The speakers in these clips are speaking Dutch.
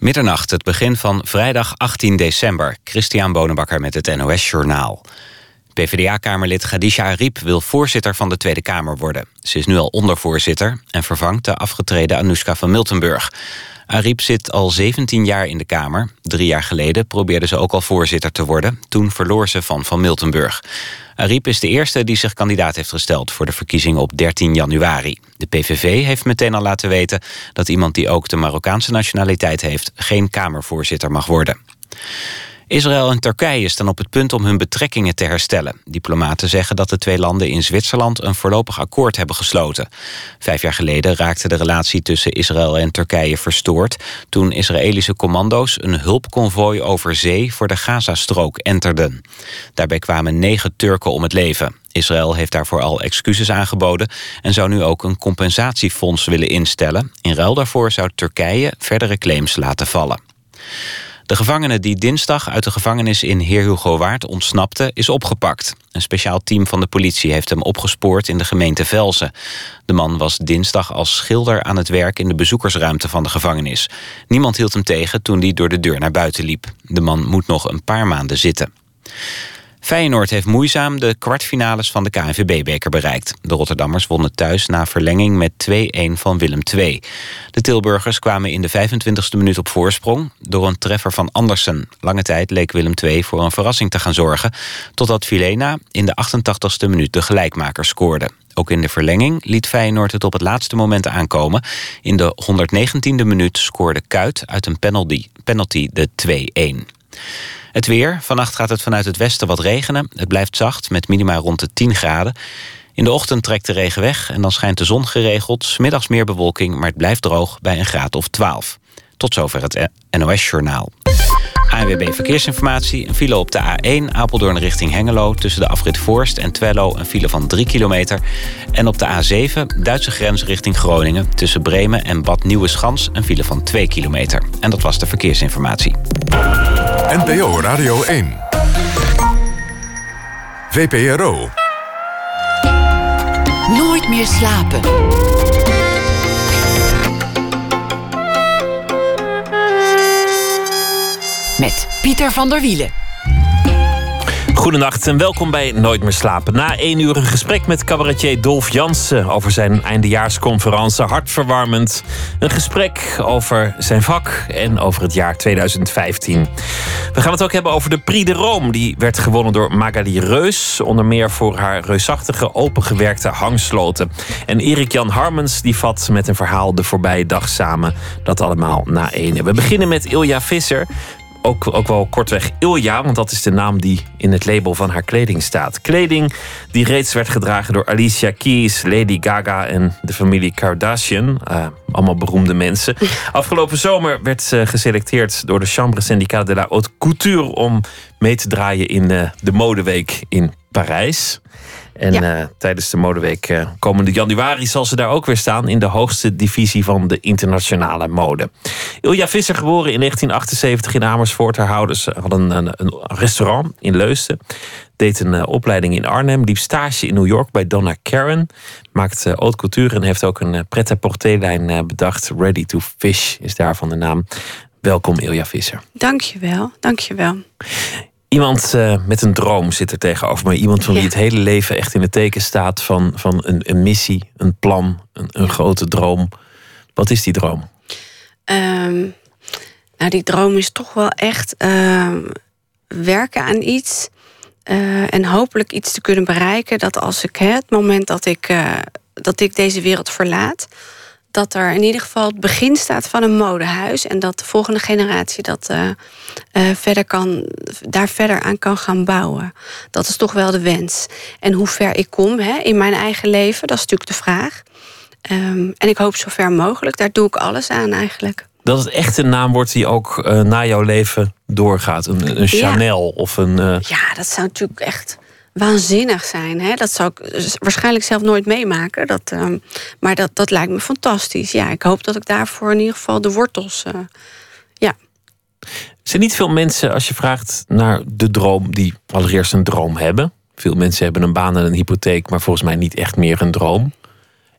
Middernacht, het begin van vrijdag 18 december. Christian Bonenbakker met het NOS Journaal. PvdA-kamerlid Khadija Ariep wil voorzitter van de Tweede Kamer worden. Ze is nu al ondervoorzitter en vervangt de afgetreden Anoushka van Miltenburg. Ariep zit al 17 jaar in de Kamer. Drie jaar geleden probeerde ze ook al voorzitter te worden. Toen verloor ze van Van Miltenburg. Ariep is de eerste die zich kandidaat heeft gesteld... voor de verkiezingen op 13 januari. De PVV heeft meteen al laten weten... dat iemand die ook de Marokkaanse nationaliteit heeft... geen Kamervoorzitter mag worden. Israël en Turkije staan op het punt om hun betrekkingen te herstellen. Diplomaten zeggen dat de twee landen in Zwitserland een voorlopig akkoord hebben gesloten. Vijf jaar geleden raakte de relatie tussen Israël en Turkije verstoord... toen Israëlische commando's een hulpconvooi over zee voor de Gazastrook enterden. Daarbij kwamen negen Turken om het leven. Israël heeft daarvoor al excuses aangeboden... en zou nu ook een compensatiefonds willen instellen. In ruil daarvoor zou Turkije verdere claims laten vallen. De gevangene die dinsdag uit de gevangenis in Heer Waard ontsnapte, is opgepakt. Een speciaal team van de politie heeft hem opgespoord in de gemeente Velsen. De man was dinsdag als schilder aan het werk in de bezoekersruimte van de gevangenis. Niemand hield hem tegen toen hij door de deur naar buiten liep. De man moet nog een paar maanden zitten. Feyenoord heeft moeizaam de kwartfinales van de KNVB-beker bereikt. De Rotterdammers wonnen thuis na verlenging met 2-1 van Willem II. De Tilburgers kwamen in de 25e minuut op voorsprong... door een treffer van Andersen. Lange tijd leek Willem II voor een verrassing te gaan zorgen... totdat Vilena in de 88e minuut de gelijkmaker scoorde. Ook in de verlenging liet Feyenoord het op het laatste moment aankomen. In de 119e minuut scoorde Kuit uit een penalty, penalty de 2-1. Het weer. Vannacht gaat het vanuit het westen wat regenen. Het blijft zacht met minima rond de 10 graden. In de ochtend trekt de regen weg en dan schijnt de zon geregeld. Smiddags meer bewolking, maar het blijft droog bij een graad of 12. Tot zover het NOS-journaal. ANWB Verkeersinformatie. Een file op de A1 Apeldoorn richting Hengelo... tussen de afrit Voorst en Twello een file van 3 kilometer. En op de A7 Duitse grens richting Groningen... tussen Bremen en Bad Nieuweschans een file van 2 kilometer. En dat was de verkeersinformatie. NPO Radio 1. VPRO. Nooit meer slapen. Met Pieter van der Wielen. Goedenacht en welkom bij Nooit meer slapen. Na één uur een gesprek met cabaretier Dolf Jansen over zijn eindejaarsconferentie. Hartverwarmend. Een gesprek over zijn vak en over het jaar 2015. We gaan het ook hebben over de Prix de Rome. Die werd gewonnen door Magali Reus. Onder meer voor haar reusachtige opengewerkte hangsloten. En Erik Jan Harmens die vat met een verhaal de voorbije dag samen. Dat allemaal na één. We beginnen met Ilja Visser ook, ook wel kortweg Ilja, want dat is de naam die in het label van haar kleding staat. Kleding die reeds werd gedragen door Alicia Keys, Lady Gaga en de familie Kardashian. Uh, allemaal beroemde mensen. Afgelopen zomer werd ze geselecteerd door de Chambre Syndicale de la Haute Couture om mee te draaien in uh, de modeweek in Parijs. En ja. uh, tijdens de modeweek uh, komende januari zal ze daar ook weer staan in de hoogste divisie van de internationale mode. Ilja Visser, geboren in 1978 in Amersfoort. Haar ouders hadden een, een restaurant in Leusden. Deed een uh, opleiding in Arnhem. Liep stage in New York bij Donna Karen. Maakt haute couture en heeft ook een pret-à-porter lijn bedacht. Ready to Fish is daarvan de naam. Welkom Ilja Visser. Dankjewel, dankjewel. Iemand uh, met een droom zit er tegenover me. Iemand van wie het hele leven echt in het teken staat van, van een, een missie, een plan, een, een grote droom. Wat is die droom? Um, nou, die droom is toch wel echt uh, werken aan iets. Uh, en hopelijk iets te kunnen bereiken. Dat als ik, hè, het moment dat ik, uh, dat ik deze wereld verlaat dat er in ieder geval het begin staat van een modehuis. En dat de volgende generatie dat, uh, uh, verder kan, daar verder aan kan gaan bouwen. Dat is toch wel de wens. En hoe ver ik kom hè, in mijn eigen leven, dat is natuurlijk de vraag. Um, en ik hoop zo ver mogelijk. Daar doe ik alles aan eigenlijk. Dat het echt een naam wordt die ook uh, na jouw leven doorgaat. Een, een Chanel ja. of een. Ja, dat zou natuurlijk echt waanzinnig zijn. Hè? Dat zou ik waarschijnlijk zelf nooit meemaken. Dat, uh, maar dat, dat lijkt me fantastisch. Ja, ik hoop dat ik daarvoor in ieder geval de wortels. Uh, ja. Er zijn niet veel mensen, als je vraagt naar de droom, die allereerst een droom hebben. Veel mensen hebben een baan en een hypotheek, maar volgens mij niet echt meer een droom.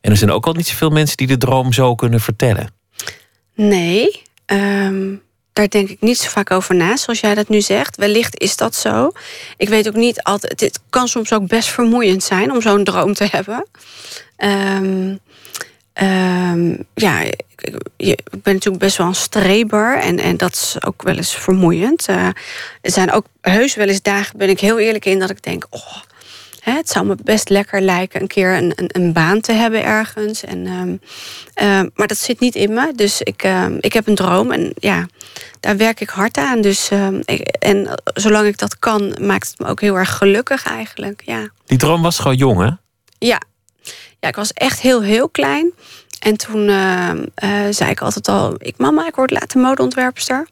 En er zijn ook al niet zoveel mensen die de droom zo kunnen vertellen. Nee. Um, daar denk ik niet zo vaak over na, zoals jij dat nu zegt. Wellicht is dat zo. Ik weet ook niet altijd. Het kan soms ook best vermoeiend zijn om zo'n droom te hebben. Um, um, ja, ik ben natuurlijk best wel een streber en, en dat is ook wel eens vermoeiend. Uh, er zijn ook heus wel eens dagen, ben ik heel eerlijk in, dat ik denk: oh, hè, het zou me best lekker lijken een keer een, een, een baan te hebben ergens. En, um, uh, maar dat zit niet in me. Dus ik, uh, ik heb een droom en ja, daar werk ik hard aan. Dus, ik, en zolang ik dat kan, maakt het me ook heel erg gelukkig eigenlijk. Ja. Die droom was gewoon jong, hè? Ja. ja, ik was echt heel, heel klein. En toen uh, uh, zei ik altijd al: ik, Mama, ik word later modeontwerpster.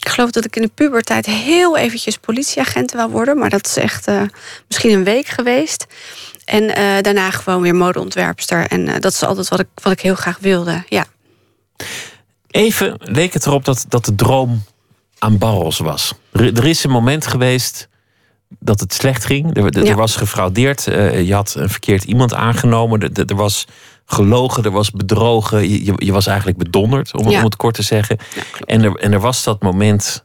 Ik geloof dat ik in de puberteit heel eventjes politieagent wil worden. Maar dat is echt uh, misschien een week geweest. En daarna gewoon weer modeontwerpster. En dat is altijd wat ik, wat ik heel graag wilde. Ja. Even leek het erop dat, dat de droom aan barrels was. Er, er is een moment geweest dat het slecht ging. Er, ja. was gefraudeerd. je had een verkeerd iemand aangenomen. Er, er was gelogen, er was bedrogen. Je, je was eigenlijk bedonderd, om, om het kort te zeggen. en, er, en er was dat moment,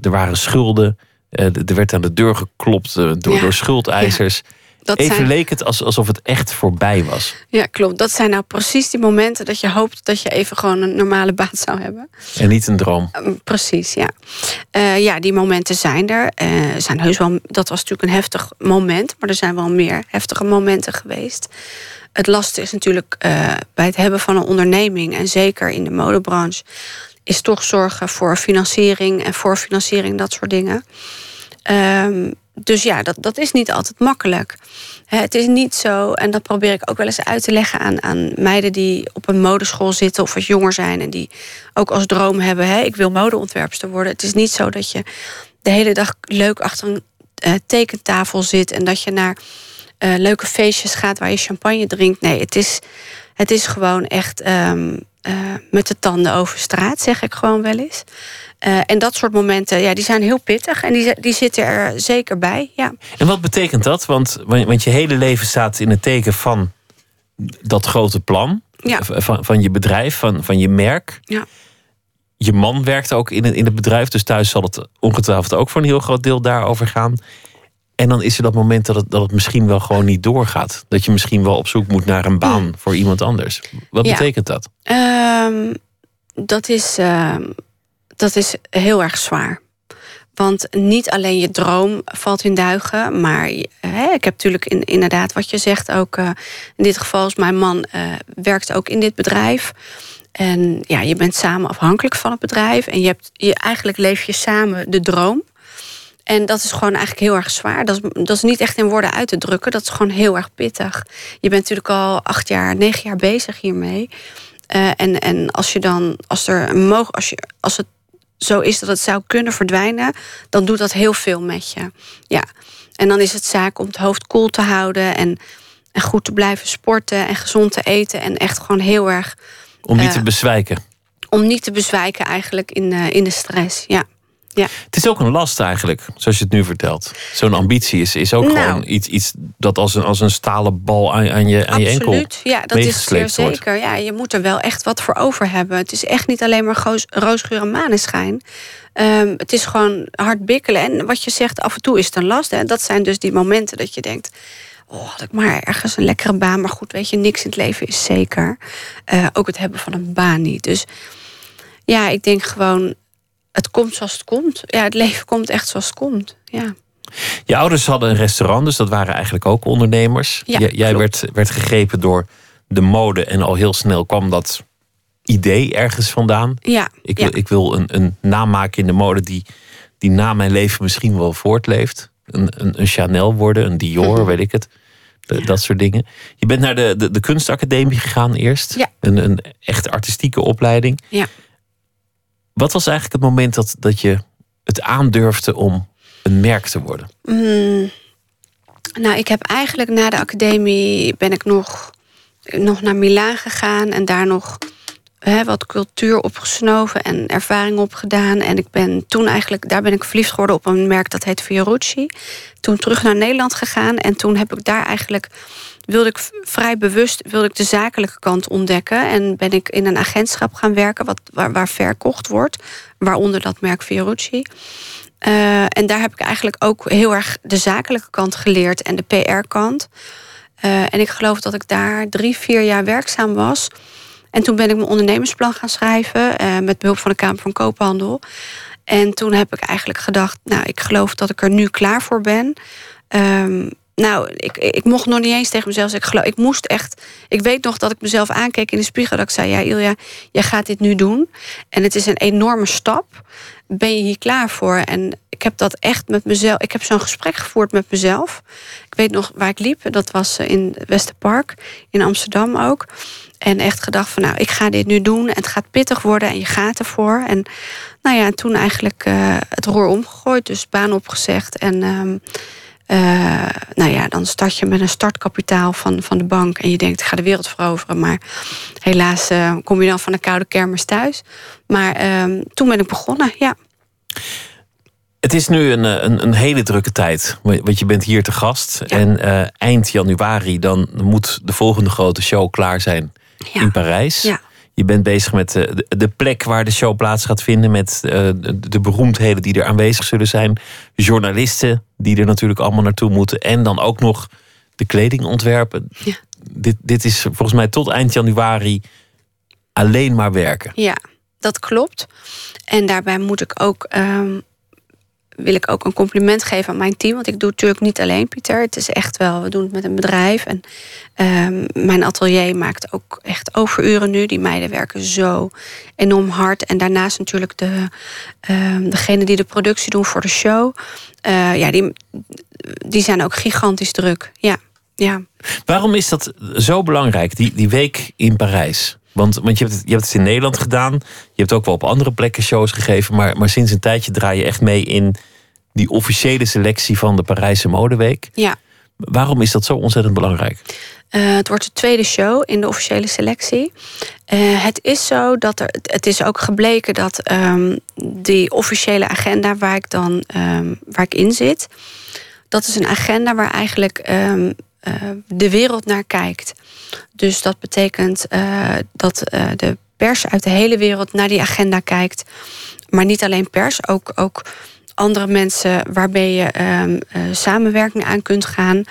er waren schulden. Uh, er werd aan de deur geklopt uh, door, door schuldeisers. Even zijn... leek het alsof het echt voorbij was. Ja, klopt. Dat zijn nou precies die momenten dat je hoopt dat je even gewoon een normale baan zou hebben. En niet een droom. Uh, precies, ja. ja, die momenten zijn er. zijn heus wel, dat was natuurlijk een heftig moment, maar er zijn wel meer heftige momenten geweest. Het lastige is natuurlijk uh, bij het hebben van een onderneming, en zeker in de modebranche, is toch zorgen voor financiering en voor financiering, dat soort dingen. Um, dus ja, dat, dat is niet altijd makkelijk. Het is niet zo, en dat probeer ik ook wel eens uit te leggen aan, aan meiden die op een modeschool zitten of wat jonger zijn en die ook als droom hebben: hè, ik wil modeontwerpster worden. Het is niet zo dat je de hele dag leuk achter een uh, tekentafel zit en dat je naar uh, leuke feestjes gaat waar je champagne drinkt. Nee, het is, het is gewoon echt um, uh, met de tanden over straat, zeg ik gewoon wel eens. Uh, en dat soort momenten, ja, die zijn heel pittig en die, die zitten er zeker bij. Ja. En wat betekent dat? Want, want je hele leven staat in het teken van dat grote plan. Ja. Van, van je bedrijf, van, van je merk. Ja. Je man werkt ook in het, in het bedrijf, dus thuis zal het ongetwijfeld ook voor een heel groot deel daarover gaan. En dan is er dat moment dat het, dat het misschien wel gewoon niet doorgaat. Dat je misschien wel op zoek moet naar een baan hmm. voor iemand anders. Wat betekent dat? Um, dat, is, uh, dat is heel erg zwaar. Want niet alleen je droom valt in duigen, maar hè, ik heb natuurlijk in, inderdaad wat je zegt ook. Uh, in dit geval is mijn man uh, werkt ook in dit bedrijf. En ja, je bent samen afhankelijk van het bedrijf. En je hebt, je, eigenlijk leef je samen de droom. En dat is gewoon eigenlijk heel erg zwaar. Dat is, dat is niet echt in woorden uit te drukken. Dat is gewoon heel erg pittig. Je bent natuurlijk al acht jaar, negen jaar bezig hiermee. Uh, en, en als je dan, als er een als, je, als het zo is dat het zou kunnen verdwijnen, dan doet dat heel veel met je. Ja. En dan is het zaak om het hoofd koel te houden en, en goed te blijven sporten en gezond te eten. En echt gewoon heel erg. Om niet uh, te bezwijken. Om niet te bezwijken eigenlijk in, uh, in de stress. Ja. Ja. Het is ook een last eigenlijk, zoals je het nu vertelt. Zo'n ambitie is, is ook nou. gewoon iets, iets dat als een, als een stalen bal aan, aan, je, aan je enkel Absoluut, ja, dat is zeer zeker. Ja, je moet er wel echt wat voor over hebben. Het is echt niet alleen maar roosgeur en maneschijn. Um, het is gewoon hard bikkelen. En wat je zegt, af en toe is het een last. Hè. Dat zijn dus die momenten dat je denkt... Oh, had ik maar ergens een lekkere baan. Maar goed, weet je, niks in het leven is zeker. Uh, ook het hebben van een baan niet. Dus ja, ik denk gewoon het komt zoals het komt. Ja, het leven komt echt zoals het komt. Ja. Je ouders hadden een restaurant, dus dat waren eigenlijk ook ondernemers. Ja, jij werd, werd gegrepen door de mode en al heel snel kwam dat idee ergens vandaan. Ja, ik wil, ik wil een, een naam maken in de mode die, die na mijn leven misschien wel voortleeft. Een, een, een Chanel worden, een Dior, mhm. weet ik het. Dat soort dingen. Je bent naar de, de, de kunstacademie gegaan eerst. Ja. Een, een echt artistieke opleiding. Ja. Wat was eigenlijk het moment dat, dat je het aandurfde om een merk te worden? Mm, nou, ik heb eigenlijk na de academie ben ik nog, nog naar Milaan gegaan en daar nog wat cultuur opgesnoven en ervaring opgedaan. En ik ben toen eigenlijk, daar ben ik verliefd geworden op een merk dat heet Fiorucci. Toen terug naar Nederland gegaan en toen heb ik daar eigenlijk wilde ik vrij bewust wilde ik de zakelijke kant ontdekken. En ben ik in een agentschap gaan werken wat, waar, waar verkocht wordt. Waaronder dat merk Fiorucci. Eh, en daar heb ik eigenlijk ook heel erg de zakelijke kant geleerd en de PR-kant. Eh, en ik geloof dat ik daar drie, vier jaar werkzaam was. En toen ben ik mijn ondernemersplan gaan schrijven eh, met behulp van de Kamer van Koophandel. En toen heb ik eigenlijk gedacht, nou, ik geloof dat ik er nu klaar voor ben. Ehm, nou, ik, ik mocht nog niet eens tegen mezelf. Ik, geloof, ik moest echt. Ik weet nog dat ik mezelf aankeek in de spiegel. Dat ik zei: Ja, Ilja, jij gaat dit nu doen. En het is een enorme stap. Ben je hier klaar voor? En ik heb dat echt met mezelf. Ik heb zo'n gesprek gevoerd met mezelf. Ik weet nog waar ik liep. Dat was eh, in Westerpark, in Amsterdam ook. En echt gedacht van, nou, ik ga dit nu doen. En het gaat pittig worden en je gaat ervoor. En nou ja, toen eigenlijk uh, het roer omgegooid. Dus baan opgezegd. En um, uh, nou ja, dan start je met een startkapitaal van, van de bank. En je denkt, ik ga de wereld veroveren. Maar helaas uh, kom je dan van een koude kermis thuis. Maar um, toen ben ik begonnen, ja. Het is nu een, een, een, hele drukke tijd, want je bent hier te gast. Ja. En eind januari dan moet de volgende grote show klaar zijn ja. in Parijs. Ja. Je bent bezig met de, de, plek waar de show plaats gaat vinden. Met uh, de, de, beroemdheden die er aanwezig zullen zijn. Journalisten die er natuurlijk allemaal naartoe moeten. En dan ook nog de kleding ontwerpen. Ja. Dit, dit is volgens mij tot eind januari alleen maar werken. Ja, dat klopt. En daarbij moet ik ook. Um, wil ik ook een compliment geven aan mijn team. Want ik doe het natuurlijk niet alleen, Pieter. Het is echt wel, we doen het met een bedrijf. En um, mijn atelier maakt ook echt overuren nu. Die meiden werken zo enorm hard. En daarnaast natuurlijk de, um, degene die de productie doen voor de show. Uh, ja, die, die zijn ook gigantisch druk. Ja, ja. Waarom is dat zo belangrijk, die, die week in Parijs? Want, want je, hebt het, je hebt het in Nederland gedaan. Je hebt ook wel op andere plekken shows gegeven. Maar, maar sinds een tijdje draai je echt mee in die officiële selectie van de Parijse Modeweek. Ja. Waarom is dat zo ontzettend belangrijk? Uh, het wordt de tweede show in de officiële selectie. Uh, het is zo dat er. Het is ook gebleken dat um, die officiële agenda waar ik dan um, waar ik in zit. Dat is een agenda waar eigenlijk um, uh, de wereld naar kijkt. Dus dat betekent uh, dat uh, de pers uit de hele wereld naar die agenda kijkt. Maar niet alleen pers, ook, ook andere mensen waarbij je uh, samenwerking aan kunt gaan.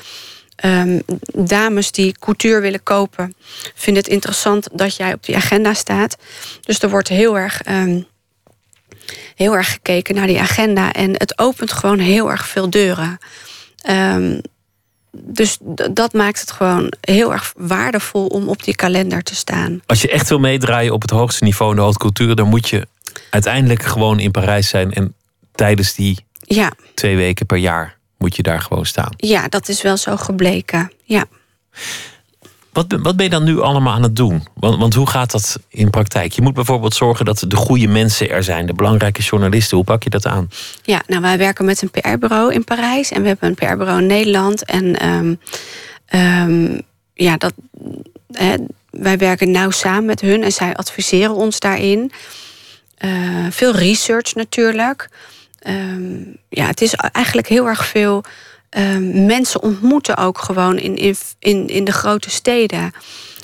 Um, dames die couture willen kopen, vinden het interessant dat jij op die agenda staat. Dus er wordt heel erg, um, heel erg gekeken naar die agenda. En het opent gewoon heel erg veel deuren. Dus dat maakt het gewoon heel erg waardevol om op die kalender te staan. Als je echt wil meedraaien op het hoogste niveau in de haute cultuur, dan moet je uiteindelijk gewoon in Parijs zijn en tijdens die ja. twee weken per jaar moet je daar gewoon staan. Ja, dat is wel zo gebleken. Ja. Wat, wat ben je dan nu allemaal aan het doen? Want, want hoe gaat dat in praktijk? Je moet bijvoorbeeld zorgen dat de goede mensen er zijn, de belangrijke journalisten. Hoe pak je dat aan? Ja, nou, wij werken met een PR-bureau in Parijs en we hebben een PR-bureau in Nederland. En um, um, ja, dat, hè, wij werken nauw samen met hun en zij adviseren ons daarin. Uh, veel research natuurlijk. Um, ja, het is eigenlijk heel erg veel um, mensen ontmoeten ook gewoon in, in, in, de grote steden.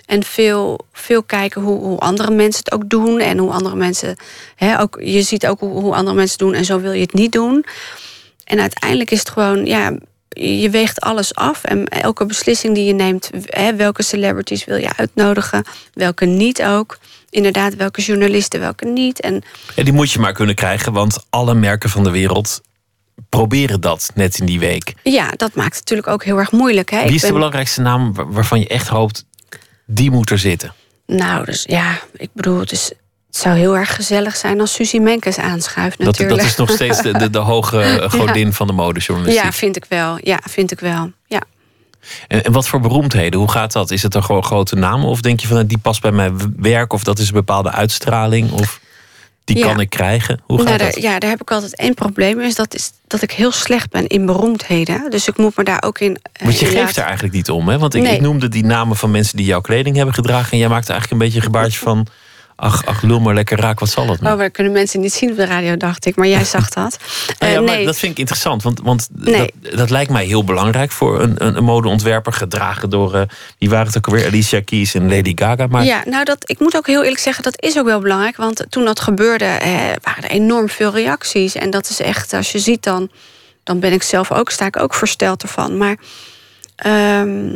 En veel, veel kijken hoe, hoe andere mensen het ook doen. En hoe andere mensen. Hè, ook, je ziet ook hoe, hoe andere mensen doen en zo wil je het niet doen. En uiteindelijk is het gewoon, ja, je weegt alles af. En elke beslissing die je neemt, hè, welke celebrities wil je uitnodigen, welke niet ook inderdaad welke journalisten, welke niet. En... Ja, die moet je maar kunnen krijgen, want alle merken van de wereld proberen dat net in die week. Ja, dat maakt het natuurlijk ook heel erg moeilijk. Hè? Wie is ben... de belangrijkste naam waarvan je echt hoopt, die moet er zitten? Nou, dus ja, ik bedoel, het, is, het zou heel erg gezellig zijn als Suzy Menkes aanschuift natuurlijk. Dat, dat is nog steeds de, de, de hoge godin ja. van de modejournalistiek. Ja, vind ik wel. Ja, vind ik wel. Ja. En, en, wat voor beroemdheden? Hoe gaat dat? Is het dan gewoon grote namen? Of denk je van die past bij mijn werk? Of dat is een bepaalde uitstraling? Of die ja. kan ik krijgen? Hoe gaat nou, dat? Daar, ja, daar heb ik altijd één probleem. Is dat, is dat ik heel slecht ben in beroemdheden. Dus ik moet me daar ook in. Want je geeft er eigenlijk niet om, hè? Want ik, nee. ik, noemde die namen van mensen die jouw kleding hebben gedragen. En jij maakte eigenlijk een beetje een gebaartje van. Ach, ach, lul maar lekker raak, wat zal het nou? Oh, maar kunnen mensen niet zien op de radio, dacht ik. Maar jij zag dat. Nou ja, Eh, maar nee, dat vind ik interessant, want, want Nee. dat, dat lijkt mij heel belangrijk voor een, een, een modeontwerper, gedragen door, eh wie waren het ook alweer, Alicia Keys en Lady Gaga. Maar Ja, nou, dat, ik moet ook heel eerlijk zeggen, dat is ook wel belangrijk. Want toen dat gebeurde, eh, waren er enorm veel reacties. En dat is echt, als je ziet dan, dan ben ik zelf ook, sta ik ook versteld ervan. Maar, ehm,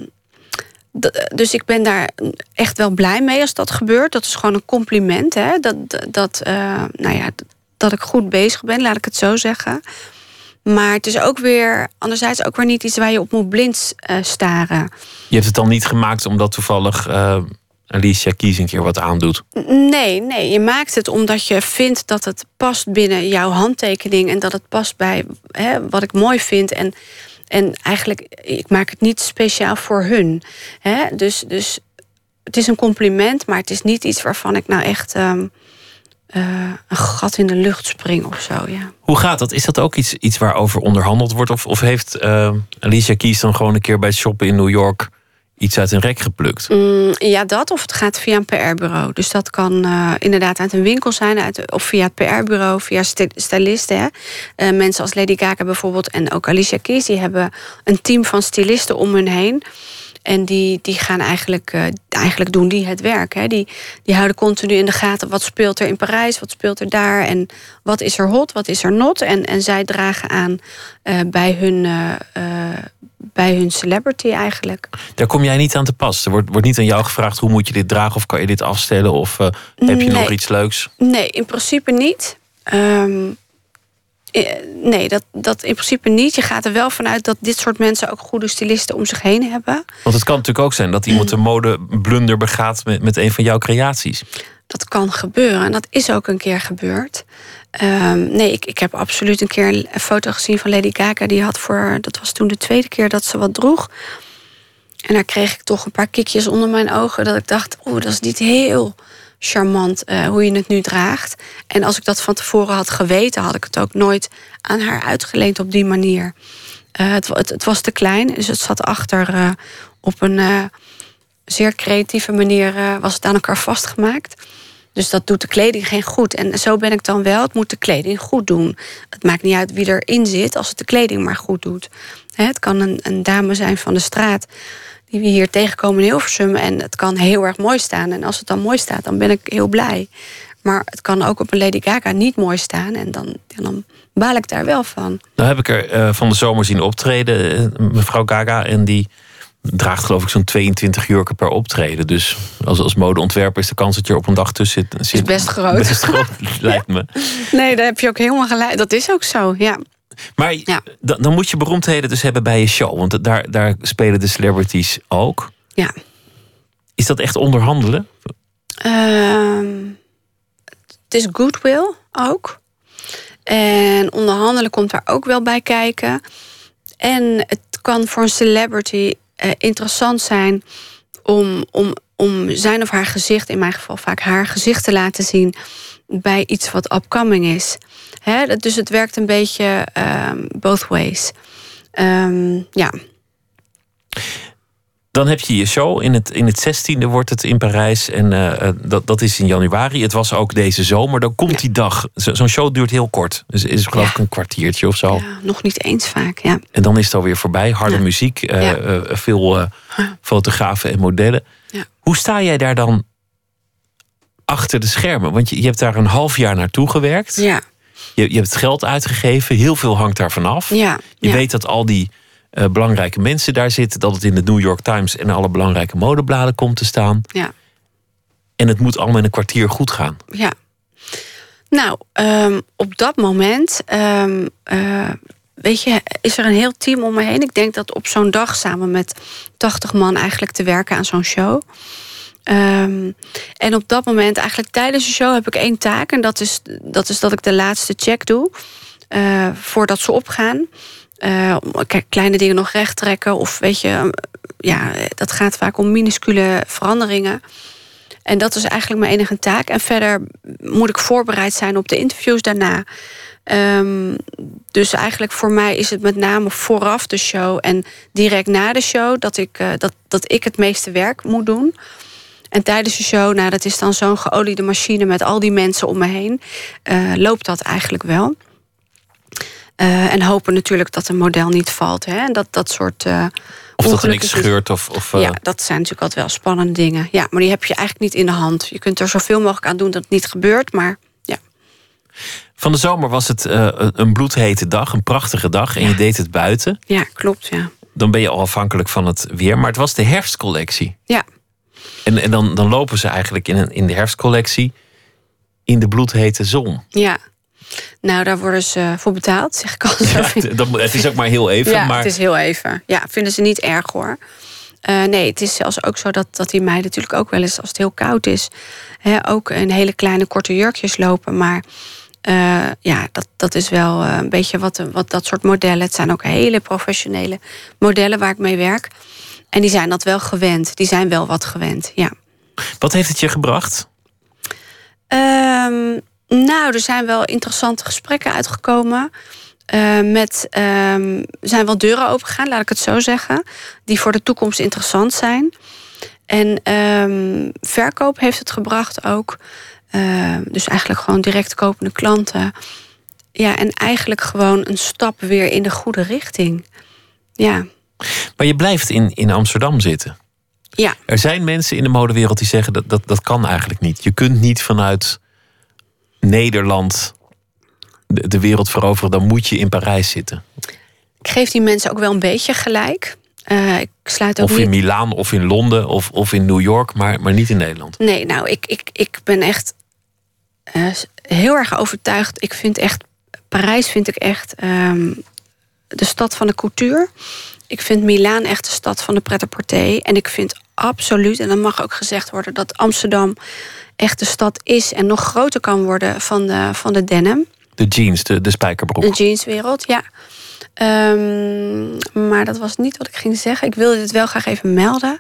dus ik ben daar echt wel blij mee als dat gebeurt. Dat is gewoon een compliment, hè. Dat, dat, eh, nou ja, dat, ik goed bezig ben, laat ik het zo zeggen. Maar het is ook weer, anderzijds ook weer niet iets waar je op moet blind eh, staren. je hebt het dan niet gemaakt omdat toevallig eh, Alicia Keys een keer wat aandoet. Nee, nee, je maakt het omdat je vindt dat het past binnen jouw handtekening en dat het past bij hè, wat ik mooi vind. En, en eigenlijk, ik maak het niet speciaal voor hun. Hè? Dus, dus het is een compliment, maar het is niet iets waarvan ik nou echt ehm, eh, een gat in de lucht spring of zo. Ja. Hoe gaat dat? Is dat ook iets, iets waarover onderhandeld wordt? Of, of heeft eh, Alicia Keys dan gewoon een keer bij het shoppen in New York iets uit een rek geplukt? Mm, ja, dat of het gaat via een PR-bureau. Dus dat kan eh, inderdaad uit een winkel zijn, uit, of via het PR-bureau, via st- stylisten. Eh, mensen als Lady Gaga bijvoorbeeld en ook Alicia Keys, die hebben een team van stylisten om hun heen. En die, die gaan eigenlijk, eh, eigenlijk doen die het werk. Hè. Die, die houden continu in de gaten wat speelt er in Parijs, wat speelt er daar en wat is er hot, wat is er not. En, en zij dragen aan eh, bij, hun, eh, bij hun celebrity eigenlijk. Daar kom jij niet aan te pas. Er wordt, wordt niet aan jou gevraagd hoe moet je dit dragen of kan je dit afstellen of heb je nog iets leuks? Nee, in principe niet. Ehm, eh, nee, dat, dat in principe niet. Je gaat er wel vanuit dat dit soort mensen ook goede stylisten om zich heen hebben. Want het kan natuurlijk ook zijn dat iemand een modeblunder begaat met, met een van jouw creaties. Dat kan gebeuren en dat is ook een keer gebeurd. Ehm, nee, ik, ik heb absoluut een keer een foto gezien van Lady Gaga. Die had voor, dat was toen de tweede keer dat ze wat droeg. En daar kreeg ik toch een paar kikjes onder mijn ogen. Dat ik dacht, oeh, dat is niet heel charmant eh, hoe je het nu draagt. En als ik dat van tevoren had geweten, had ik het ook nooit aan haar uitgeleend op die manier. Eh, het, het, was te klein, dus het zat achter eh, op een zeer creatieve manier was het aan elkaar vastgemaakt. Dus dat doet de kleding geen goed. En zo ben ik dan wel. Het moet de kleding goed doen. Het maakt niet uit wie erin zit als het de kleding maar goed doet. Het kan een, een dame zijn van de straat die we hier tegenkomen in Hilversum. En het kan heel erg mooi staan. En als het dan mooi staat, dan ben ik heel blij. Maar het kan ook op een Lady Gaga niet mooi staan. En dan, dan baal ik daar wel van. Nou heb ik er eh, van de zomer zien optreden, eh, mevrouw Gaga. En die draagt geloof ik zo'n 22 jurken per optreden. Dus als, als modeontwerper is de kans dat je er op een dag tussen zit... zit best groot. Best groot, lijkt me. Nee, daar heb je ook helemaal gelijk. Dat is ook zo, ja. Maar Ja. dan, dan moet je beroemdheden dus hebben bij je show. Want daar, daar spelen de celebrities ook. ja. Is dat echt onderhandelen? Ehm, het is goodwill ook. En onderhandelen komt daar ook wel bij kijken. En het kan voor een celebrity eh, interessant zijn om, om, om zijn of haar gezicht, in mijn geval vaak haar gezicht te laten zien bij iets wat upcoming is. Hè, dus het werkt een beetje ehm, both ways. Ehm, ja. Dan heb je je show. In het, in het 16e wordt het in Parijs. En eh, eh, dat, dat is in januari. Het was ook deze zomer. Dan komt die dag. Zo- Zo'n show duurt heel kort. Dus is geloof ik een kwartiertje of zo. ja, nog niet eens vaak. Ja. En dan is het alweer voorbij. Harde muziek. eh, veel fotografen en modellen. Ja. Hoe sta jij daar dan achter de schermen? Want je, je hebt daar een half jaar naartoe gewerkt. Ja. Je, je hebt geld uitgegeven. Heel veel hangt daarvan af. Ja. Je ja. weet dat al die eh, belangrijke mensen daar zitten. Dat het in de New York Times en alle belangrijke modebladen komt te staan. Ja. En het moet allemaal in een kwartier goed gaan. Ja. Nou, ehm, op dat moment, ehm, eh, weet je, is er een heel team om me heen. Ik denk dat op zo'n dag samen met 80 man eigenlijk te werken aan zo'n show. Ehm, en op dat moment, eigenlijk tijdens de show, heb ik één taak. En dat is dat, is dat ik de laatste check doe. eh, voordat ze opgaan. Eh, kijk, kleine dingen nog recht trekken. Of weet je, ja, dat gaat vaak om minuscule veranderingen. En dat is eigenlijk mijn enige taak. En verder moet ik voorbereid zijn op de interviews daarna. Ehm, dus eigenlijk voor mij is het met name vooraf de show en direct na de show dat ik, eh, dat, dat ik het meeste werk moet doen. En tijdens de show, nou, dat is dan zo'n geoliede machine met al die mensen om me heen, uh, loopt dat eigenlijk wel. Uh, en hopen natuurlijk dat een model niet valt. Hè? En dat dat soort. Uh, of dat er niks scheurt. Of, of, Ja, dat zijn natuurlijk altijd wel spannende dingen. Ja, maar die heb je eigenlijk niet in de hand. Je kunt er zoveel mogelijk aan doen dat het niet gebeurt, maar ja. Van de zomer was het een bloedhete dag, een prachtige dag. En ja. je deed het buiten. Ja, klopt, ja. Dan ben je al afhankelijk van het weer. Maar het was de herfstcollectie. Ja. En, en dan, dan lopen ze eigenlijk in, een, in de herfstcollectie in de bloedhete zon. Ja. Nou, daar worden ze voor betaald, zeg ik altijd. Ja, dat, het is ook maar heel even. Ja, maar... het is heel even. Ja, vinden ze niet erg hoor. Uh, nee, het is zelfs ook zo dat, dat die meiden natuurlijk ook wel eens, als het heel koud is, hè, ook in hele kleine korte jurkjes lopen. Maar uh, ja, dat, dat is wel een beetje wat, wat dat soort modellen. Het zijn ook hele professionele modellen waar ik mee werk. En die zijn dat wel gewend. Die zijn wel wat gewend, ja. Wat heeft het je gebracht? Um, nou, er zijn wel interessante gesprekken uitgekomen. Uh, met, um, er zijn wel deuren opengegaan, laat ik het zo zeggen. Die voor de toekomst interessant zijn. En um, verkoop heeft het gebracht ook. Uh, dus eigenlijk gewoon direct kopende klanten. Ja, en eigenlijk gewoon een stap weer in de goede richting. Ja. Maar je blijft in, in Amsterdam zitten. Ja. Er zijn mensen in de modewereld die zeggen dat, dat dat kan eigenlijk niet. Je kunt niet vanuit Nederland de, de wereld veroveren, dan moet je in Parijs zitten. Ik geef die mensen ook wel een beetje gelijk. Uh, ik sluit ook of in niet... Milaan, of in Londen, of, of in New York, maar, maar niet in Nederland. Nee, nou, ik, ik, ik ben echt uh, heel erg overtuigd. Ik vind echt, Parijs vind ik echt um, de stad van de cultuur. Ik vind Milaan echt de stad van de pret-à-porter. En ik vind absoluut, en dat mag ook gezegd worden, dat Amsterdam echt de stad is en nog groter kan worden van de, van de denim. De jeans, de, de spijkerbroek. De jeanswereld, ja. Um, maar dat was niet wat ik ging zeggen. Ik wilde dit wel graag even melden.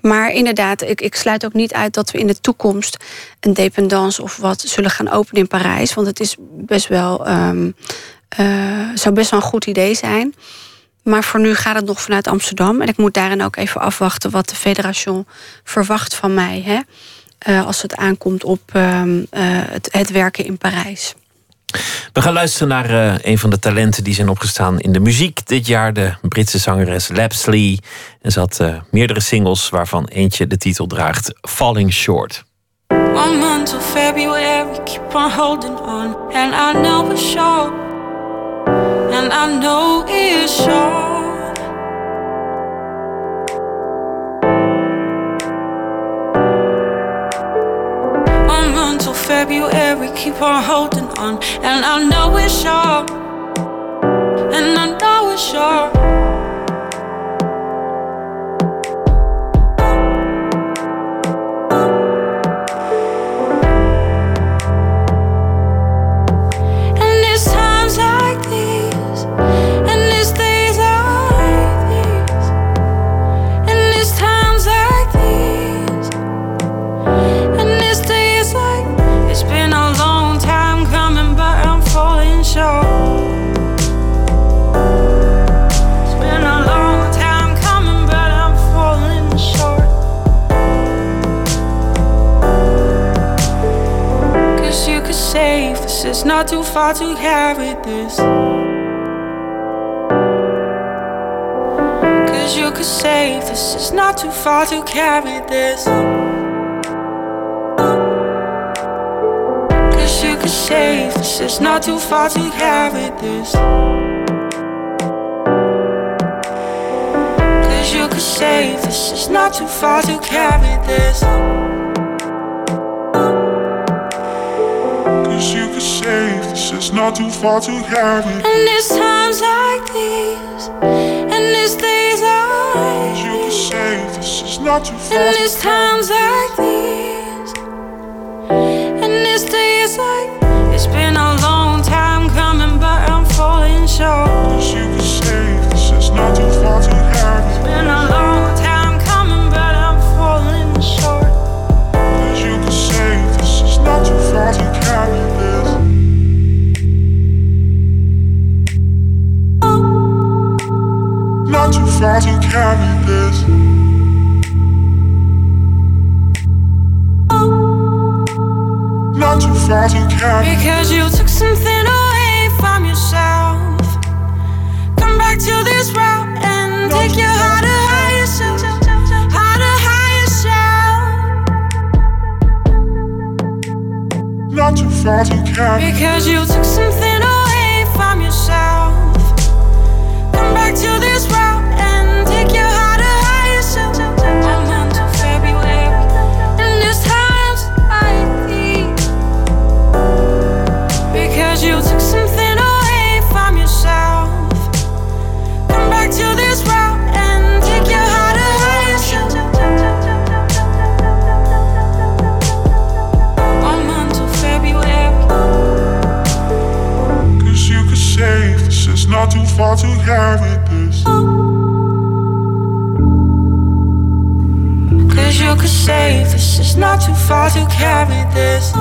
Maar inderdaad, ik, ik sluit ook niet uit dat we in de toekomst een dependance of wat zullen gaan openen in Parijs. Want het is best wel, um, uh, zou best wel een goed idee zijn. Maar voor nu gaat het nog vanuit Amsterdam. En ik moet daarin ook even afwachten wat de federation verwacht van mij. Hè? Uh, als het aankomt op uh, uh, het, het, werken in Parijs. We gaan luisteren naar uh, een van de talenten die zijn opgestaan in de muziek dit jaar. De Britse zangeres Lapsley. En ze had uh, meerdere singles waarvan eentje de titel draagt Falling Short. One month till February, keep on holding on. And I know it's short. And I know it's short. Until February, keep on holding on. And I know it's short. And I know it's short. It's not too far to carry this. Cause you could save this, it's not too far to carry this. Cause you could save this, it's not too far to carry this. Cause you could save this, it's not too far to carry this. You could save this, it's not too far to carry. And it's times like these, and it's days like You could these, save this, it's not too far and it's times like Not too far to carry this. not too far to carry. Because you took something away from yourself. Come back to this route and take your heart to higher self. Heart to higher self. Not too far to carry. Because you took something away from yourself. Come back to this far to carry this. Cause you could save this. It's not too far to carry this.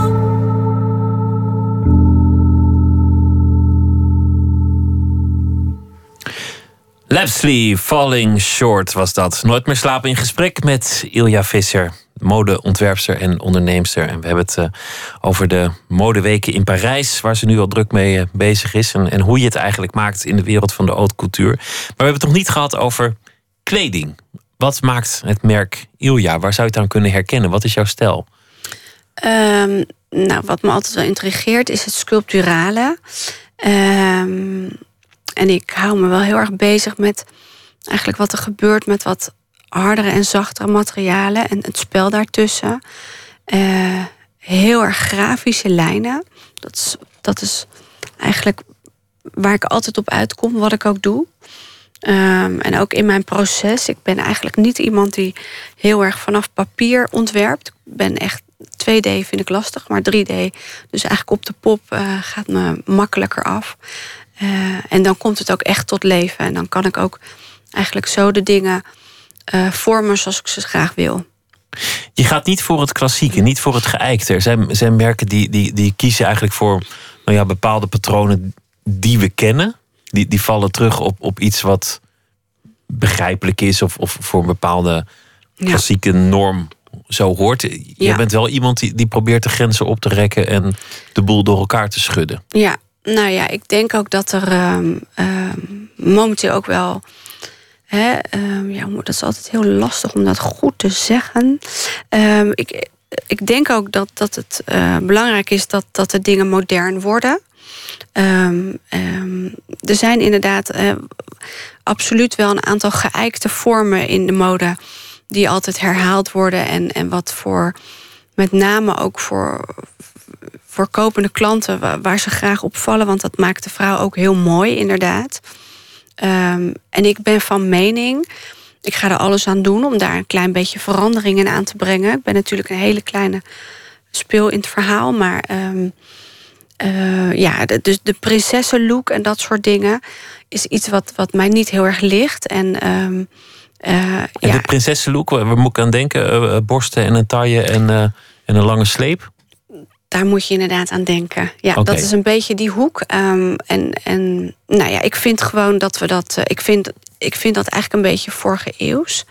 Lapsley, Falling Short was dat. Nooit meer slapen in gesprek met Ilja Visser, modeontwerpster en onderneemster. En we hebben het eh, over de modeweken in Parijs, waar ze nu al druk mee eh, bezig is. En, en hoe je het eigenlijk maakt in de wereld van de haute couture. Maar we hebben het nog niet gehad over kleding. Wat maakt het merk Ilja? Waar zou je het aan kunnen herkennen? Wat is jouw stijl? Ehm, nou, wat me altijd wel intrigeert is het sculpturale. Ehm, en ik hou me wel heel erg bezig met eigenlijk wat er gebeurt met wat hardere en zachtere materialen en het spel daartussen. Eh, heel erg grafische lijnen. Dat is, dat is eigenlijk waar ik altijd op uitkom, wat ik ook doe. Ehm, en ook in mijn proces. Ik ben eigenlijk niet iemand die heel erg vanaf papier ontwerpt. Ik ben echt 2D vind ik lastig, maar 3D, dus eigenlijk op de pop eh, gaat me makkelijker af. Eh, en dan komt het ook echt tot leven. En dan kan ik ook eigenlijk zo de dingen eh, vormen zoals ik ze graag wil. Je gaat niet voor het klassieke, niet voor het geëikte. Er zijn, zijn merken die, die, die kiezen eigenlijk voor nou ja, bepaalde patronen die we kennen. Die, die vallen terug op, op iets wat begrijpelijk is of, of voor een bepaalde Ja. klassieke norm zo hoort. Je Ja. bent wel iemand die, die probeert de grenzen op te rekken en de boel door elkaar te schudden. Ja, nou ja, ik denk ook dat er ehm, ehm, momenteel ook wel. Hè, ehm, ja, dat is altijd heel lastig om dat goed te zeggen. Ehm, ik, ik denk ook dat, dat het eh, belangrijk is dat, dat de dingen modern worden. Ehm, er zijn inderdaad eh, absoluut wel een aantal geëikte vormen in de mode die altijd herhaald worden en, en wat voor met name ook voor, voor kopende klanten wa- waar ze graag op vallen, want dat maakt de vrouw ook heel mooi, inderdaad. Ehm, en ik ben van mening, ik ga er alles aan doen om daar een klein beetje verandering in aan te brengen. Ik ben natuurlijk een hele kleine speel in het verhaal, maar ehm, eh, ja, de, dus de prinsessenlook en dat soort dingen is iets wat, wat mij niet heel erg ligt. En, ehm, eh, En ja, de prinsessenlook, waar moet ik aan denken? Eh, borsten en een taille en, en een lange sleep? Daar moet je inderdaad aan denken. Ja, dat is een beetje die hoek. Ehm, en, en nou ja, ik vind gewoon dat we dat. eh, ik, vind, ik vind dat eigenlijk een beetje vorige eeuws.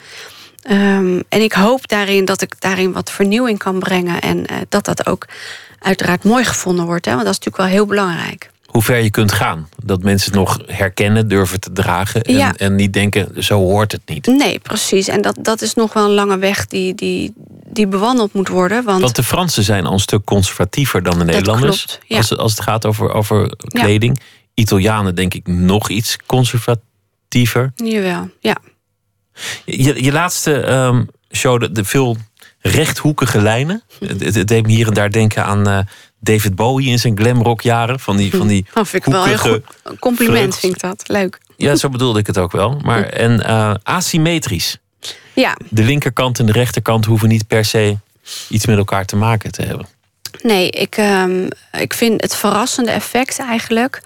Ehm, en ik hoop daarin dat ik daarin wat vernieuwing kan brengen. En eh, dat dat ook uiteraard mooi gevonden wordt. Hè, want dat is natuurlijk wel heel belangrijk. Hoe ver je kunt gaan. Dat mensen het nog herkennen, durven te dragen. En, Ja. en niet denken, zo hoort het niet. Nee, precies. En dat, dat is nog wel een lange weg die, die, die bewandeld moet worden. Want, Want de Fransen zijn al een stuk conservatiever dan de Nederlanders. klopt, ja. als, het- als het gaat over, over kleding. Italianen denk ik nog iets conservatiever. jawel, ja. Je, je laatste ehm, show, de, de veel rechthoekige lijnen. Het, het- het deed me hier en daar denken aan eh, David Bowie in zijn glamrockjaren. Van die, van die Dat vind ik wel hoekige- goed. Een compliment vind ik dat. Leuk. Ja, zo bedoelde ik het ook wel. Maar, en eh, asymmetrisch. Ja, De linkerkant en de rechterkant hoeven niet per se iets met elkaar te maken te hebben. Nee, ik, ehm, ik vind het verrassende effect eigenlijk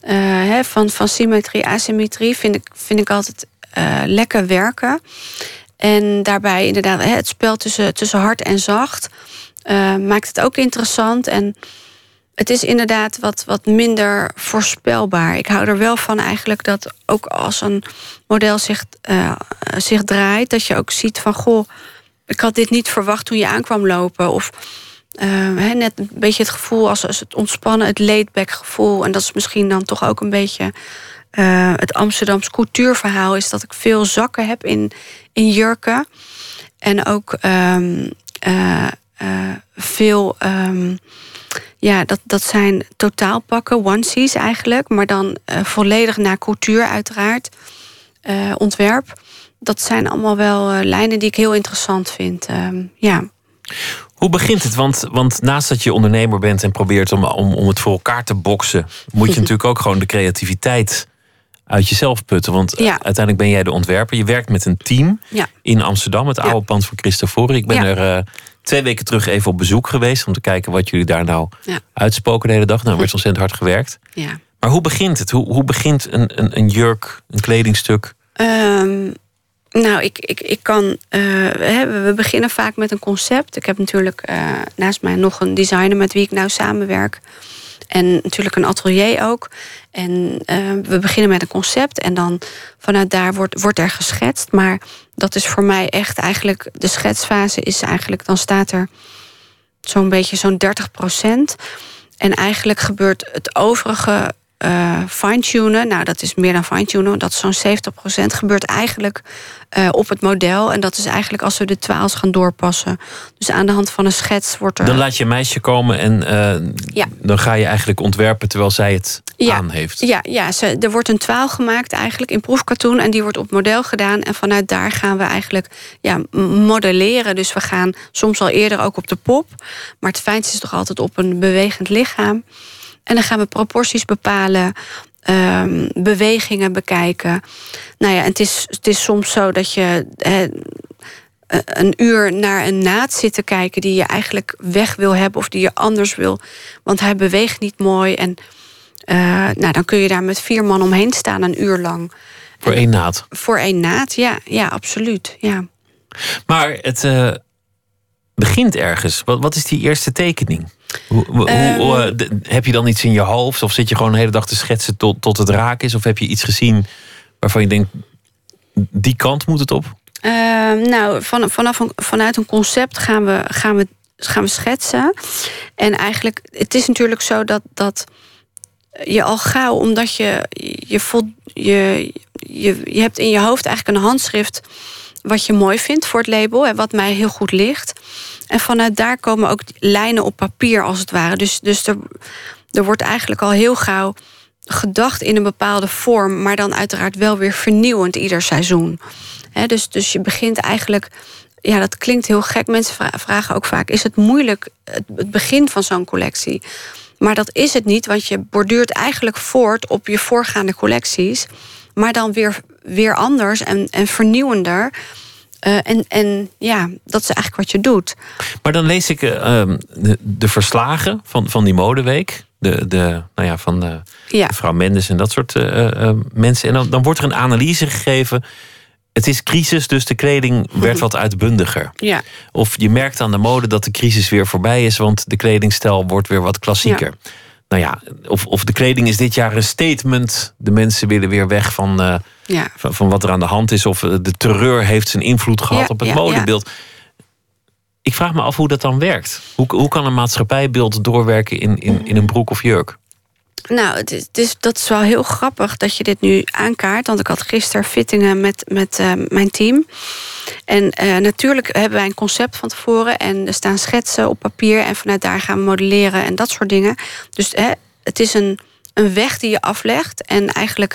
eh, hè, van, van symmetrie, asymmetrie, vind ik, vind ik altijd eh, lekker werken. En daarbij inderdaad hè, het spel tussen, tussen hard en zacht eh, maakt het ook interessant. En het is inderdaad wat, wat minder voorspelbaar. Ik hou er wel van eigenlijk dat ook als een model zich, eh, zich draait, dat je ook ziet van goh, ik had dit niet verwacht toen je aankwam lopen. Of eh, net een beetje het gevoel als, als het ontspannen, het laidback gevoel. En dat is misschien dan toch ook een beetje het Amsterdams cultuurverhaal. Is dat ik veel zakken heb in, in jurken. En ook ehm, eh, eh, veel. ehm, ja, dat, dat zijn totaalpakken, onesies eigenlijk. Maar dan eh, volledig naar cultuur uiteraard. eh, ontwerp. Dat zijn allemaal wel lijnen die ik heel interessant vind. Ehm, ja. Hoe begint het? Want, want naast dat je ondernemer bent en probeert om, om, om het voor elkaar te boksen, moet je natuurlijk ook gewoon de creativiteit uit jezelf putten. Want Ja. uiteindelijk ben jij de ontwerper. Je werkt met een team Ja. in Amsterdam, het Ja. oude pand van Christofori. Ik ben er twee weken terug even op bezoek geweest om te kijken wat jullie daar nou Ja. uitspoken de hele dag. Nou, er werd ontzettend hard gewerkt. ja. Maar hoe begint het? Hoe, hoe begint een, een, een jurk, een kledingstuk? Ehm, nou, ik, ik, ik kan. eh, we, we beginnen vaak met een concept. Ik heb natuurlijk eh, naast mij nog een designer met wie ik nou samenwerk. En natuurlijk een atelier ook. En eh, we beginnen met een concept. En dan vanuit daar wordt, wordt er geschetst. Maar dat is voor mij echt eigenlijk. De schetsfase is eigenlijk. Dan staat er zo'n beetje zo'n 30 procent. En eigenlijk gebeurt het overige eh, fine-tunen. Nou, dat is meer dan fine-tunen. Dat is zo'n 70 procent. Gebeurt eigenlijk eh, op het model. En dat is eigenlijk als we de twaals gaan doorpassen. Dus aan de hand van een schets wordt er... Dan laat je een meisje komen en eh, Ja. dan ga je eigenlijk ontwerpen terwijl zij het Ja. aan heeft. Ja, ja ze, er wordt een twaal gemaakt eigenlijk in proefkatoen. En die wordt op model gedaan. En vanuit daar gaan we eigenlijk ja, modelleren. Dus we gaan soms al eerder ook op de pop. Maar het fijnste is toch altijd op een bewegend lichaam. En dan gaan we proporties bepalen. ehm, bewegingen bekijken. Nou ja, het is, het is soms zo dat je eh, een uur naar een naad zit te kijken die je eigenlijk weg wil hebben of die je anders wil. Want hij beweegt niet mooi. En eh, nou, dan kun je daar met vier man omheen staan een uur lang. Voor één naad. Voor één naad, ja, ja absoluut. Ja. Maar het eh, begint ergens. Wat, wat is die eerste tekening? Hoe, hoe- Ehm. hoe, eh, heb je dan iets in je hoofd? Of zit je gewoon de hele dag te schetsen tot, tot het raak is? Of heb je iets gezien waarvan je denkt, die kant moet het op? Ehm, nou, van, vanaf een, vanuit een concept gaan we, gaan, we, gaan we schetsen. En eigenlijk, het is natuurlijk zo dat, dat je al gauw, omdat je, je, vol, je, je, je hebt in je hoofd eigenlijk een handschrift wat je mooi vindt voor het label en wat mij heel goed ligt. En vanuit daar komen ook lijnen op papier als het ware. Dus, dus er, er wordt eigenlijk al heel gauw gedacht in een bepaalde vorm, maar dan uiteraard wel weer vernieuwend ieder seizoen. Dus, dus je begint eigenlijk. Ja, dat klinkt heel gek. Mensen vra- vragen ook vaak: is het moeilijk het, het begin van zo'n collectie? Maar dat is het niet, want je borduurt eigenlijk voort op je voorgaande collecties, maar dan weer, weer anders en, en vernieuwender. Eh, en, en ja, dat is eigenlijk wat je doet. Maar dan lees ik eh, ehm, de, de verslagen van, van die modeweek. De, de, nou ja, van de, Ja. mevrouw Mendes en dat soort eh, eh, mensen. En dan, dan wordt er een analyse gegeven. Het is crisis, dus de kleding werd wat uitbundiger. Ja. Of je merkt aan de mode dat de crisis weer voorbij is, want de kledingstijl wordt weer wat klassieker. Nou ja, of, of de kleding is dit jaar een statement. De mensen willen weer weg van, eh, Ja. van, van wat er aan de hand is. Of eh, de terreur heeft zijn invloed gehad Ja, op het ja, modebeeld. Ik vraag me af hoe dat dan werkt. Hoe, hoe kan een maatschappijbeeld doorwerken in, in, in een broek of jurk? Nou, is- dat is wel heel grappig dat je dit nu aankaart. Want ik had gisteren fittingen met, met eh, mijn team. En eh, natuurlijk hebben wij een concept van tevoren. En er staan schetsen op papier. En vanuit daar gaan we modelleren en dat soort dingen. Dus hè, het is een, een weg die je aflegt. En eigenlijk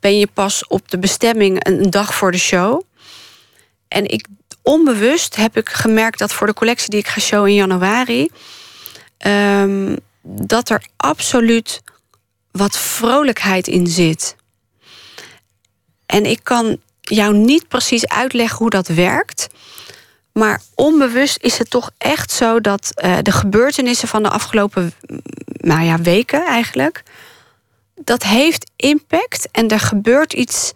ben je pas op de bestemming een, een dag voor de show. En ik, onbewust heb ik gemerkt dat voor de collectie die ik ga showen in januari. ehm, dat er absoluut wat vrolijkheid in zit. En ik kan jou niet precies uitleggen hoe dat werkt. Maar onbewust is het toch echt zo dat eh, de gebeurtenissen van de afgelopen nou ja, weken eigenlijk. Dat heeft impact en er gebeurt iets.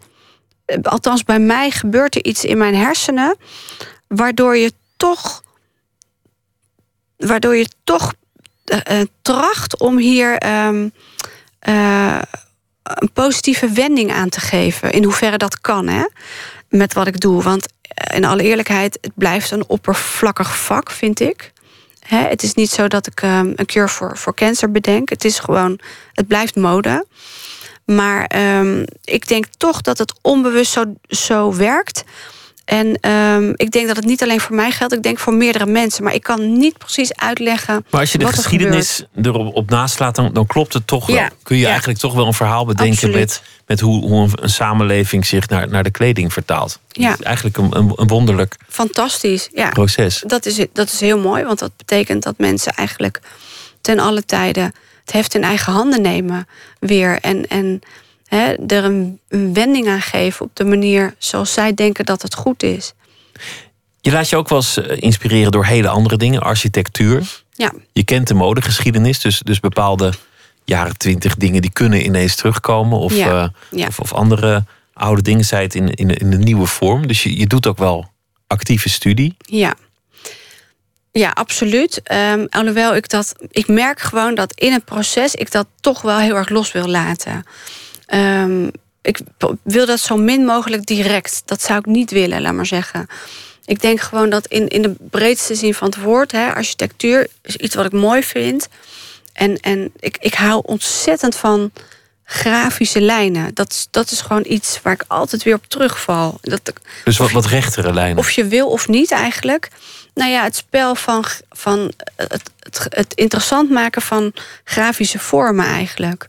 eh, Althans, bij mij gebeurt er iets in mijn hersenen. Waardoor je toch. Waardoor je toch tracht om hier ehm, eh, een positieve wending aan te geven. In hoeverre dat kan, hè? Met wat ik doe. Want eh, in alle eerlijkheid, het blijft een oppervlakkig vak, vind ik. Hè, het is niet zo dat ik ehm, een cure voor, voor cancer bedenk. Het is gewoon, het blijft mode. Maar ehm, ik denk toch dat het onbewust zo, zo werkt. En ehm, ik denk dat het niet alleen voor mij geldt, ik denk voor meerdere mensen. Maar ik kan niet precies uitleggen. Maar als je de er geschiedenis erop op naslaat, dan, dan klopt het toch wel. Kun je ja. eigenlijk toch wel een verhaal bedenken Absoluut. met, met hoe, hoe een, een samenleving zich naar, naar de kleding vertaalt. Ja. Is eigenlijk een, een, een wonderlijk Fantastisch. Ja. proces. Dat is, dat is heel mooi, want dat betekent dat mensen eigenlijk ten alle tijden het heft in eigen handen nemen weer. En, en hè, er een, een wending aan geven op de manier zoals zij denken dat het goed is. Je laat je ook wel eens eh, inspireren door hele andere dingen. Architectuur. Ja, Je kent de modegeschiedenis, dus, dus bepaalde jaren twintig dingen die kunnen ineens terugkomen. Of, Ja, eh, ja. of, of andere oude dingen, zij het in, in, in een nieuwe vorm. Dus je, je doet ook wel actieve studie. ja. Ja, absoluut. Ehm, alhoewel ik dat. Ik merk gewoon dat in het proces ik dat toch wel heel erg los wil laten. Ehm, ik wil dat zo min mogelijk direct. Dat zou ik niet willen, laat maar zeggen. Ik denk gewoon dat in, in de breedste zin van het woord, hè, architectuur is iets wat ik mooi vind. En, en ik, ik hou ontzettend van grafische lijnen. Dat, is- dat is gewoon iets waar ik altijd weer op terugval. Dat, Dus wat, wat rechtere lijnen. of je wil of niet eigenlijk. Nou ja, het spel van, van het, het, het interessant maken van grafische vormen eigenlijk.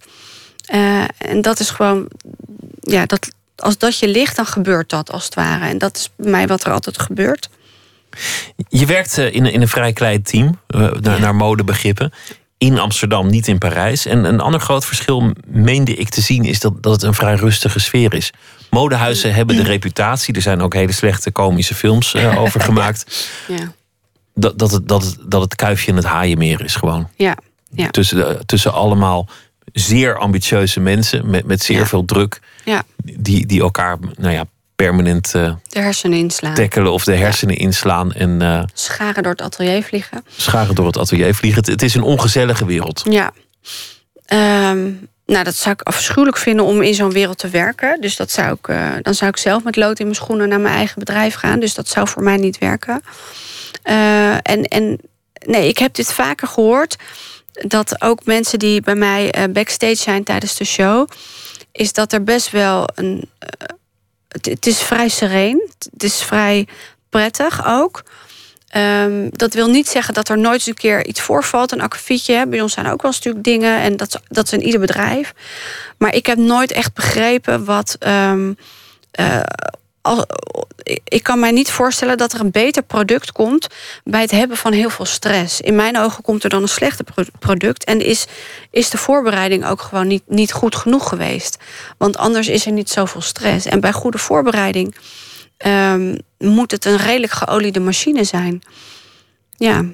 Eh, en dat is gewoon, ja, dat, als dat je ligt, dan gebeurt dat als het ware. En dat is bij mij wat er altijd gebeurt. Je werkt eh, in, een- in een vrij klein team, eh, naar, naar modebegrippen. In Amsterdam, niet in Parijs. En een ander groot verschil, meende ik te zien, is dat, dat het een vrij rustige sfeer is. Modehuizen hebben de reputatie, er zijn ook hele slechte komische films over gemaakt. Ja, Dat, dat, het, dat, het, dat het kuifje in het haaienmeer is gewoon. ja, ja. Tussen, tussen allemaal zeer ambitieuze mensen met, met zeer Ja. veel druk, ja. die, die elkaar nou ja, permanent eh de hersenen inslaan. tackelen of de hersenen inslaan en eh, Scharen door het atelier vliegen. scharen door het atelier vliegen. Het, het is een ongezellige wereld. Ja. Ehm, nou, dat zou ik afschuwelijk vinden om in zo'n wereld te werken. Dus dat zou ik, eh, dan zou ik zelf met lood in mijn schoenen naar mijn eigen bedrijf gaan. Dus dat zou voor mij niet werken. En, en nee, ik heb dit vaker gehoord. Dat ook mensen die bij mij eh, backstage zijn tijdens de show, is dat er best wel een. eh, het, is vrij sereen. Het is vrij prettig ook. Ehm, dat wil niet zeggen dat er nooit eens een keer iets voorvalt. Een akkefietje. Bij ons zijn ook wel eens natuurlijk dingen. En dat, dat is in ieder bedrijf. Maar ik heb nooit echt begrepen wat. ehm, eh, ik kan mij niet voorstellen dat er een beter product komt bij het hebben van heel veel stress. In mijn ogen komt er dan een slechter pro- product. En is, is de voorbereiding ook gewoon niet, niet goed genoeg geweest. Want anders is er niet zoveel stress. En bij goede voorbereiding ehm, moet het een redelijk geoliede machine zijn. Ja,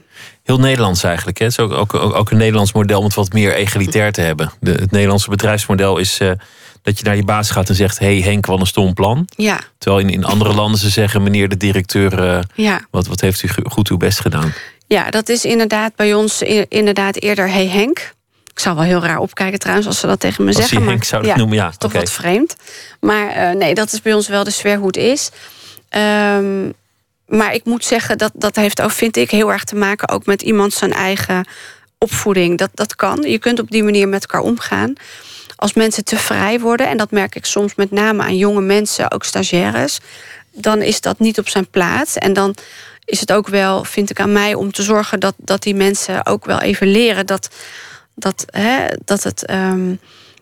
Heel Nederlands eigenlijk. Hè? Is ook, ook, ook, ook een Nederlands model om het wat meer egalitair te hebben. De, het Nederlandse bedrijfsmodel is eh, dat je naar je baas gaat en zegt... hey Henk, wat een stom plan. ja, Terwijl in, in andere landen ze zeggen... meneer de directeur, eh, ja. wat, wat heeft u go- goed uw best gedaan? Ja, dat is inderdaad bij ons inderdaad eerder hey Henk. Ik zou wel heel raar opkijken trouwens als ze dat tegen me Als zeggen. maar Henk zou noemen, ja. toch wat vreemd. Maar eh, nee, dat is bij ons wel de sfeer hoe het is. Ehm, maar ik moet zeggen, dat, dat heeft ook, vind ik, heel erg te maken ook met iemand zijn eigen opvoeding. Dat, dat kan. Je kunt op die manier met elkaar omgaan. Als mensen te vrij worden, en dat merk ik soms met name aan jonge mensen, ook stagiaires, dan is dat niet op zijn plaats. En dan is het ook wel, vind ik, aan mij om te zorgen dat, dat die mensen ook wel even leren dat, dat, hè, dat het, ehm,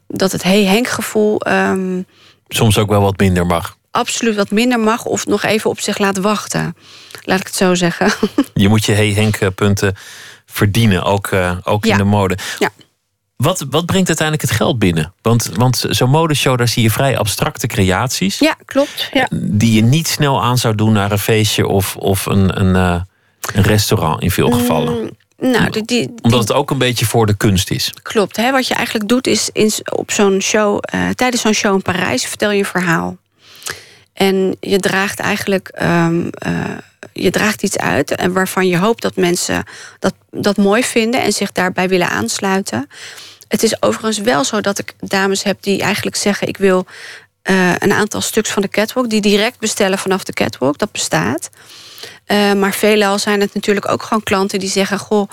dat het hey Henk gevoel ehm, Soms ook wel wat minder mag. absoluut wat minder mag of nog even op zich laat wachten. Laat ik het zo zeggen. Je moet je hey Henk eh, punten verdienen, ook, eh, ook in de mode. Ja. Wat, wat brengt uiteindelijk het geld binnen? Want, want zo'n modeshow, daar zie je vrij abstracte creaties. Ja, klopt. Ja. Die je niet snel aan zou doen naar een feestje of, of een, een, eh, een restaurant in veel gevallen. Nou, die, die, Omdat het ook een beetje voor de kunst is. Klopt. Hè? Wat je eigenlijk doet is in, op zo'n show, eh, tijdens zo'n show in Parijs, vertel je een verhaal. En je draagt eigenlijk ehm, eh, je draagt iets uit en waarvan je hoopt dat mensen dat, dat mooi vinden en zich daarbij willen aansluiten. Het is overigens wel zo dat ik dames heb die eigenlijk zeggen: ik wil eh, een aantal stuks van de catwalk die direct bestellen vanaf de catwalk. Dat bestaat. Eh, maar veelal zijn het natuurlijk ook gewoon klanten die zeggen: Goh,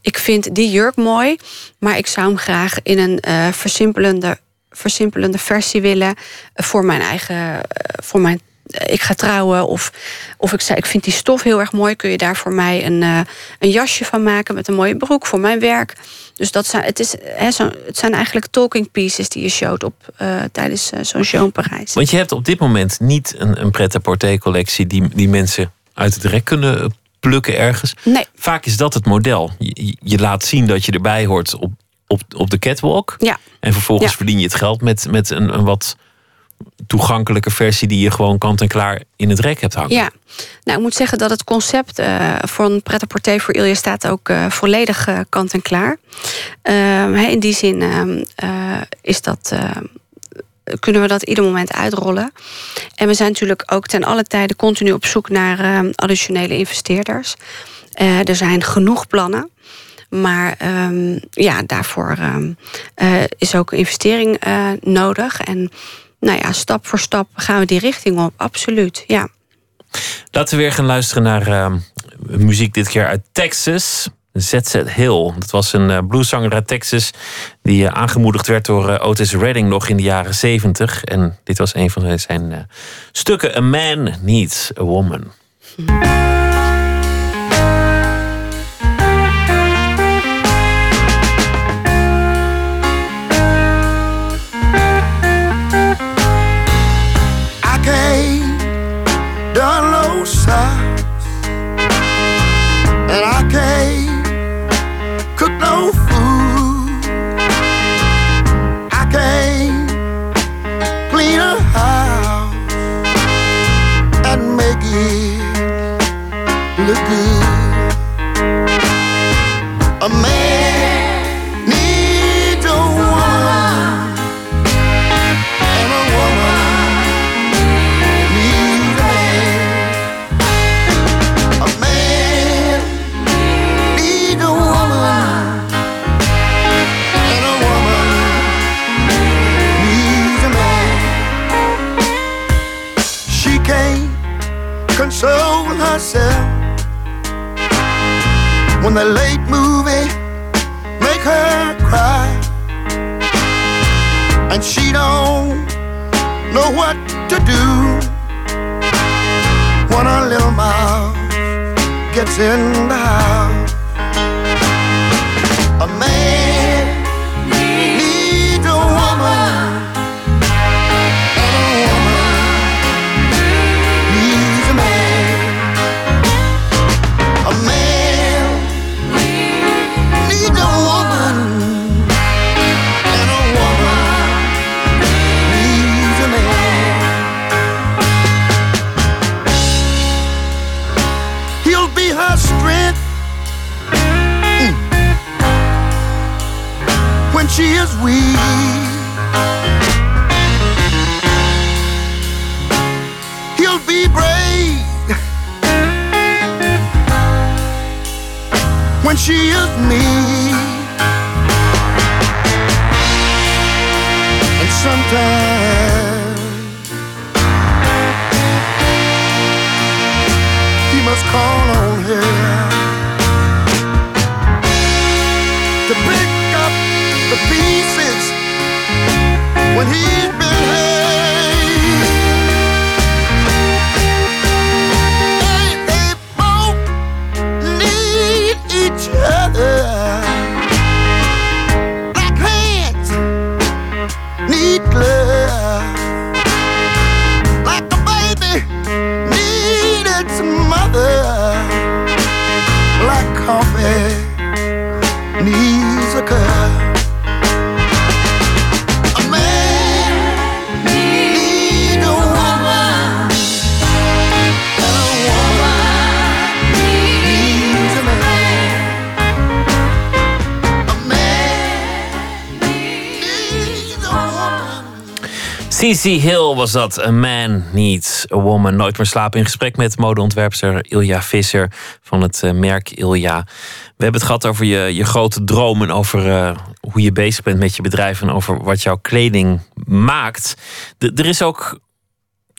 ik vind die jurk mooi, maar ik zou hem graag in een eh, versimpelende, versimpelende versie willen voor mijn eigen. voor mijn, ik ga trouwen. Of, of ik zei: Ik vind die stof heel erg mooi. Kun je daar voor mij een, eh, een jasje van maken met een mooie broek voor mijn werk? Dus dat zijn, het, is, hè, zo, het zijn eigenlijk talking pieces die je showt op, eh, tijdens eh, zo'n show in Parijs. Want je hebt op dit moment niet een, een pret-à-porter collectie die, die mensen uit het rek kunnen plukken ergens. Nee. Vaak is dat het model. Je, je laat zien dat je erbij hoort op, op, op de catwalk. Ja. En vervolgens Ja. verdien je het geld met, met een, een wat toegankelijke versie die je gewoon kant-en-klaar in het rek hebt hangen. Ja, nou ik moet zeggen dat het concept eh, voor een pret-à-porter voor Ilja staat ook eh, volledig eh, kant en klaar. Ehm, in die zin ehm, eh, is dat, kunnen we dat ieder moment uitrollen. En we zijn natuurlijk ook ten alle tijde continu op zoek naar ehm, additionele investeerders. Er zijn genoeg plannen. Maar ja, daarvoor is ook investering nodig. En nou ja, stap voor stap gaan we die richting op, absoluut. Ja. Laten we weer gaan luisteren naar eh, muziek dit keer uit Texas. ZZ Hill. Dat was een eh, blueszanger uit Texas die eh, aangemoedigd werd door eh, Otis Redding nog in de jaren 70. En dit was een van zijn stukken. A Man Needs a Woman. I CC Hill was dat. A Man Needs a Woman. Nooit meer slapen. In gesprek met modeontwerpster Ilja Visser van het eh, merk Ilja. We hebben het gehad over je, je grote dromen. Over eh, hoe je bezig bent met je bedrijf. En over wat jouw kleding maakt. Er is ook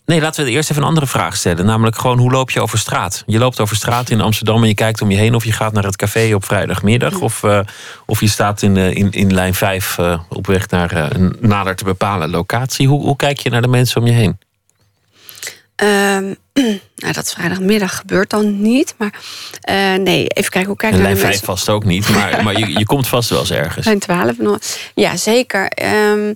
Nee, laten we eerst even een andere vraag stellen. Namelijk gewoon, hoe loop je over straat? Je loopt over straat in Amsterdam en je kijkt om je heen... of je gaat naar het café op vrijdagmiddag... of, eh, of je staat in, in, in lijn 5 eh, op weg naar eh, een nader te bepalen locatie. Hoe, hoe kijk je naar de mensen om je heen? Ehm, nou, dat vrijdagmiddag gebeurt dan niet. Maar eh, nee, even kijken hoe kijk En ik naar de 5 mensen. vast ook niet, maar, maar je, je komt vast wel eens ergens. Lijn 12 nog. Ja, zeker. Ehm,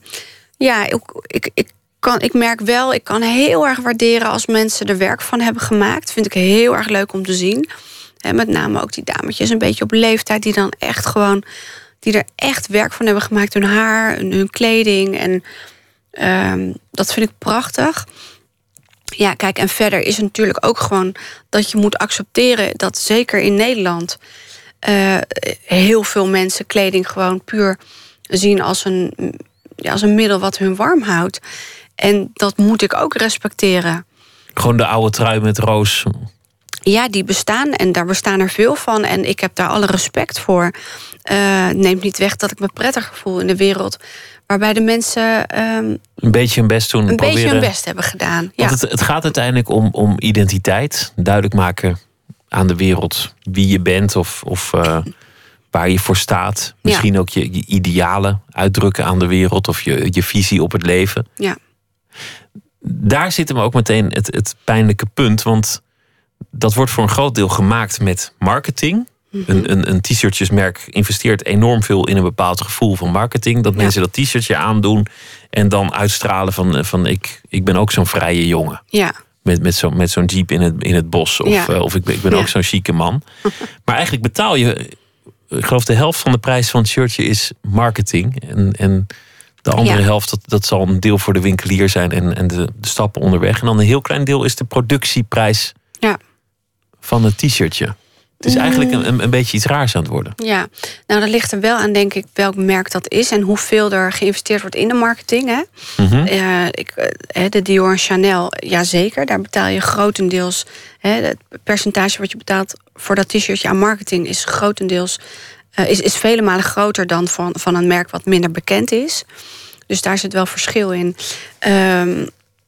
ja, ik, ik, ik, kan, ik merk wel, ik kan heel erg waarderen als mensen er werk van hebben gemaakt. Vind ik heel erg leuk om te zien. En met name ook die dametjes een beetje op leeftijd die dan echt gewoon, die er echt werk van hebben gemaakt. Hun haar, hun, hun kleding. En ehm, dat vind ik prachtig. Ja, kijk, en verder is het natuurlijk ook gewoon dat je moet accepteren dat zeker in Nederland eh, heel veel mensen kleding gewoon puur zien als een, ja, als een middel wat hun warm houdt. En dat moet ik ook respecteren. Gewoon de oude trui met roos. Ja, die bestaan en daar bestaan er veel van. En ik heb daar alle respect voor. Eh, neemt niet weg dat ik me prettig voel in de wereld. Waarbij de mensen ehm, Een beetje hun best doen. een proberen. beetje hun best hebben gedaan. Ja. Want het, het gaat uiteindelijk om, om identiteit. Duidelijk maken aan de wereld wie je bent of, of eh, waar je voor staat. Misschien ook je, je idealen uitdrukken aan de wereld of je, je visie op het leven. ja. Daar zit hem ook meteen het, het pijnlijke punt. Want dat wordt voor een groot deel gemaakt met marketing. Een, een, een t-shirtjesmerk investeert enorm veel in een bepaald gevoel van marketing. Dat Ja. mensen dat t-shirtje aandoen en dan uitstralen van, van ik, ik ben ook zo'n vrije jongen. ja. Met, met zo'n met zo'n jeep in het, in het bos. Of, Ja. eh, of ik ben, ik ben Ja. ook zo'n chique man. maar eigenlijk betaal je, ik geloof de helft van de prijs van het shirtje is marketing. En, en de andere helft, dat, dat zal een deel voor de winkelier zijn en, en de, de stappen onderweg. En dan een heel klein deel is de productieprijs Ja. van het t-shirtje. Het is eigenlijk een, een, beetje iets raars aan het worden. Ja, nou dat ligt er wel aan, denk ik, welk merk dat is en hoeveel er geïnvesteerd wordt in de marketing. Hè? Mhm. Ik, eh, de Dior en Chanel, jazeker, daar betaal je grotendeels. Hè, het percentage wat je betaalt voor dat t-shirtje aan marketing is grotendeels. eh, is, is vele malen groter dan van, van een merk wat minder bekend is. Dus daar zit wel verschil in. Ehm,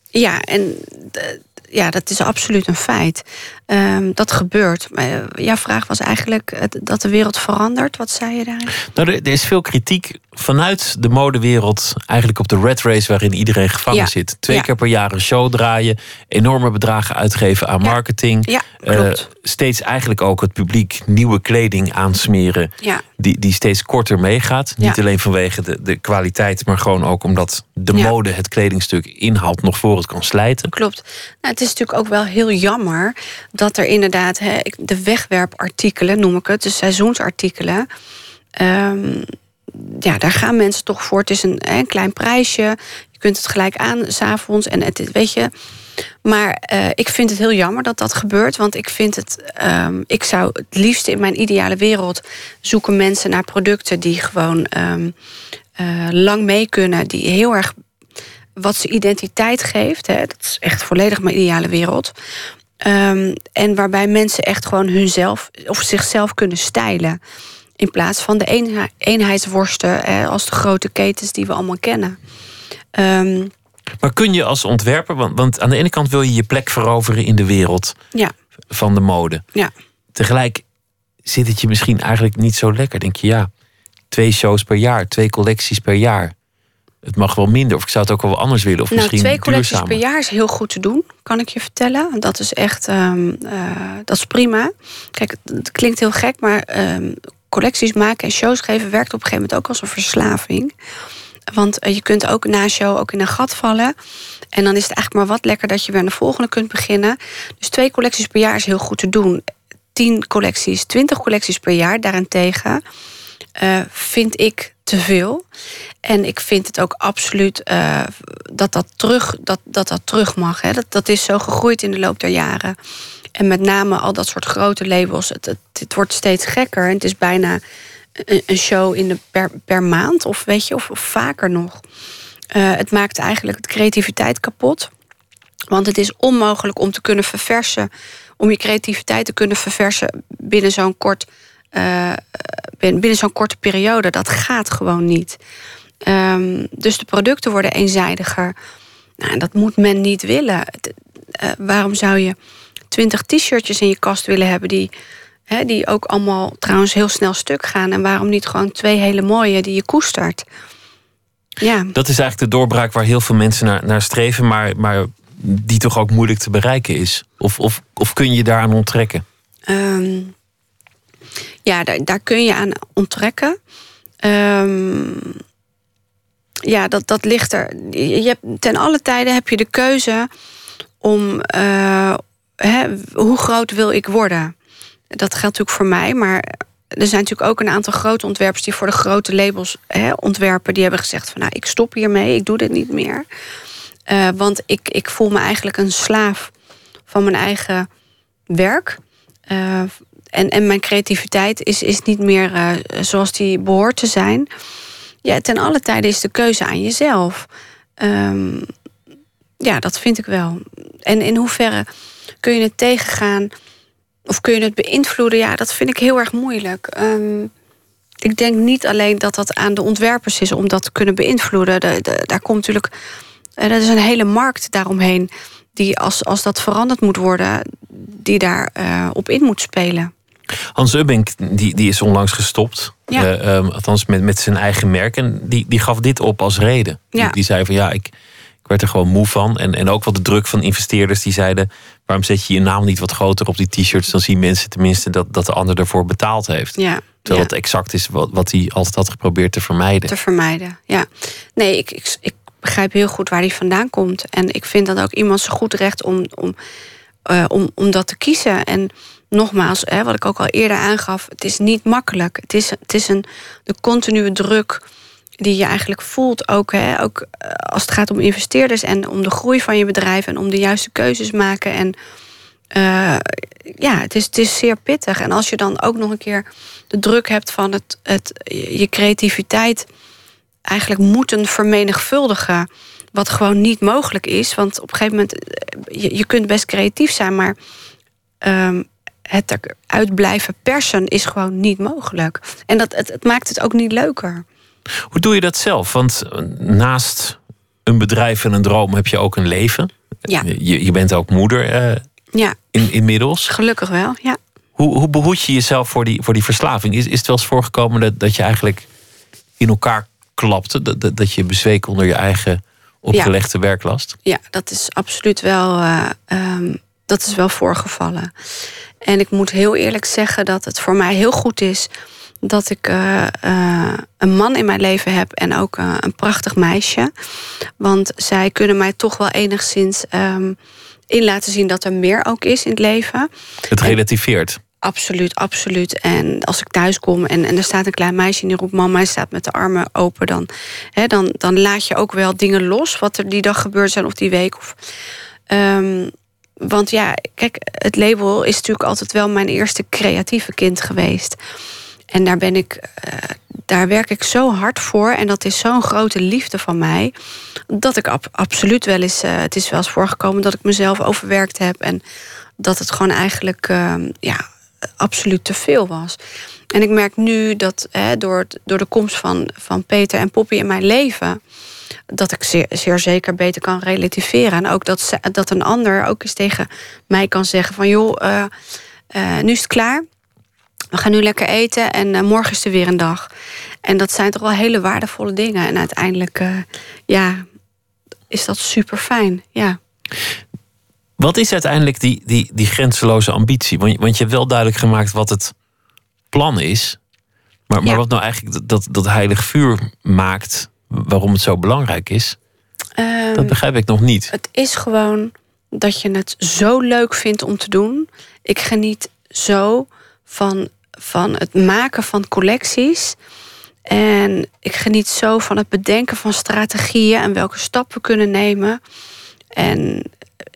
ja, en eh, ja, dat is absoluut een feit. Ehm, dat gebeurt. Maar eh, jouw vraag was eigenlijk dat de wereld verandert. Wat zei je daarin? Nou, er is veel kritiek vanuit de modewereld eigenlijk op de red race waarin iedereen gevangen Ja. zit. Twee Ja. keer per jaar een show draaien, enorme bedragen uitgeven aan Ja. marketing. Klopt. steeds eigenlijk ook het publiek nieuwe kleding aansmeren die, die steeds korter meegaat. Niet alleen vanwege de, de kwaliteit, maar gewoon ook omdat de mode het kledingstuk inhaalt nog voor het kan slijten. Klopt. Nou, het is natuurlijk ook wel heel jammer dat er inderdaad de wegwerpartikelen, noem ik het, de seizoensartikelen. ehm, ja, daar gaan mensen toch voor. Het is een, klein prijsje. Je kunt het gelijk aan s'avonds. En het weet je. Maar eh, ik vind het heel jammer dat dat gebeurt. Want ik vind het. ehm, ik zou het liefst in mijn ideale wereld zoeken mensen naar producten die gewoon ehm, eh, lang mee kunnen. Die heel erg wat ze identiteit geeft. Hè, dat is echt volledig mijn ideale wereld. Ehm, en waarbij mensen echt gewoon hunzelf of zichzelf kunnen stijlen. In plaats van de eenheidsworsten hè, als de grote ketens die we allemaal kennen. Ehm, Maar kun je als ontwerper, want, want aan de ene kant wil je je plek veroveren in de wereld ja, van de mode. ja, Tegelijk zit het je misschien eigenlijk niet zo lekker. Denk je, ja, twee shows per jaar, twee collecties per jaar. Het mag wel minder, of ik zou het ook wel anders willen. Of nou, misschien twee collecties duurzamer. per jaar is heel goed te doen, kan ik je vertellen. Dat is echt, ehm, eh, dat is prima. Kijk, het, het klinkt heel gek, maar ehm, collecties maken en shows geven werkt op een gegeven moment ook als een verslaving. Want eh, je kunt ook na een show ook in een gat vallen. En dan is het eigenlijk maar wat lekker dat je weer aan de volgende kunt beginnen. Dus twee collecties per jaar is heel goed te doen. Tien collecties, twintig collecties per jaar daarentegen eh, vind ik te veel. En ik vind het ook absoluut eh, dat, dat, terug, dat, dat dat terug mag. Hè. Dat, dat is zo gegroeid in de loop der jaren. En met name al dat soort grote labels. Het, het, wordt steeds gekker. En het is bijna een, show in de per, per maand. Of weet je, of, vaker nog. Eh, het maakt eigenlijk de creativiteit kapot. Want het is onmogelijk om te kunnen verversen. Om je creativiteit te kunnen verversen binnen zo'n kort. eh, binnen zo'n korte periode. Dat gaat gewoon niet. Ehm, dus de producten worden eenzijdiger. Nou, dat moet men niet willen. Eh, waarom zou je twintig t-shirtjes in je kast willen hebben die, hè, die ook allemaal trouwens heel snel stuk gaan? En waarom niet gewoon twee hele mooie die je koestert? Ja, Dat is eigenlijk de doorbraak waar heel veel mensen naar, naar streven, maar, maar die toch ook moeilijk te bereiken is. Of, of, of kun je daaraan onttrekken? Ehm, ja, daar, daar kun je aan onttrekken. Ehm, ja, dat, dat ligt er. Je hebt, ten alle tijden heb je de keuze om eh, hè, hoe groot wil ik worden. Dat geldt natuurlijk voor mij, maar er zijn natuurlijk ook een aantal grote ontwerpers die voor de grote labels hè, ontwerpen. Die hebben gezegd van nou, ik stop hiermee, ik doe dit niet meer. Eh, want ik, ik voel me eigenlijk een slaaf van mijn eigen werk. Eh, en, en mijn creativiteit is, is niet meer eh, zoals die behoort te zijn. Ja, ten alle tijde is de keuze aan jezelf. Ehm, ja, dat vind ik wel. En in hoeverre kun je het tegengaan of kun je het beïnvloeden? Ja, dat vind ik heel erg moeilijk. Ehm, ik denk niet alleen dat dat aan de ontwerpers is om dat te kunnen beïnvloeden. De, de- daar komt natuurlijk. Er is een hele markt daaromheen. Die als, als dat veranderd moet worden, die daar eh, op in moet spelen. Hans Ubbink die, die is onlangs gestopt. Ja. Eh, ehm, althans met, met zijn eigen merk. En die, die gaf dit op als reden. Ja. Die, die zei van ja, ik werd er gewoon moe van. En, en ook wel de druk van investeerders die zeiden... waarom zet je je naam niet wat groter op die t-shirts? Dan zien mensen tenminste dat, dat de ander ervoor betaald heeft. Ja, Terwijl ja. het exact is wat, wat hij altijd had geprobeerd te vermijden. te vermijden. Ja. Nee, ik, ik, ik begrijp heel goed waar die vandaan komt. En ik vind dat ook iemand zo goed recht om, om, eh, om, om dat te kiezen. En nogmaals, hè, wat ik ook al eerder aangaf, het is niet makkelijk. Het is, het is een, de continue druk die je eigenlijk voelt, ook, hè, ook eh, als het gaat om investeerders en om de groei van je bedrijf en om de juiste keuzes maken. En eh, ja, het is, het is zeer pittig. En als je dan ook nog een keer de druk hebt van het, het, je creativiteit eigenlijk moeten vermenigvuldigen. Wat gewoon niet mogelijk is. Want op een gegeven moment, eh, je, je kunt best creatief zijn, maar ehm, het eruit blijven persen is gewoon niet mogelijk. En dat, het, het maakt het ook niet leuker. Hoe doe je dat zelf? Want eh, naast een bedrijf en een droom heb je ook een leven. Ja. Je, je bent ook moeder eh, Ja, in, inmiddels. gelukkig wel. Ja. Hoe, hoe behoed je jezelf voor die, voor die verslaving? Is, is het wel eens voorgekomen dat, dat je eigenlijk in elkaar klapte? Dat, dat, dat je bezweek onder je eigen opgelegde werklast? Ja, dat is absoluut wel, eh, ehm, dat is wel voorgevallen. En ik moet heel eerlijk zeggen dat het voor mij heel goed is dat ik eh, eh, een man in mijn leven heb en ook eh, een prachtig meisje. Want zij kunnen mij toch wel enigszins ehm, in laten zien dat er meer ook is in het leven. Het relativeert. Absoluut, absoluut. En als ik thuis kom en, en er staat een klein meisje en die roept mama, hij staat met de armen open, dan, hè, dan, dan laat je ook wel dingen los wat er die dag gebeurd zijn of die week. Of, Ehm, want ja, kijk, het label is natuurlijk altijd wel mijn eerste creatieve kind geweest. En daar ben ik, eh, daar werk ik zo hard voor. En dat is zo'n grote liefde van mij. Dat ik ab- absoluut wel eens. eh, het is wel eens voorgekomen dat ik mezelf overwerkt heb. En dat het gewoon eigenlijk ehm, ja, absoluut te veel was. En ik merk nu dat hè, door, door de komst van, van Peter en Poppy in mijn leven. dat ik zeer, zeer zeker beter kan relativeren. En ook dat, dat een ander ook eens tegen mij kan zeggen: van joh, eh, nu is het klaar. We gaan nu lekker eten en eh, morgen is er weer een dag. En dat zijn toch wel hele waardevolle dingen. En uiteindelijk, eh, ja, is dat super fijn. Ja. Wat is uiteindelijk die, die, die grenzeloze ambitie? Want, want je hebt wel duidelijk gemaakt wat het plan is. Maar, maar Ja. wat nou eigenlijk dat, dat, heilig vuur maakt, waarom het zo belangrijk is, Ehm, dat begrijp ik nog niet. Het is gewoon dat je het zo leuk vindt om te doen. Ik geniet zo van, van het maken van collecties. En ik geniet zo van het bedenken van strategieën en welke stappen we kunnen nemen. En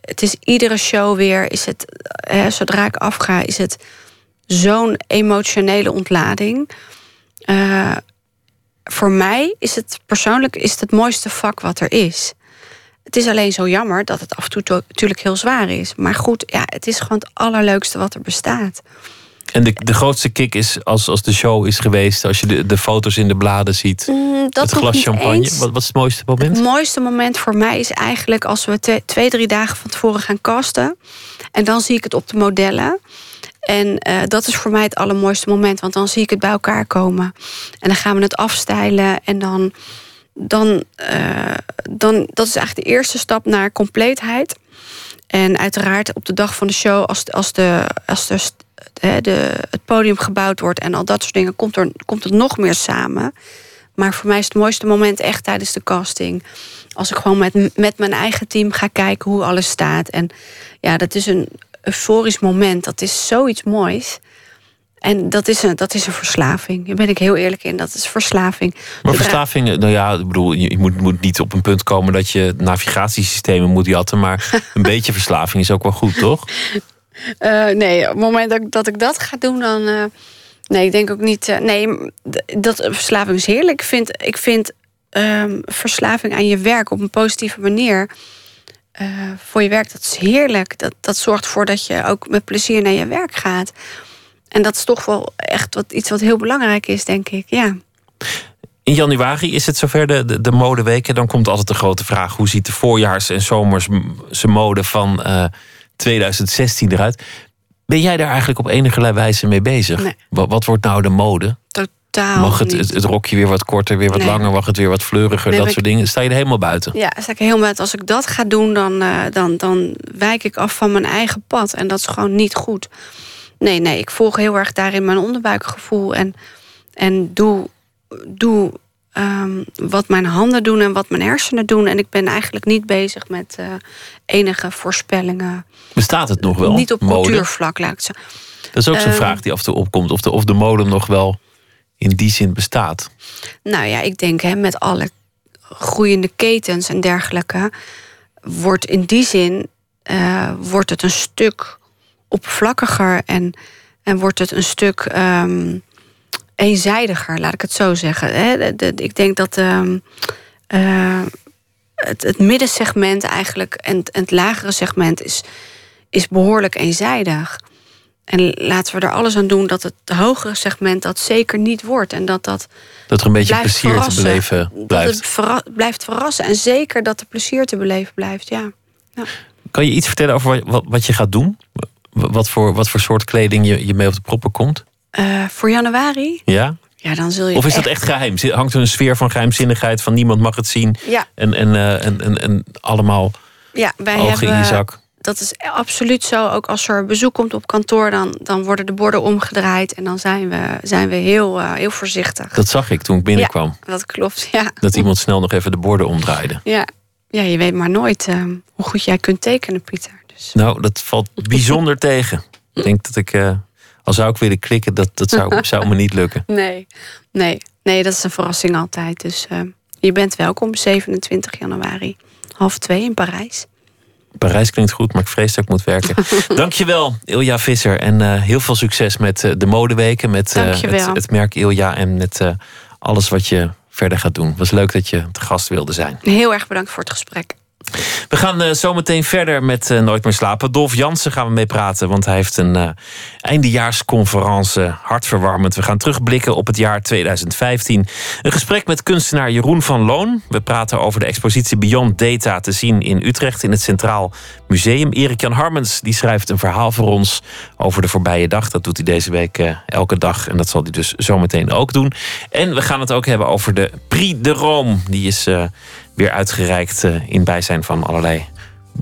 het is iedere show weer, is het, hè, zodra ik afga, is het zo'n emotionele ontlading. Eh, voor mij is het persoonlijk is het, het mooiste vak wat er is. Het is alleen zo jammer dat het af en toe to- natuurlijk heel zwaar is. Maar goed, ja, het is gewoon het allerleukste wat er bestaat. En de, de grootste kick is als, als de show is geweest, als je de, de foto's in de bladen ziet. Mm, dat het glas champagne. eens. Wat, wat is het mooiste moment? Het mooiste moment voor mij is eigenlijk als we twee, twee, drie dagen van tevoren gaan casten. En dan zie ik het op de modellen. En eh, dat is voor mij het allermooiste moment, want dan zie ik het bij elkaar komen. En dan gaan we het afstijlen en dan, dan, eh, dan dat is eigenlijk de eerste stap naar compleetheid. En uiteraard op de dag van de show, als, als, de, als de, de, de, het podium gebouwd wordt en al dat soort dingen, komt, er, komt het nog meer samen. Maar voor mij is het mooiste moment echt tijdens de casting. Als ik gewoon met, met mijn eigen team ga kijken hoe alles staat. En ja, dat is een euforisch moment. Dat is zoiets moois. En dat is een, dat is een verslaving. Daar ben ik heel eerlijk in. Dat is verslaving. Maar verslaving, nou ja, ik bedoel, je je moet, moet niet op een punt komen dat je navigatiesystemen moet jatten. Maar een beetje verslaving is ook wel goed, toch? Eh, nee, op het moment dat ik, dat ga doen, dan. eh, nee, ik denk ook niet. eh, nee, dat verslaving is heerlijk. Ik vind, ik vind ehm, verslaving aan je werk op een positieve manier. voor je werk, dat is heerlijk. Dat, dat zorgt ervoor dat je ook met plezier naar je werk gaat. En dat is toch wel echt wat, iets wat heel belangrijk is, denk ik. Ja. In januari is het zover de, de, de modeweken. Dan komt altijd de grote vraag: hoe ziet de voorjaars- en zomerse mode van 2016 eruit? Ben jij daar eigenlijk op enige wijze mee bezig? Nee. Wat, wat wordt nou de mode? Totaal. Mag het, het, het rokje weer wat korter, weer wat Nee. langer? Mag het weer wat fleuriger? Nee, dat soort dingen. Sta je er helemaal buiten? Ja, sta ik er heel met. Als ik dat ga doen, dan, eh, dan, dan wijk ik af van mijn eigen pad. En dat is gewoon niet goed. Nee, nee, ik volg heel erg daarin mijn onderbuikgevoel. En, en doe, doe ehm, wat mijn handen doen en wat mijn hersenen doen. En ik ben eigenlijk niet bezig met eh, enige voorspellingen. Bestaat het nog wel? niet op mode? cultuurvlak, laat ik het zo. Dat is ook zo'n Ehm, vraag die af en toe opkomt. Of de, of de mode nog wel in die zin bestaat. Nou ja, ik denk hè, met alle groeiende ketens en dergelijke, wordt in die zin eh, wordt het een stuk oppervlakkiger en, en wordt het een stuk ehm, eenzijdiger, laat ik het zo zeggen. Ik denk dat ehm, eh, het, het middensegment eigenlijk en, het- het lagere segment is, is behoorlijk eenzijdig. En laten we er alles aan doen dat het hogere segment dat zeker niet wordt. En dat dat Dat er een beetje plezier te beleven Dat blijft. het verra- blijft verrassen. En zeker dat er plezier te beleven blijft, ja. Kan je iets vertellen over wat, wat, wat je gaat doen? Wa- Wat voor, wat voor soort kleding je, je mee op de proppen komt? Eh, voor januari, Ja? ja, dan zul je Of is dat echt geheim? Hangt er een sfeer van geheimzinnigheid van niemand mag het zien? Ja, En, en, eh, en, en, en allemaal ja wij ogen hebben... in je zak? Dat is absoluut zo. Ook als er bezoek komt op kantoor, dan, dan worden de borden omgedraaid. En dan zijn we, zijn we heel, eh, heel voorzichtig. Dat zag ik toen ik binnenkwam. Dat klopt, ja. Dat iemand snel nog even de borden omdraaide. Ja, ja je weet maar nooit hoe goed jij kunt tekenen, Pieter. Dus, Nou, dat valt bijzonder tegen. Ik denk dat ik, al zou ik willen klikken, dat, dat zou, zou me niet lukken. nee, nee, nee, dat is een verrassing altijd. Dus eh, je bent welkom 27 januari, half twee in Parijs. Parijs klinkt goed, maar ik vrees dat ik moet werken. Dankjewel, Ilja Visser. En eh, heel veel succes met eh, de modeweken. Met Dankjewel. het, het merk Ilja en met alles wat je verder gaat doen. Het was leuk dat je te gast wilde zijn. Heel erg bedankt voor het gesprek. We gaan eh, zo meteen verder met eh, Nooit meer slapen. Dolf Jansen gaan we mee praten, want hij heeft een eh eindejaarsconferentie. Hartverwarmend. We gaan terugblikken op het jaar 2015. Een gesprek met kunstenaar Jeroen van Loon. We praten over de expositie Beyond Data te zien in Utrecht in het Centraal Museum. Erik-Jan Harmens die schrijft een verhaal voor ons over de voorbije dag. Dat doet hij deze week elke dag en dat zal hij dus zometeen ook doen. En we gaan het ook hebben over de Prix de Rome. Die is weer uitgereikt eh, in bijzijn van allerlei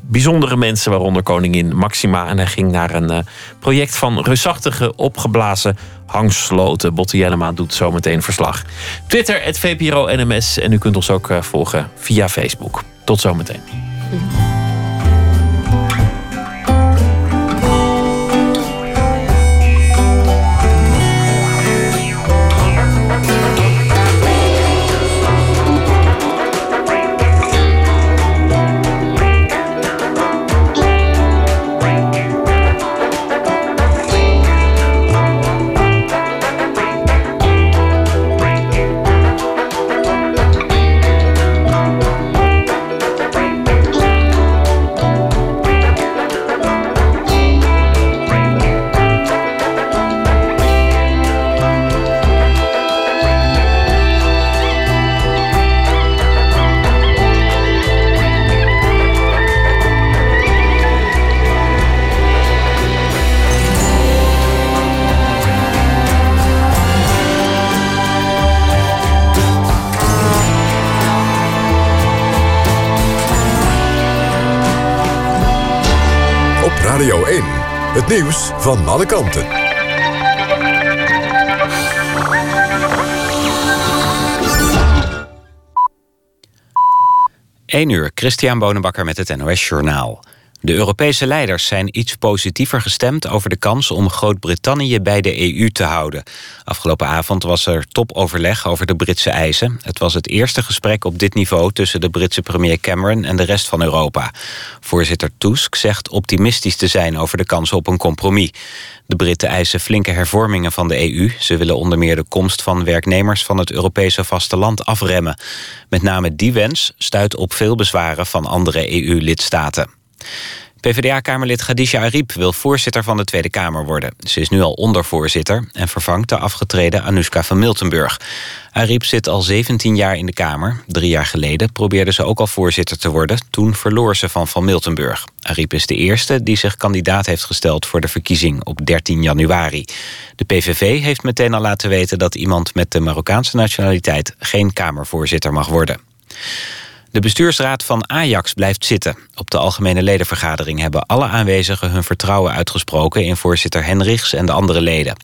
bijzondere mensen, waaronder koningin Maxima. En hij ging naar een eh, project van reusachtige opgeblazen hangsloten. Botte Jellema doet zometeen verslag. Twitter, het VPRO NMS. En u kunt ons ook eh, volgen via Facebook. Tot zometeen. Nieuws van alle kanten. 1 uur, Christian Bonenbakker met het NOS Journaal. De Europese leiders zijn iets positiever gestemd over de kans om Groot-Brittannië bij de EU te houden. Afgelopen avond was er topoverleg over de Britse eisen. Het was het eerste gesprek op dit niveau tussen de Britse premier Cameron en de rest van Europa. Voorzitter Tusk zegt optimistisch te zijn over de kans op een compromis. De Britten eisen flinke hervormingen van de EU. Ze willen onder meer de komst van werknemers van het Europese vasteland afremmen. Met name die wens stuit op veel bezwaren van andere EU-lidstaten. PvdA-kamerlid Khadija Ariep wil voorzitter van de Tweede Kamer worden. Ze is nu al ondervoorzitter en vervangt de afgetreden Anoushka van Miltenburg. Ariep zit al 17 jaar in de Kamer. Drie jaar geleden probeerde ze ook al voorzitter te worden. Toen verloor ze van Van Miltenburg. Ariep is de eerste die zich kandidaat heeft gesteld voor de verkiezing op 13 januari. De PVV heeft meteen al laten weten dat iemand met de Marokkaanse nationaliteit geen Kamervoorzitter mag worden. De bestuursraad van Ajax blijft zitten. Op de algemene ledenvergadering hebben alle aanwezigen hun vertrouwen uitgesproken in voorzitter Henrichs en de andere leden.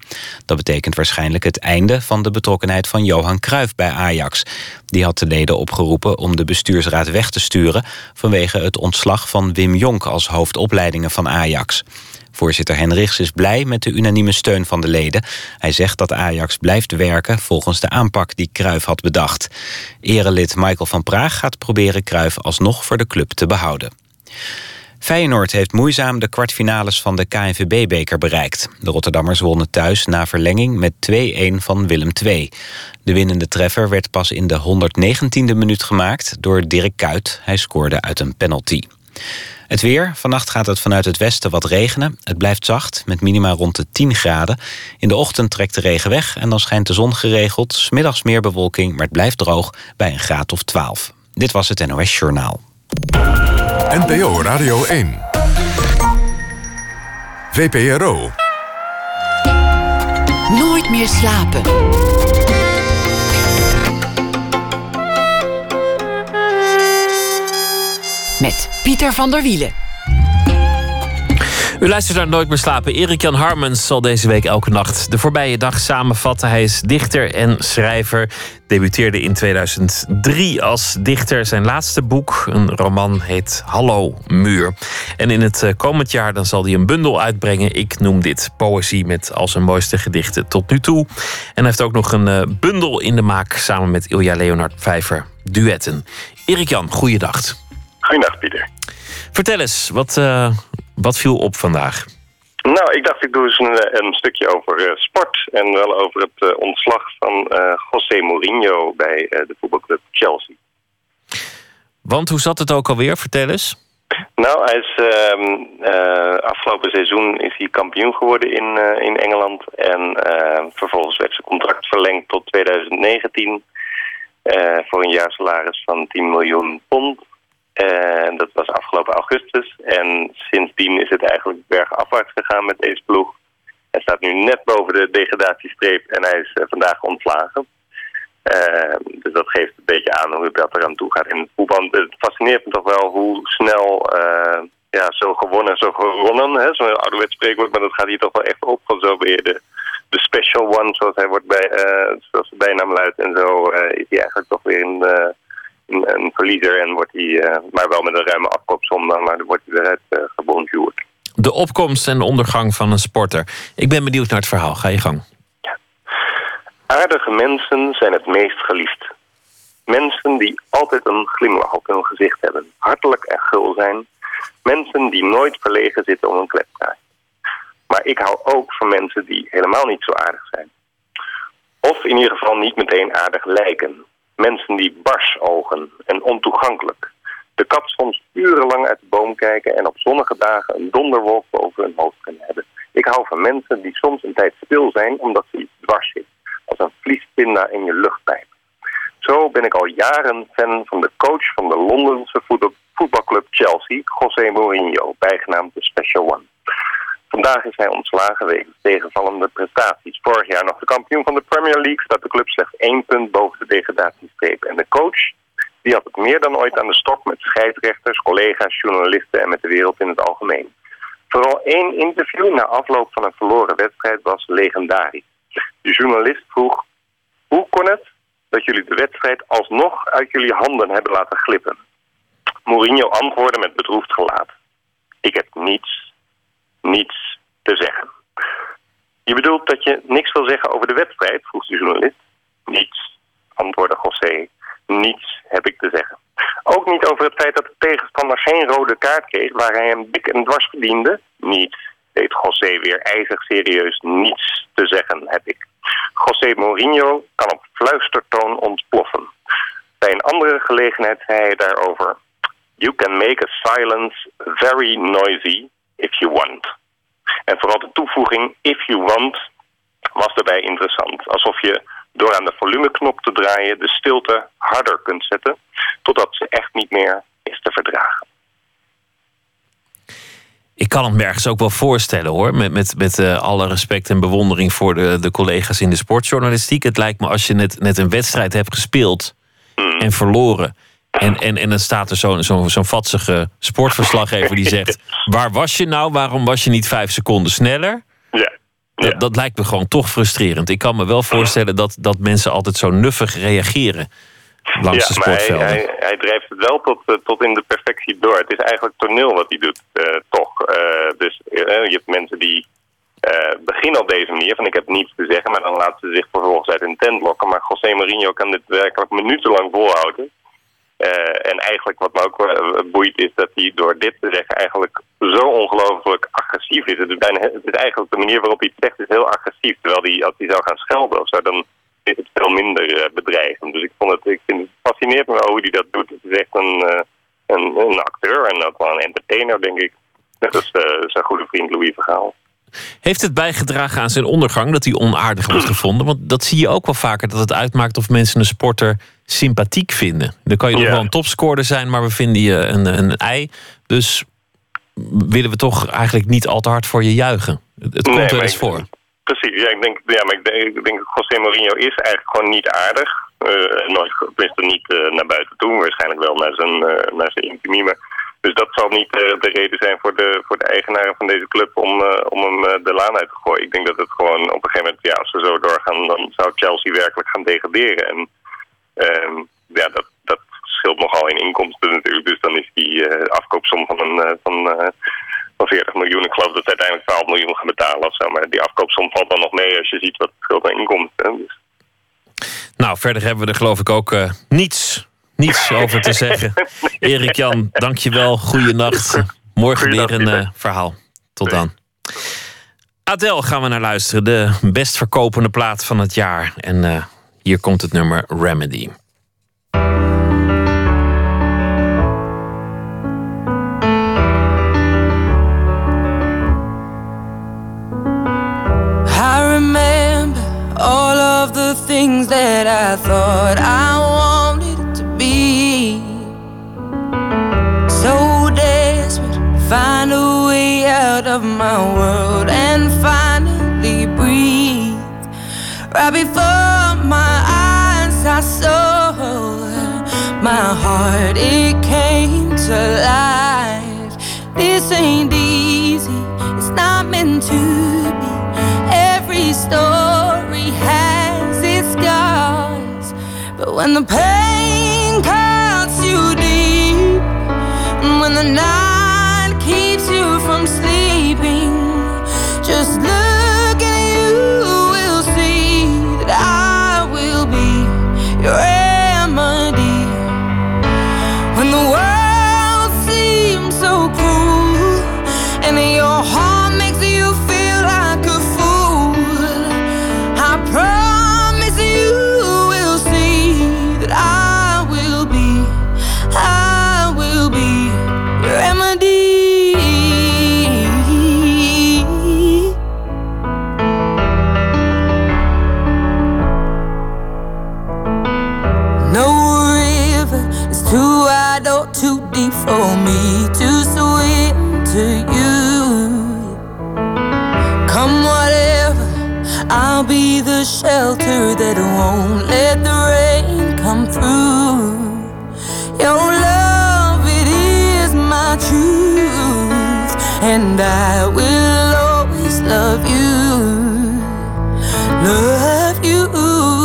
Dat betekent waarschijnlijk het einde van de betrokkenheid van Johan Cruijff bij Ajax. Die had de leden opgeroepen om de bestuursraad weg te sturen vanwege het ontslag van Wim Jonk als hoofdopleidingen van Ajax. Voorzitter Henrichs is blij met de unanieme steun van de leden. Hij zegt dat Ajax blijft werken volgens de aanpak die Cruijff had bedacht. Erelid Michael van Praag gaat proberen Cruijff alsnog voor de club te behouden. Feyenoord heeft moeizaam de kwartfinales van de KNVB-beker bereikt. De Rotterdammers wonnen thuis na verlenging met 2-1 van Willem II. De winnende treffer werd pas in de 119e minuut gemaakt door Dirk Kuyt. Hij scoorde uit een penalty. Het weer. Vannacht gaat het vanuit het westen wat regenen. Het blijft zacht, met minima rond de 10 graden. In de ochtend trekt de regen weg en dan schijnt de zon geregeld. Smiddags meer bewolking, maar het blijft droog bij een graad of 12. Dit was het NOS Journaal. NPO Radio 1. VPRO. Nooit meer slapen. Met Pieter van der Wielen. U luistert naar Nooit meer slapen. Erik-Jan Harmens zal deze week elke nacht de voorbije dag samenvatten. Hij is dichter en schrijver. Debuteerde in 2003 als dichter. Zijn laatste boek, een roman, heet Hallo Muur. En in het eh, komend jaar dan zal hij een bundel uitbrengen. Ik noem dit Poëzie met al zijn mooiste gedichten tot nu toe. En hij heeft ook nog een eh, bundel in de maak samen met Ilja Leonard Vijver. Duetten. Erik-Jan, goeiedag. Goeiedag, Pieter. Vertel eens, wat, uh, wat viel op vandaag? Nou, ik dacht ik doe eens een, een stukje over uh, sport. En wel over het uh, ontslag van José Mourinho bij de voetbalclub Chelsea. Want hoe zat het ook alweer? Vertel eens. Nou, hij is, afgelopen seizoen is hij kampioen geworden in, in Engeland. En vervolgens werd zijn contract verlengd tot 2019. voor een jaarsalaris van 10 miljoen pond. En dat was afgelopen augustus. En sindsdien is het eigenlijk bergafwaarts gegaan met deze ploeg. Hij staat nu net boven de degradatiestreep en hij is uh, vandaag ontslagen. Uh, dus dat geeft een beetje aan hoe dat eraan toe gaat in het. Het fascineert me toch wel hoe snel uh, ja, zo gewonnen, zo gewonnen. Zo'n ouderwets spreekwoord, maar dat gaat hier toch wel echt op. Van zo je de, special one, zoals hij wordt bij, zoals de bijnaam luidt. En zo is hij eigenlijk toch weer in een, een verliezer en wordt hij, uh, maar wel met een ruime afkoopsom, maar dan wordt hij eruit uh, gebonjourd. De opkomst en de ondergang van een sporter. Ik ben benieuwd naar het verhaal. Ga je gang. Ja. Aardige mensen zijn het meest geliefd. Mensen die altijd een glimlach op hun gezicht hebben. Hartelijk en gul zijn. Mensen die nooit verlegen zitten om een kletpraat. Maar ik hou ook van mensen die helemaal niet zo aardig zijn. Of in ieder geval niet meteen aardig lijken. Mensen die bars ogen en ontoegankelijk. De kat soms urenlang uit de boom kijken en op zonnige dagen een donderwolk boven hun hoofd kunnen hebben. Ik hou van mensen die soms een tijd stil zijn omdat ze iets dwars zit. Als een vliespinda in je luchtpijp. Zo ben ik al jaren fan van de coach van de Londense voetbalclub Chelsea, José Mourinho, bijgenaamd de Special One. Vandaag is hij ontslagen wegens tegenvallende prestaties. Vorig jaar nog de kampioen van de Premier League staat de club slechts één punt boven de degradatiestreep. En de coach die had het meer dan ooit aan de stok met scheidsrechters, collega's, journalisten en met de wereld in het algemeen. Vooral één interview na afloop van een verloren wedstrijd was legendarisch. De journalist vroeg, hoe kon het dat jullie de wedstrijd alsnog uit jullie handen hebben laten glippen? Mourinho antwoordde met bedroefd gelaat. Ik heb niets, niets te zeggen. Je bedoelt dat je niks wil zeggen over de wedstrijd? vroeg de journalist. Niets, antwoordde José. Niets heb ik te zeggen. Ook niet over het feit dat de tegenstander geen rode kaart kreeg... waar hij hem dik en dwars verdiende? Niets, deed José weer ijzig serieus. Niets te zeggen heb ik. José Mourinho kan op fluistertoon ontploffen. Bij een andere gelegenheid zei hij daarover... You can make a silence very noisy if you want. En vooral de toevoeging if you want was daarbij interessant. Alsof je door aan de volumeknop te draaien de stilte harder kunt zetten... totdat ze echt niet meer is te verdragen. Ik kan het me ergens ook wel voorstellen hoor. Met, met, met uh, alle respect en bewondering voor de, de collega's in de sportjournalistiek. Het lijkt me als je net, net een wedstrijd hebt gespeeld Hmm. en verloren. En, en, en dan staat er zo'n zo'n zo'n vatsige sportverslaggever die zegt: Waar was je nou? Waarom was je niet vijf seconden sneller? Ja. Dat, dat lijkt me gewoon toch frustrerend. Ik kan me wel voorstellen dat, dat mensen altijd zo nuffig reageren langs de ja, maar hij, sportvelden. hij, hij drijft het wel tot, eh, tot in de perfectie door. Het is eigenlijk toneel wat hij doet, eh, toch. Eh, dus je hebt mensen die beginnen op deze manier, van ik heb niets te zeggen, maar dan laten ze zich vervolgens uit hun tent lokken. Maar José Mourinho kan dit werkelijk minutenlang volhouden. Eh, en eigenlijk wat me ook eh, boeit is dat hij door dit te zeggen eigenlijk zo ongelooflijk agressief is. Het is, bijna, het is eigenlijk de manier waarop hij het zegt is heel agressief. Terwijl hij, als hij zou gaan schelden of zo, dan is het veel minder eh, bedreigend. Dus ik, vond het, ik vind, het fascineert me wel hoe hij dat doet. Het is echt een, een, een acteur en ook wel een entertainer, denk ik. Net als zijn goede vriend Louis Vergaal. Heeft het bijgedragen aan zijn ondergang dat hij onaardig wordt gevonden? Want dat zie je ook wel vaker, dat het uitmaakt of mensen een sporter sympathiek vinden. Dan kan je nog Ja. wel een topscorer zijn, maar we vinden je een, een ei. Dus willen we toch eigenlijk niet al te hard voor je juichen. Het, Nee, komt er eens ik- voor. Precies, ja, ik denk, ja, maar ik denk, ik denk dat José Mourinho is eigenlijk gewoon niet aardig. Eh nooit, tenminste niet eh, naar buiten toe, waarschijnlijk wel naar zijn, eh, naar zijn intimie. Maar, dus dat zal niet de reden zijn voor de, voor de eigenaren van deze club om, om hem de laan uit te gooien. Ik denk dat het gewoon op een gegeven moment, ja, als ze zo doorgaan, dan zou Chelsea werkelijk gaan degraderen. En ja, dat, dat scheelt nogal in inkomsten natuurlijk. Dus dan is die eh, afkoopsom van, een, eh, van, eh, van 40 miljoen. Ik geloof dat ze uiteindelijk 12 miljoen gaan betalen of zo. Maar die afkoopsom valt dan nog mee als je ziet wat het scheelt aan inkomsten. Dus, Nou, verder hebben we er geloof ik ook niets, niets over te zeggen. Erik Jan, dankjewel. Goeienacht. Morgen weer een verhaal. Tot dan. Adele gaan we naar luisteren. De best verkopende plaat van het jaar. En hier komt het nummer Remedy. I remember all of the things that I thought I wanted to be. So desperate to find a way out of my world and finally breathe. Right before I saw my heart, it came to life. This ain't easy, it's not meant to be. Every story has its scars, but when the pain cuts you deep, and when the night told me to swim to you. Come whatever, I'll be the shelter that won't let the rain come through. Your love, it is my truth, and I will always love you. Love you.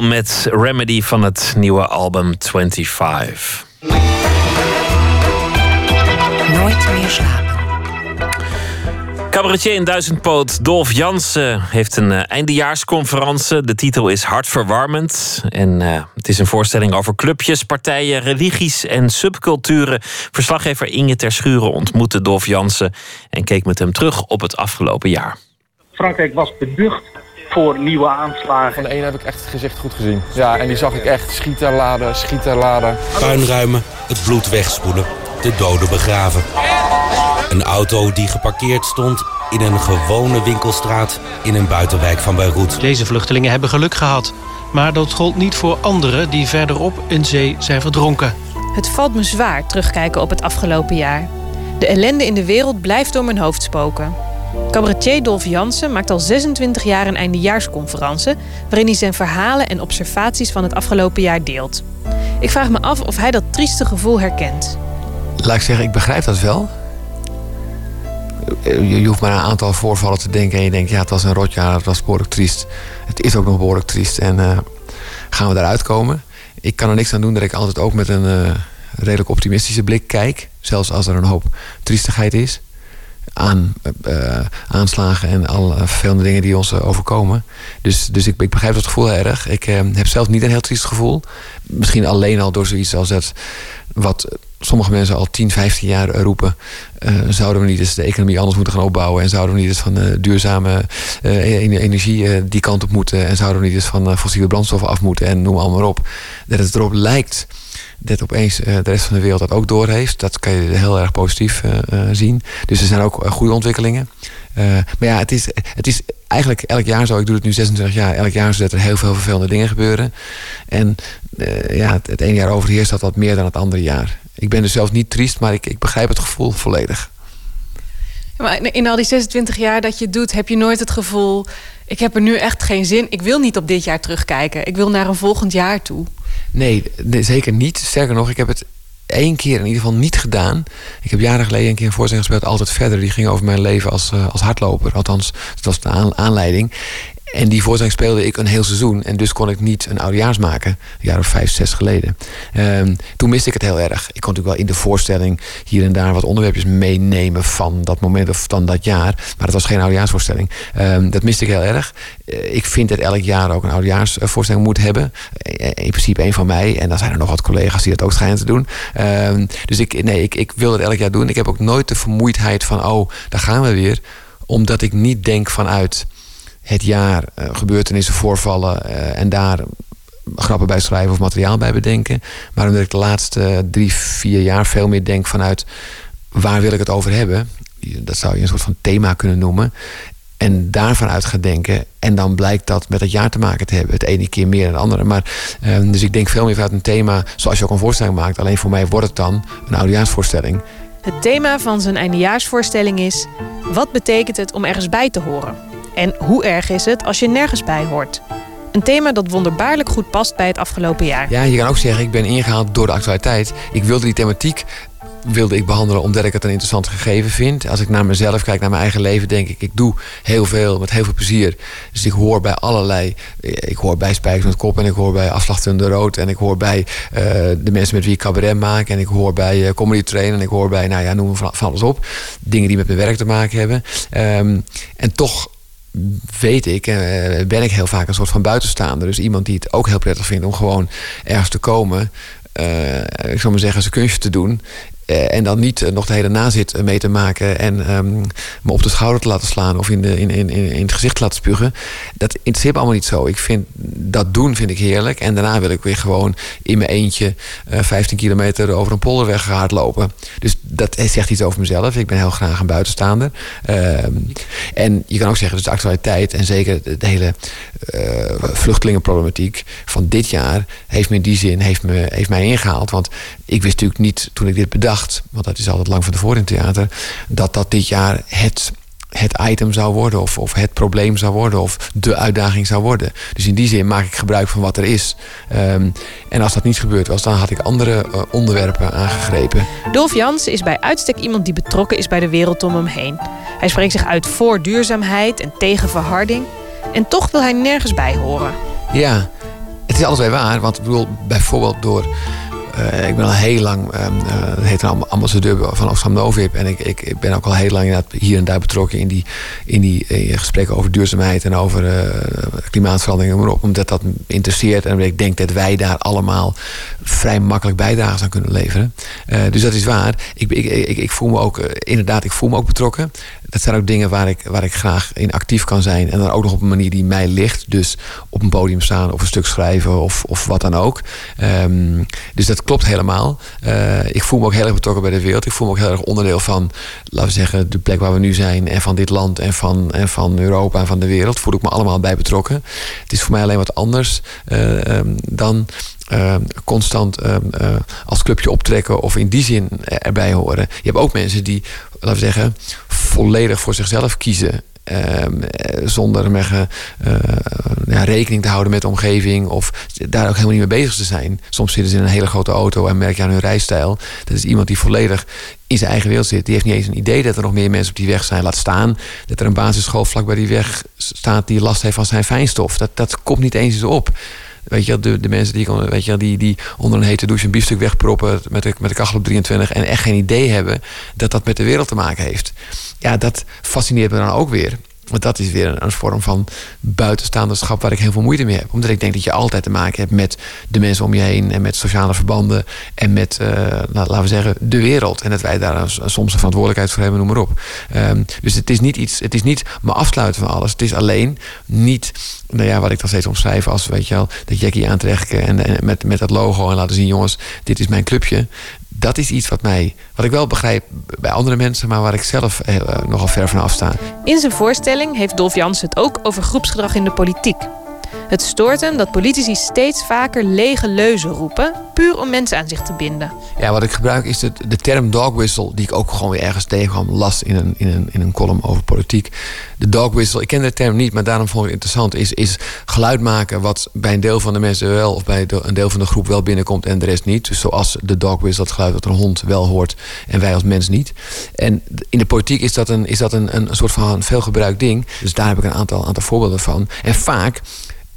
Met Remedy van het nieuwe album 25. Nooit meer slapen. Cabaretier in Duizendpoot Dolf Jansen heeft een eh, eindejaarsconferentie. De titel is Hartverwarmend. En eh, het is een voorstelling over clubjes, partijen, religies en subculturen. Verslaggever Inge Ter Schuren ontmoette Dolf Jansen en keek met hem terug op het afgelopen jaar. Frankrijk was beducht voor nieuwe aanslagen. Van de ene heb ik echt het gezicht goed gezien. Ja, en die zag ik echt schieten laden, schieten laden. Puinruimen, het bloed wegspoelen, de doden begraven. Een auto die geparkeerd stond in een gewone winkelstraat in een buitenwijk van Beirut. Deze vluchtelingen hebben geluk gehad. Maar dat gold niet voor anderen die verderop in zee zijn verdronken. Het valt me zwaar terugkijken op het afgelopen jaar. De ellende in de wereld blijft door mijn hoofd spoken. Cabaretier Dolf Jansen maakt al 26 jaar een eindejaarsconferentie... waarin hij zijn verhalen en observaties van het afgelopen jaar deelt. Ik vraag me af of hij dat trieste gevoel herkent. Laat ik zeggen, ik begrijp dat wel. Je, je hoeft maar een aantal voorvallen te denken en je denkt, ja, het was een rotjaar, het was behoorlijk triest. Het is ook nog behoorlijk triest en eh, gaan we daaruit komen? Ik kan er niks aan doen dat ik altijd ook met een eh, redelijk optimistische blik kijk, zelfs als er een hoop triestigheid is. Aan eh, aanslagen en alle vervelende dingen die ons eh, overkomen. Dus, dus ik, ik begrijp dat gevoel heel erg. Ik eh, heb zelf niet een heel triest gevoel. Misschien alleen al door zoiets als dat wat sommige mensen al 10, 15 jaar roepen. eh, zouden we niet eens de economie anders moeten gaan opbouwen? En zouden we niet eens van eh, duurzame eh, ener- energie eh, die kant op moeten? En zouden we niet eens van eh, fossiele brandstoffen af moeten? En noem allemaal op. Dat het erop lijkt dat opeens eh, de rest van de wereld dat ook doorheeft. Dat kan je heel erg positief eh, eh, zien. Dus er zijn ook goede ontwikkelingen. Maar ja, het is, het is eigenlijk elk jaar zo. Ik doe het nu 26 jaar. Elk jaar zo dat er heel veel vervelende dingen gebeuren. En ja, het, het ene jaar overheerst dat wat meer dan het andere jaar. Ik ben dus zelf niet triest, maar ik, ik begrijp het gevoel volledig. Maar in al die 26 jaar dat je het doet, heb je nooit het gevoel... ik heb er nu echt geen zin, ik wil niet op dit jaar terugkijken. Ik wil naar een volgend jaar toe. Nee, zeker niet. Sterker nog, ik heb het één keer in ieder geval niet gedaan. Ik heb jaren geleden een keer een voorstelling gespeeld, Altijd Verder. Die ging over mijn leven als, eh, als hardloper. Althans, dat was de aan- aanleiding. En die voorstelling speelde ik een heel seizoen. En dus kon ik niet een oudejaars maken. Een jaar of vijf, zes geleden. Ehm, toen miste ik het heel erg. Ik kon natuurlijk wel in de voorstelling hier en daar wat onderwerpjes meenemen van dat moment of van dat jaar. Maar dat was geen oudejaarsvoorstelling. Ehm, dat miste ik heel erg. Eh, ik vind dat elk jaar ook een oudejaarsvoorstelling moet hebben. Eh, In principe een van mij. En dan zijn er nog wat collega's die dat ook schijnen te doen. Ehm, dus ik, nee, ik, ik wil dat elk jaar doen. Ik heb ook nooit de vermoeidheid van, oh, daar gaan we weer. Omdat ik niet denk vanuit het jaar, eh, gebeurtenissen, voorvallen. eh, en daar grappen bij schrijven of materiaal bij bedenken. Maar omdat ik de laatste drie, vier jaar veel meer denk vanuit waar wil ik het over hebben. Dat zou je een soort van thema kunnen noemen. En daarvan uit gaan denken. En dan blijkt dat met het jaar te maken te hebben. Het ene keer meer dan het andere. Maar, eh, dus ik denk veel meer vanuit een thema zoals je ook een voorstelling maakt. Alleen voor mij wordt het dan een oudejaarsvoorstelling. Het thema van zijn eindejaarsvoorstelling is... Wat betekent het om ergens bij te horen? En hoe erg is het als je nergens bij hoort? Een thema dat wonderbaarlijk goed past bij het afgelopen jaar. Ja, je kan ook zeggen, ik ben ingehaald door de actualiteit. Ik wilde die thematiek wilde ik behandelen omdat ik het een interessant gegeven vind. Als ik naar mezelf kijk, naar mijn eigen leven, denk ik... ik doe heel veel, met heel veel plezier. Dus ik hoor bij allerlei... Ik hoor bij Spijkers met Kop en ik hoor bij Afslag de Rood... en ik hoor bij uh, de mensen met wie ik cabaret maak... en ik hoor bij uh, Comedy Train en ik hoor bij... nou ja, noem van, van alles op. Dingen die met mijn werk te maken hebben. Um, en toch weet ik, uh, ben ik heel vaak een soort van buitenstaander. Dus iemand die het ook heel prettig vindt om gewoon ergens te komen. Uh, ik zou maar zeggen, zijn kunstje te doen. Uh, en dan niet uh, nog de hele nazit mee te maken en um, me op de schouder te laten slaan of in, de, in, in, in het gezicht te laten spugen. Dat interesseert me allemaal niet zo. Ik vind dat doen vind ik heerlijk. En daarna wil ik weer gewoon in mijn eentje uh, 15 kilometer over een polderweg hardlopen. Dus dat zegt iets over mezelf. Ik ben heel graag een buitenstaander. en je kan ook zeggen, dus de actualiteit en zeker de, de hele vluchtelingenproblematiek van dit jaar heeft me in die zin heeft me, heeft mij ingehaald. Want ik wist natuurlijk niet toen ik dit bedacht, want dat is altijd lang van tevoren in het theater, dat dat dit jaar het, het item zou worden, of, of het probleem zou worden, of de uitdaging zou worden. Dus in die zin maak ik gebruik van wat er is. Um, en als dat niet gebeurd was, dan had ik andere uh, onderwerpen aangegrepen. Dolf Jans is bij uitstek iemand die betrokken is bij de wereld om hem heen. Hij spreekt zich uit voor duurzaamheid en tegen verharding. En toch wil hij nergens bij horen. Ja, het is allebei waar. Want ik bedoel, bijvoorbeeld door ik ben al heel lang, uh, het heet een ambassadeur van Oxfam Novib. En ik, ik, ben ook al heel lang hier en daar betrokken in die, in die in gesprekken over duurzaamheid en over klimaatverandering. Maar op, omdat dat me interesseert en ik denk dat wij daar allemaal vrij makkelijk bijdrage aan kunnen leveren. dus dat is waar. Ik, ik, ik, voel me ook, inderdaad, ik voel me ook betrokken dat zijn ook dingen waar ik, waar ik graag in actief kan zijn. En dan ook nog op een manier die mij ligt. Dus op een podium staan of een stuk schrijven of, of wat dan ook. Um, dus dat klopt helemaal. Uh, ik voel me ook heel erg betrokken bij de wereld. Ik voel me ook heel erg onderdeel van, laten we zeggen, de plek waar we nu zijn. En van dit land en van, en van Europa en van de wereld. Voel ik me allemaal bij betrokken. Het is voor mij alleen wat anders uh, um, dan uh, constant uh, uh, als clubje optrekken of in die zin erbij horen. Je hebt ook mensen die, laten we zeggen, volledig voor zichzelf kiezen. Zonder uh, ja, rekening te houden met de omgeving of daar ook helemaal niet mee bezig te zijn. Soms zitten ze in een hele grote auto en merk je aan hun rijstijl. Dat is iemand die volledig in zijn eigen wereld zit. Die heeft niet eens een idee dat er nog meer mensen op die weg zijn. Laat staan dat er een basisschool vlak bij die weg staat die last heeft van zijn fijnstof. Dat, dat komt niet eens op. Weet je, de, de mensen die, weet je, die, die onder een hete douche een biefstuk wegproppen met de, met de kachel op 23 en echt geen idee hebben dat dat met de wereld te maken heeft. Ja, dat fascineert me dan ook weer. Want dat is weer een, vorm van buitenstaanderschap waar ik heel veel moeite mee heb. Omdat ik denk dat je altijd te maken hebt met de mensen om je heen en met sociale verbanden en met, uh, laten we zeggen, de wereld. En dat wij daar soms een verantwoordelijkheid voor hebben, noem maar op. Um, dus het is niet iets, het is niet me afsluiten van alles. Het is alleen niet, nou ja, wat ik dan steeds omschrijf als, weet je wel, dat Jackie aantrekken en, en met, met dat logo en laten zien, jongens, dit is mijn clubje dat is iets wat mij, wat ik wel begrijp bij andere mensen, maar waar ik zelf uh, nogal ver van afsta. In zijn voorstelling heeft Dolf Jans het ook over groepsgedrag in de politiek. Het stoort hem dat politici steeds vaker lege leuzen roepen, puur om mensen aan zich te binden. Ja, wat ik gebruik is de, de term dog whistle, die ik ook gewoon weer ergens tegenkwam, las in een, in, een, in een column over politiek. De dog whistle, ik ken de term niet, maar daarom vond ik het interessant, is, is geluid maken wat bij een deel van de mensen wel, of bij een deel van de groep wel binnenkomt en de rest niet. Dus zoals de dog whistle, geluid dat een hond wel hoort en wij als mens niet. En in de politiek is dat een, is dat een, een soort van veelgebruikt ding. Dus daar heb ik een aantal, aantal voorbeelden van. En vaak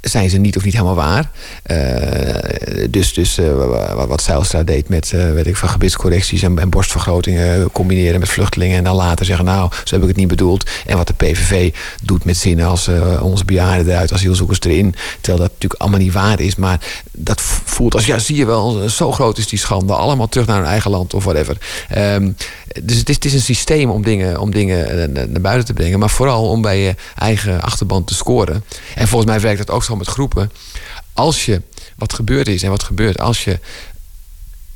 zijn ze niet of niet helemaal waar. Uh, dus dus uh, wat Zijlstra deed met uh, weet ik, van gebitscorrecties en, en borstvergrotingen combineren met vluchtelingen. En dan later zeggen, nou, zo heb ik het niet bedoeld. En wat de PVV doet met zinnen als onze bejaarden eruit, asielzoekers erin. Terwijl dat natuurlijk allemaal niet waar is. Maar dat voelt als, ja, zie je wel, zo groot is die schande. Allemaal terug naar hun eigen land of whatever. Um, dus het is, het is, een systeem om dingen, om dingen naar buiten te brengen. Maar vooral om bij je eigen achterban te scoren. En volgens mij werkt dat ook zo met groepen. als je wat gebeurd is en wat gebeurt als je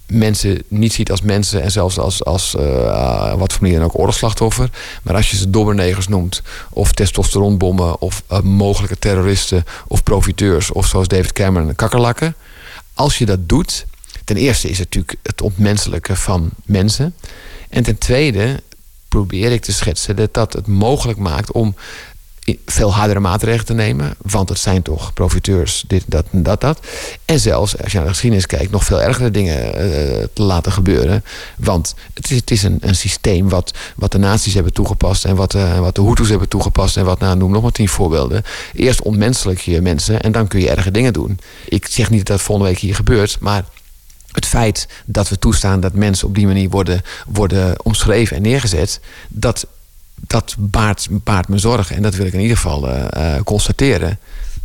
mensen niet ziet als mensen en zelfs als, als uh, wat voor manier dan ook oorlogsslachtoffer. Maar als je ze dobbernegers noemt, of testosteronbommen, of uh, mogelijke terroristen, of profiteurs, of zoals David Cameron, kakkerlakken. Als je dat doet, ten eerste is het natuurlijk het ontmenselijke van mensen. En ten tweede probeer ik te schetsen dat dat het mogelijk maakt om veel hardere maatregelen te nemen. Want het zijn toch profiteurs, dit, dat en dat, dat. En zelfs, als je naar de geschiedenis kijkt, nog veel ergere dingen uh, te laten gebeuren. Want het is, het is een, een systeem wat, wat de nazi's hebben toegepast... en wat, uh, wat de Hutus hebben toegepast en wat, nou, noem nog maar tien voorbeelden. Eerst onmenselijk je mensen en dan kun je erge dingen doen. Ik zeg niet dat het volgende week hier gebeurt, maar het feit dat we toestaan dat mensen op die manier worden, worden omschreven en neergezet, dat dat baart, baart me zorgen. En dat wil ik in ieder geval uh, uh, constateren.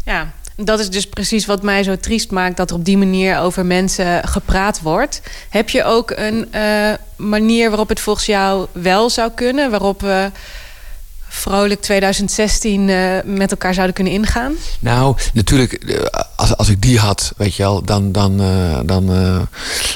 Ja, dat is dus precies wat mij zo triest maakt... dat er op die manier over mensen gepraat wordt. Heb je ook een uh, manier waarop het volgens jou wel zou kunnen? Waarop we vrolijk 2016 uh, met elkaar zouden kunnen ingaan? Nou, natuurlijk, als, als ik die had, weet je wel, dan, dan, uh, dan uh,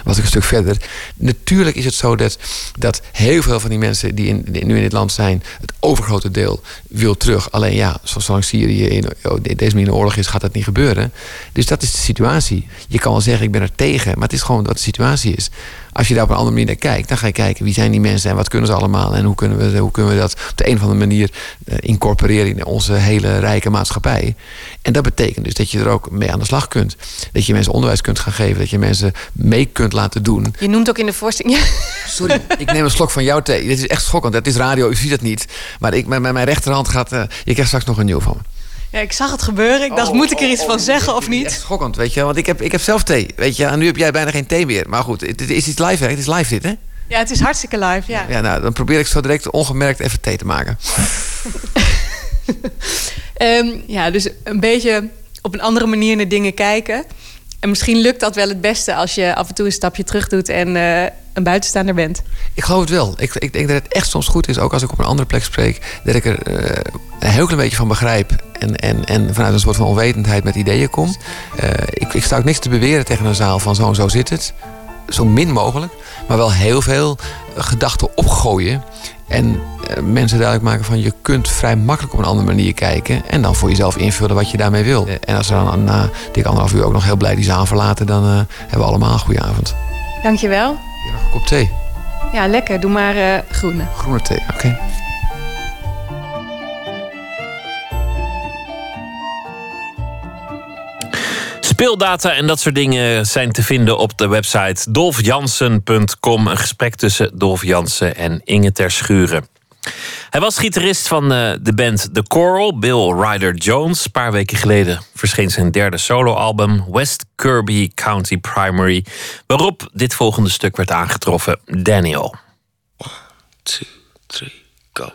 was ik een stuk verder. Natuurlijk is het zo dat, dat heel veel van die mensen die, in, nu in dit land zijn, het overgrote deel wil terug. Alleen ja, zoals Syrië in oh, deze manier in oorlog is, gaat dat niet gebeuren. Dus dat is de situatie. Je kan wel zeggen, ik ben er tegen, maar het is gewoon wat de situatie is. Als je daar op een andere manier naar kijkt, dan ga je kijken wie zijn die mensen en wat kunnen ze allemaal en hoe kunnen we, hoe kunnen we dat op de een of andere manier uh, incorporeren in onze hele rijke maatschappij. En dat betekent dus dat je er ook mee aan de slag kunt. Dat je mensen onderwijs kunt gaan geven, dat je mensen mee kunt laten doen. Je noemt ook in de voorstelling. Sorry, ik neem een slok van jouw thee. Dit is echt schokkend. Het is radio, u ziet het niet. Maar ik, met mijn rechterhand gaat. Uh, je krijgt straks nog een nieuw van me. Ja, ik zag het gebeuren. Ik dacht, Oh, moet ik er oh, iets oh, van zeggen of niet? Echt schokkend, weet je. Want ik heb, ik heb zelf thee, weet je. En nu heb jij bijna geen thee meer. Maar goed, het, het is iets live, hè? Het is live dit, hè? Ja, het is hartstikke live, ja. Ja, nou, dan probeer ik zo direct ongemerkt even thee te maken. Ehm, ja, dus een beetje op een andere manier naar dingen kijken. En misschien lukt dat wel het beste als je af en toe een stapje terug doet en eh, een buitenstaander bent. Ik geloof het wel. Ik, ik denk dat het echt soms goed is, ook als ik op een andere plek spreek, dat ik er eh, een heel klein beetje van begrijp. En, en, en vanuit een soort van onwetendheid met ideeën kom. Eh, ik, ik sta ook niks te beweren tegen een zaal van zo en zo zit het. Zo min mogelijk. Maar wel heel veel gedachten opgooien. En mensen duidelijk maken van je kunt vrij makkelijk op een andere manier kijken. En dan voor jezelf invullen wat je daarmee wil. Eh, En als we dan na dik anderhalf uur ook nog heel blij die zaal verlaten, dan eh, hebben we allemaal een goede avond. Dankjewel. Een kop thee. Ja, lekker. Doe maar eh, groene. Groene thee, oké. Speeldata en dat soort dingen zijn te vinden op de website dolfjansen.com. Een gesprek tussen Dolf Jansen en Inge Ter Schuren. Hij was gitarist van eh, de band The Coral, Bill Ryder Jones. Een paar weken geleden verscheen zijn derde soloalbum, West Kirby County Primary, waarop dit volgende stuk werd aangetroffen: Daniel. two, three, go.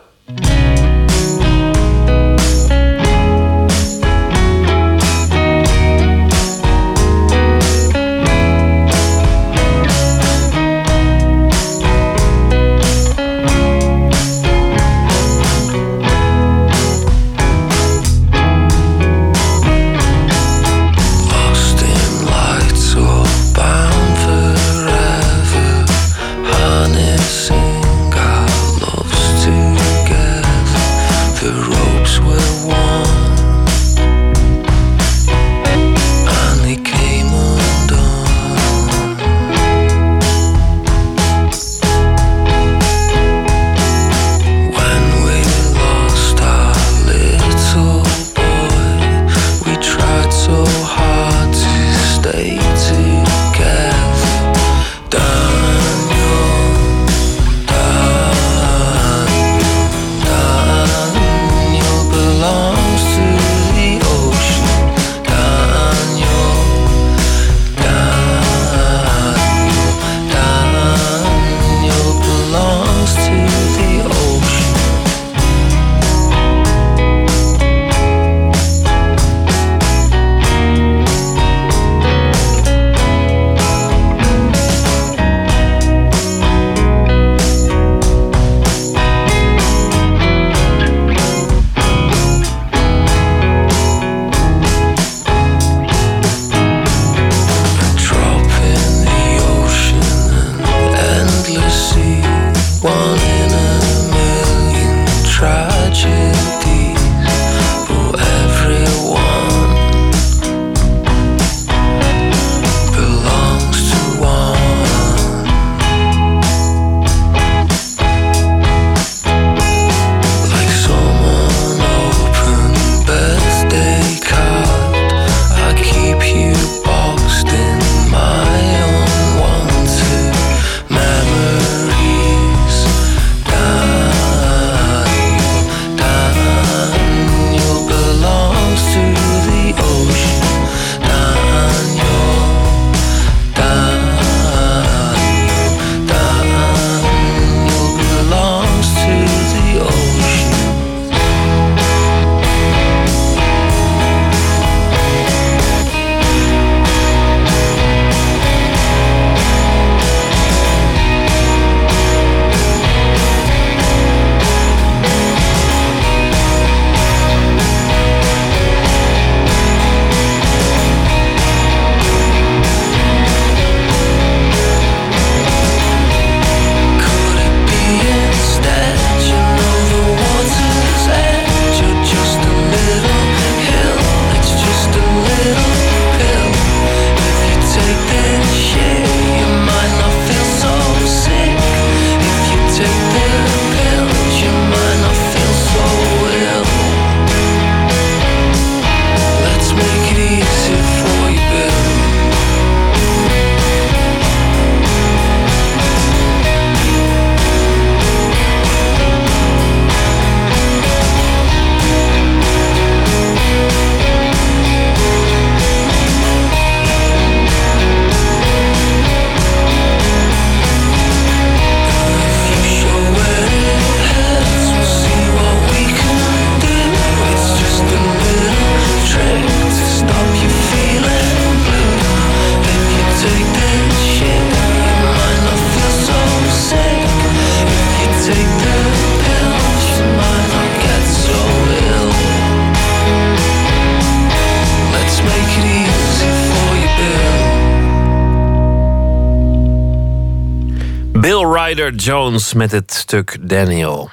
Jones met het stuk Daniel.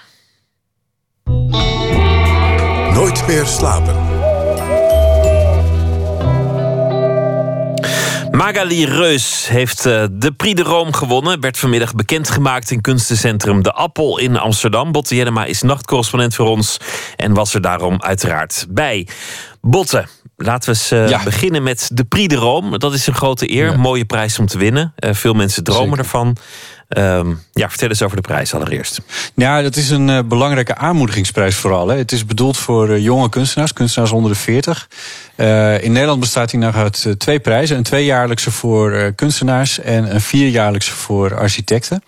Nooit meer slapen. Magali Reus heeft eh, de Prix de Rome gewonnen. Werd vanmiddag bekendgemaakt in kunstencentrum De Appel in Amsterdam. Botte Jellema is nachtcorrespondent voor ons en was er daarom uiteraard bij. Botte, laten we eens eh, beginnen met de Prix de Rome. Dat is een grote eer, mooie prijs om te winnen. Eh, veel mensen dromen Zeker. ervan. Ehm, ja, vertel eens over de prijs allereerst. Ja, dat is een eh, belangrijke aanmoedigingsprijs vooral. Hè. Het is bedoeld voor jonge kunstenaars, kunstenaars onder de 40. Eh, in Nederland bestaat hij nog uit twee prijzen. Een tweejaarlijkse voor kunstenaars en een vierjaarlijkse voor architecten.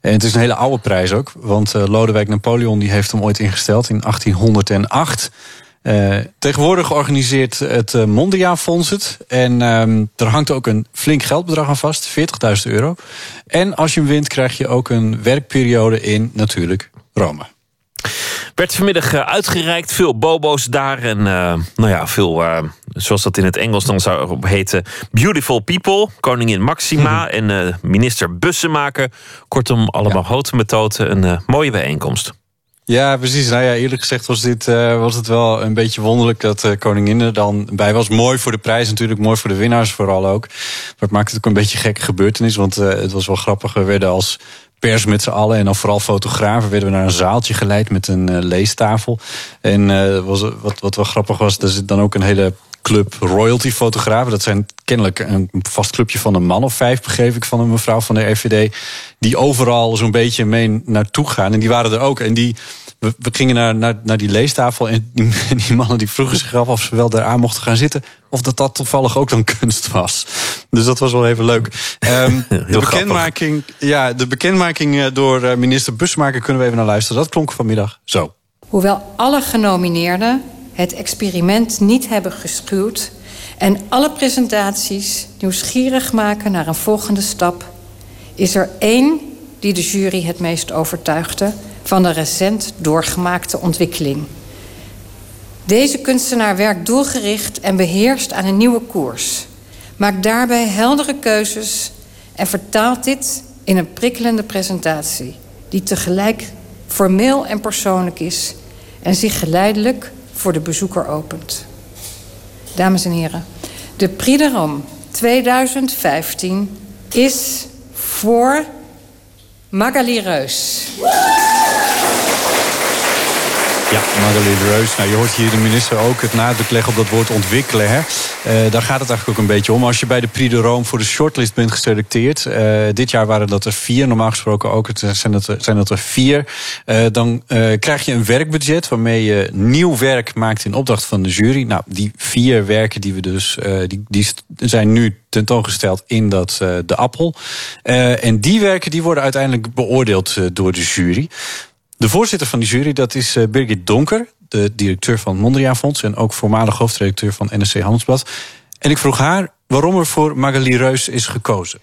En het is een hele oude prijs ook. Want Lodewijk Napoleon die heeft hem ooit ingesteld in 1808. Eh, tegenwoordig organiseert het uh, Mondriaan Fonds het. En ehm, er hangt ook een flink geldbedrag aan vast, 40.000 euro. En als je hem wint, krijg je ook een werkperiode in natuurlijk Rome. Werd vanmiddag eh, uitgereikt, veel bobo's daar. En eh, nou ja, veel, eh, zoals dat in het Engels dan zou heten... beautiful people, koningin Maxima en eh, minister Bussemaker. Kortom, allemaal grote methoden. Een eh, mooie bijeenkomst. Ja, precies. Nou ja, eerlijk gezegd was, dit, eh, was het wel een beetje wonderlijk dat uh, koningin er dan bij was. Mooi voor de prijs natuurlijk, mooi voor de winnaars vooral ook. Maar het maakte het ook een beetje gekke gebeurtenis, want uh, het was wel grappig. We werden als pers met z'n allen en dan vooral fotografen werden we naar een zaaltje geleid met een leestafel. En was, wat, wat wel grappig was, er zit dan ook een hele club royalty fotografen. Dat zijn kennelijk een vast clubje van een man of vijf, begreep ik, van een mevrouw van de RVD. Die overal zo'n beetje mee naartoe gaan. En die waren er ook. En die, we, we gingen naar, naar, naar die leestafel. En die, die mannen die vroegen zich af of ze wel daar aan mochten gaan zitten. Of dat dat toevallig ook dan kunst was. Dus dat was wel even leuk. Um, de, bekendmaking, ja, de bekendmaking door minister Busmaker kunnen we even naar luisteren. Dat klonk vanmiddag zo. Hoewel alle genomineerden het experiment niet hebben geschuwd en alle presentaties nieuwsgierig maken naar een volgende stap, is er één die de jury het meest overtuigde van de recent doorgemaakte ontwikkeling. Deze kunstenaar werkt doelgericht en beheerst aan een nieuwe koers, maakt daarbij heldere keuzes en vertaalt dit in een prikkelende presentatie. die tegelijk formeel en persoonlijk is en zich geleidelijk voor de bezoeker opent. Dames en heren, de Prix de Rome 2015 is voor Magali Reus. Ja, de Reus. Nou, je hoort hier de minister ook het nadruk leggen op dat woord ontwikkelen. Hè? Eh, daar gaat het eigenlijk ook een beetje om. Als je bij de Prix de Rome voor de shortlist bent geselecteerd... eh, dit jaar waren dat er vier, normaal gesproken ook het, zijn, dat er, zijn dat er vier... eh, dan krijg je een werkbudget waarmee je nieuw werk maakt... in opdracht van de jury. Nou, die vier werken die we dus, die, die zijn nu tentoongesteld in dat, de appel. En die werken die worden uiteindelijk beoordeeld door de jury... De voorzitter van die jury, dat is eh, Birgit Donker, de directeur van het Mondriaan Fonds en ook voormalig hoofdredacteur van NSC Handelsblad. En ik vroeg haar waarom er voor Magali Reus is gekozen.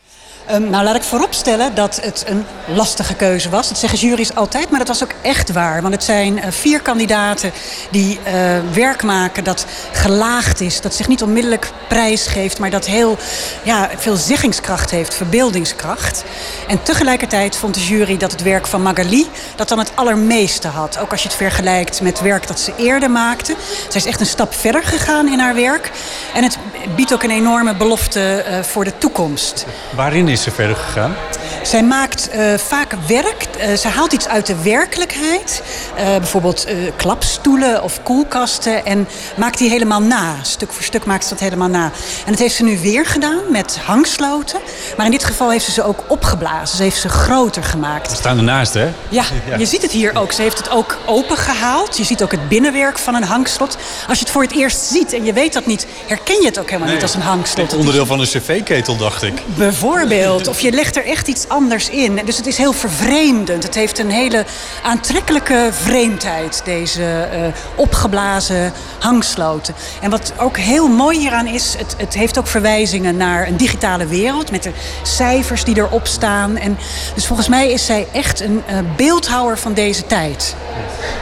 Um, nou, laat ik vooropstellen dat het een lastige keuze was. Dat zeggen juries altijd, maar dat was ook echt waar. Want het zijn uh, vier kandidaten die uh, werk maken dat gelaagd is. Dat zich niet onmiddellijk prijs geeft, maar dat heel ja, veel zeggingskracht heeft, verbeeldingskracht. En tegelijkertijd vond de jury dat het werk van Magali dat dan het allermeeste had. Ook als je het vergelijkt met werk dat ze eerder maakte. Zij is echt een stap verder gegaan in haar werk. En het biedt ook een enorme belofte uh, voor de toekomst. Waarin is ze verder gegaan? Zij maakt uh, vaak werk. Uh, ze haalt iets uit de werkelijkheid. Uh, bijvoorbeeld klapstoelen of koelkasten. En maakt die helemaal na. Stuk voor stuk maakt ze dat helemaal na. En dat heeft ze nu weer gedaan met hangsloten. Maar in dit geval heeft ze ze ook opgeblazen. Ze heeft ze groter gemaakt. We staan ernaast, hè? Ja, ja, je ziet het hier ook. Ze heeft het ook opengehaald. Je ziet ook het binnenwerk van een hangslot. Als je het voor het eerst ziet en je weet dat niet... herken je het ook helemaal nee, niet als een hangslot. Het onderdeel van een cv-ketel, dacht ik. Bijvoorbeeld. Of je legt er echt iets anders in. Dus het is heel vervreemdend. Het heeft een hele aantrekkelijke vreemdheid, deze uh, opgeblazen hangsloten. En wat ook heel mooi hieraan is, het, het heeft ook verwijzingen naar een digitale wereld met de cijfers die erop staan. En dus volgens mij is zij echt een uh, beeldhouwer van deze tijd.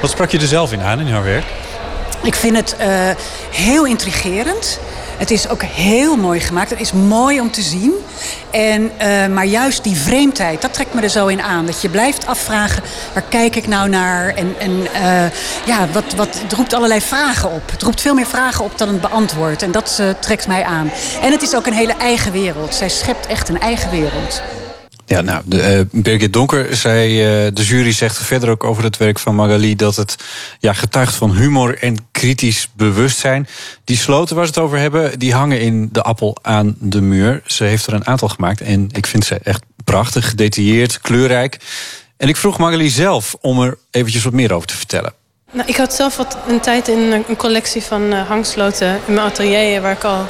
Wat sprak je er zelf in aan in haar werk? Ik vind het uh, heel intrigerend. Het is ook heel mooi gemaakt. Het is mooi om te zien. En, uh, maar juist die vreemdheid, dat trekt me er zo in aan. Dat je blijft afvragen, waar kijk ik nou naar? En, en uh, ja, wat, wat, het roept allerlei vragen op. Het roept veel meer vragen op dan het beantwoord. En dat uh, trekt mij aan. En het is ook een hele eigen wereld. Zij schept echt een eigen wereld. Ja, nou, de, uh, Birgit Donker zei, uh, de jury zegt verder ook over het werk van Magali dat het ja, getuigt van humor en kritisch bewustzijn. Die sloten waar ze het over hebben, die hangen in de appel aan de muur. Ze heeft er een aantal gemaakt en ik vind ze echt prachtig, gedetailleerd, kleurrijk. En ik vroeg Magali zelf om er eventjes wat meer over te vertellen. Nou, ik had zelf wat een tijd in een collectie van uh, hangsloten in mijn atelier waar ik al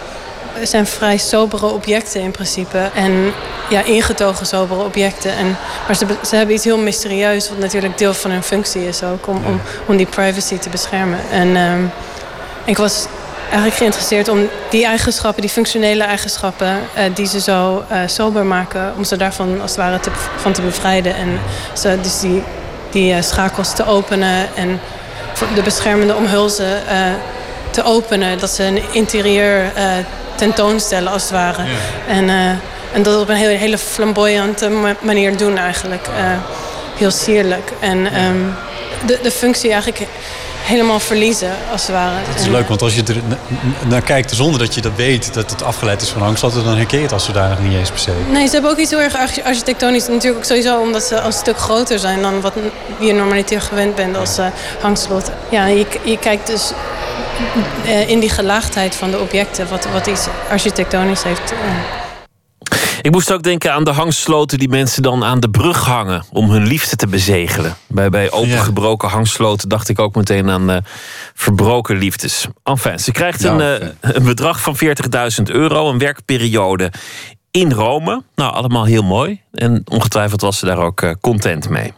zijn vrij sobere objecten in principe. En ja, ingetogen sobere objecten. En, maar ze, ze hebben iets heel mysterieus, wat natuurlijk deel van hun functie is ook, om, om, om die privacy te beschermen. En um, ik was eigenlijk geïnteresseerd om die eigenschappen, die functionele eigenschappen, uh, die ze zo uh, sober maken, om ze daarvan als het ware te, van te bevrijden. En ze, dus die, die uh, schakels te openen en de beschermende omhulzen te openen. Dat ze een interieur tentoonstellen als het ware. Ja. En, uh, en dat op een hele, hele flamboyante manier doen eigenlijk. Uh, heel sierlijk. En um, de, de functie eigenlijk helemaal verliezen als het ware. Dat is leuk, want als je er naar kijkt zonder dat je dat weet... dat het afgeleid is van hangsloten... dan herken je het als zodanig niet eens per se. Nee, ze hebben ook iets heel erg architectonisch. Natuurlijk ook sowieso omdat ze een stuk groter zijn... dan wat je normaliter gewend bent als uh, hangslot. Ja, je, je kijkt dus in die gelaagdheid van de objecten, wat, wat iets architectonisch heeft. Ik moest ook denken aan de hangsloten die mensen dan aan de brug hangen om hun liefde te bezegelen. Bij, bij opengebroken hangsloten dacht ik ook meteen aan uh, verbroken liefdes. Enfin, ze krijgt een, uh, een bedrag van 40.000 euro, een werkperiode in Rome. Nou, allemaal heel mooi. En ongetwijfeld was ze daar ook uh, content mee.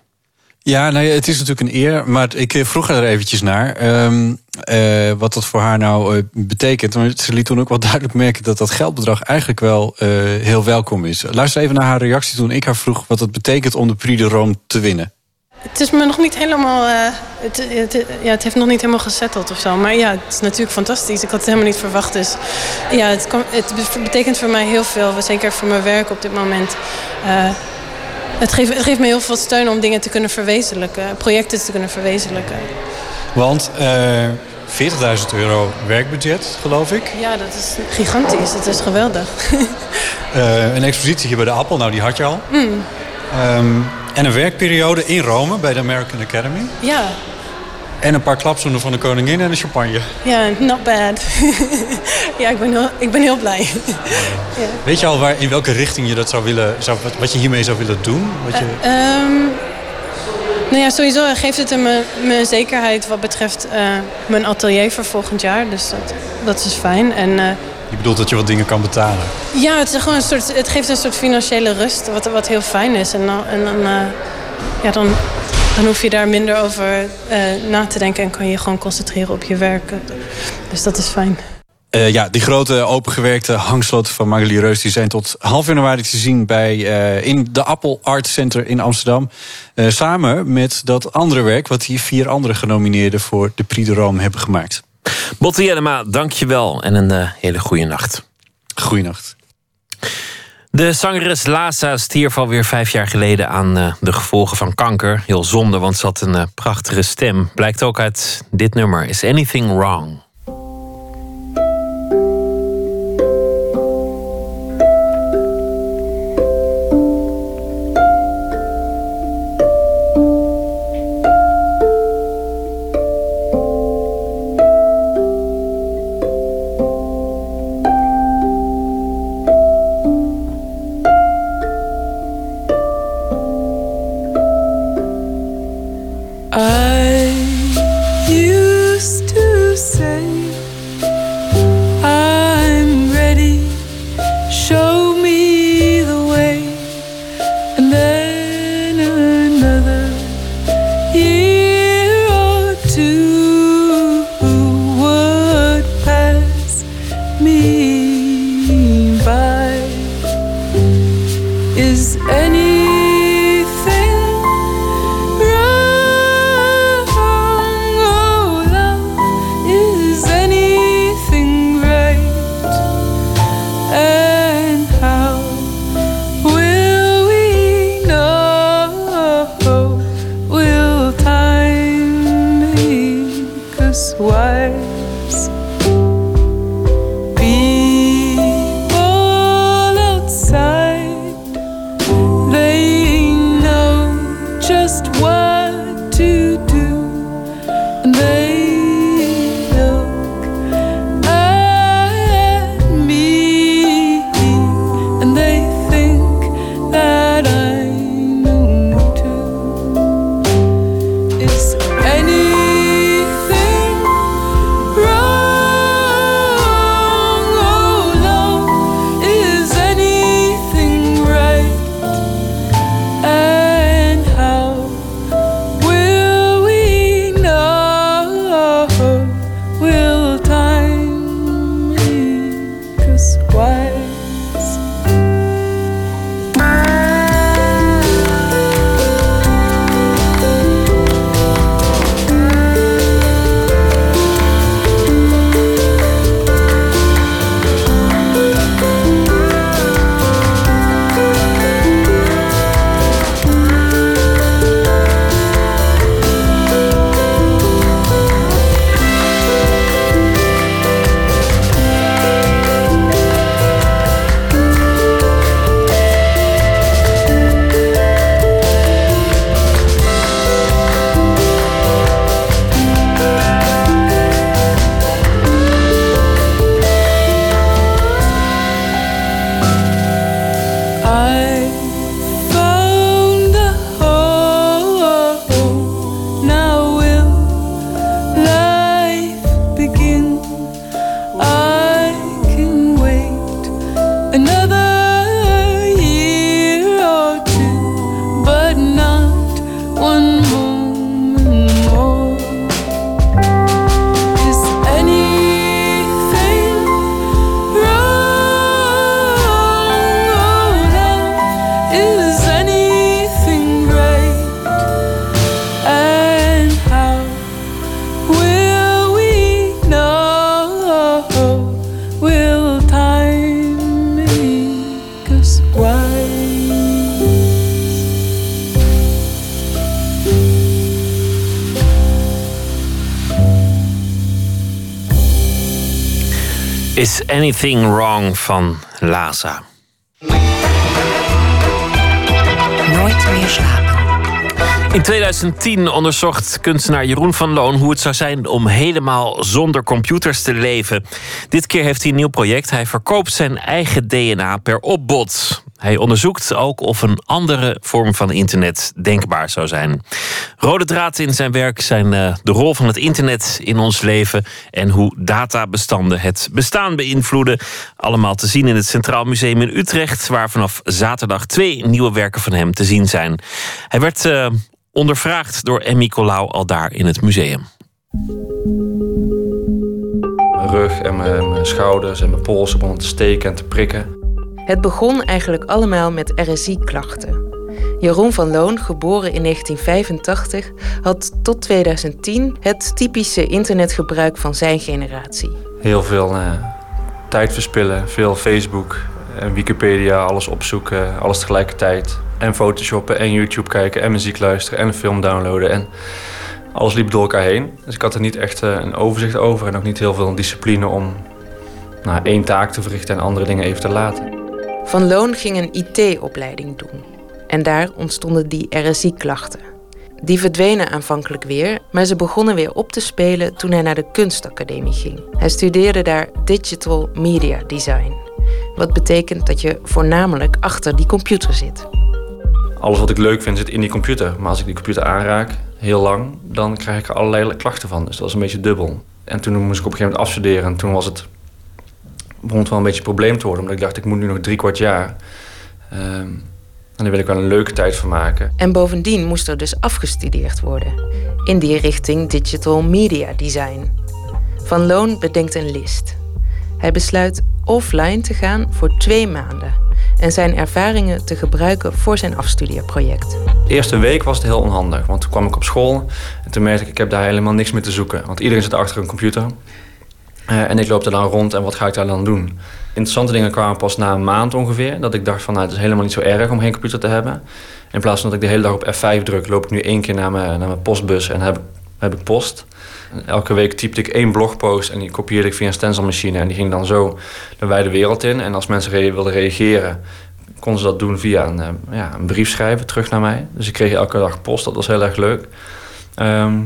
Ja, nou ja, het is natuurlijk een eer, maar ik vroeg er eventjes naar. Um, uh, wat dat voor haar nou uh, betekent. Maar ze liet toen ook wel duidelijk merken dat dat geldbedrag eigenlijk wel heel welkom is. Luister even naar haar reactie toen ik haar vroeg wat het betekent om de Prix de Rome te winnen. Het is me nog niet helemaal. Het, het, ja, het heeft nog niet helemaal gesetteld of zo. Maar ja, het is natuurlijk fantastisch. Ik had het helemaal niet verwacht. Dus ja, het, het betekent voor mij heel veel. Zeker voor mijn werk op dit moment het, geeft, het geeft me heel veel steun om dingen te kunnen verwezenlijken. Projecten te kunnen verwezenlijken. Want eh 40.000 euro werkbudget, geloof ik. Ja, dat is gigantisch. Dat is geweldig. Eh, een expositie hier bij de Appel, nou die had je al. Mm, Ehm, en een werkperiode in Rome bij de American Academy. ja, En een paar klapzoenen van de koningin en een champagne. ja, not bad. ja, ik ben heel, ik ben heel blij. ja. Weet je al waar, in welke richting je dat zou willen, zou, wat, wat je hiermee zou willen doen? Wat je, Ehm, nou ja, sowieso geeft het me, me zekerheid wat betreft eh, mijn atelier voor volgend jaar. Dus dat, dat is fijn. En eh, je bedoelt dat je wat dingen kan betalen. ja, het, is gewoon een soort, het geeft een soort financiële rust, wat, wat heel fijn is. En dan, en dan, eh, ja, dan, dan hoef je daar minder over eh, na te denken en kan je gewoon concentreren op je werk. Dus dat is fijn. Eh, ja, die grote opengewerkte hangsloten van Magali Reus... die zijn tot half januari te zien bij, eh, in de Appel Art Center in Amsterdam. Eh, samen met dat andere werk... wat die vier andere genomineerden voor de Prix de Rome hebben gemaakt. Botte Jellema, dankjewel en een hele goede nacht. Goeienacht. De zangeres Lasa stierf alweer vijf jaar geleden aan eh, de gevolgen van kanker. Heel zonde, want ze had een eh, prachtige stem. Blijkt ook uit dit nummer. Is Anything Wrong? Anything Wrong van Laza. Nooit meer slapen. In 2010 onderzocht kunstenaar Jeroen van Loon hoe het zou zijn om helemaal zonder computers te leven. Dit keer heeft hij een nieuw project. Hij verkoopt zijn eigen DNA per opbod. Hij onderzoekt ook of een andere vorm van internet denkbaar zou zijn. Rode draad in zijn werk zijn eh, de rol van het internet in ons leven en hoe databestanden het bestaan beïnvloeden. Allemaal te zien in het Centraal Museum in Utrecht, waar vanaf zaterdag twee nieuwe werken van hem te zien zijn. Hij werd eh, ondervraagd door Emmy Colau al daar in het museum. Mijn rug en mijn, mijn schouders en mijn polsen begonnen te steken en te prikken. Het begon eigenlijk allemaal met RSI-klachten. Jeroen van Loon, geboren in 1985, had tot 2010 het typische internetgebruik van zijn generatie. Heel veel eh, tijd verspillen, veel Facebook en Wikipedia, alles opzoeken, alles tegelijkertijd. En photoshoppen en YouTube kijken en muziek luisteren en een film downloaden. En alles liep door elkaar heen. Dus ik had er niet echt eh, een overzicht over en ook niet heel veel discipline om nou, één taak te verrichten en andere dingen even te laten. Van Loon ging een IT-opleiding doen. En daar ontstonden die RSI-klachten. Die verdwenen aanvankelijk weer, maar ze begonnen weer op te spelen toen hij naar de kunstacademie ging. Hij studeerde daar Digital Media Design. Wat betekent dat je voornamelijk achter die computer zit. Alles wat ik leuk vind zit in die computer. Maar als ik die computer aanraak, heel lang, dan krijg ik er allerlei klachten van. Dus dat was een beetje dubbel. En toen moest ik op een gegeven moment afstuderen. En toen was het, begon het wel een beetje een probleem te worden. Omdat ik dacht, ik moet nu nog drie kwart jaar. Ehm, en daar wil ik wel een leuke tijd van maken. En bovendien moest er dus afgestudeerd worden. In die richting Digital Media Design. Van Loon bedenkt een list. Hij besluit offline te gaan voor twee maanden. En zijn ervaringen te gebruiken voor zijn afstudeerproject. De eerste week was het heel onhandig. Want toen kwam ik op school. En toen merkte ik, ik heb daar helemaal niks meer te zoeken. Want iedereen zit achter een computer. Eh, en ik loop er dan rond en wat ga ik daar dan doen? Interessante dingen kwamen pas na een maand ongeveer. Dat ik dacht van, nou, het is helemaal niet zo erg om geen computer te hebben. In plaats van dat ik de hele dag op F5 druk, loop ik nu één keer naar mijn, naar mijn postbus en heb, heb ik post. Elke week typte ik één blogpost en die kopieerde ik via een stencilmachine. En die ging dan zo de wijde wereld in. En als mensen wilden reageren, konden ze dat doen via een, eh, ja, een brief schrijven terug naar mij. Dus ik kreeg elke dag post, dat was heel erg leuk. Ehm,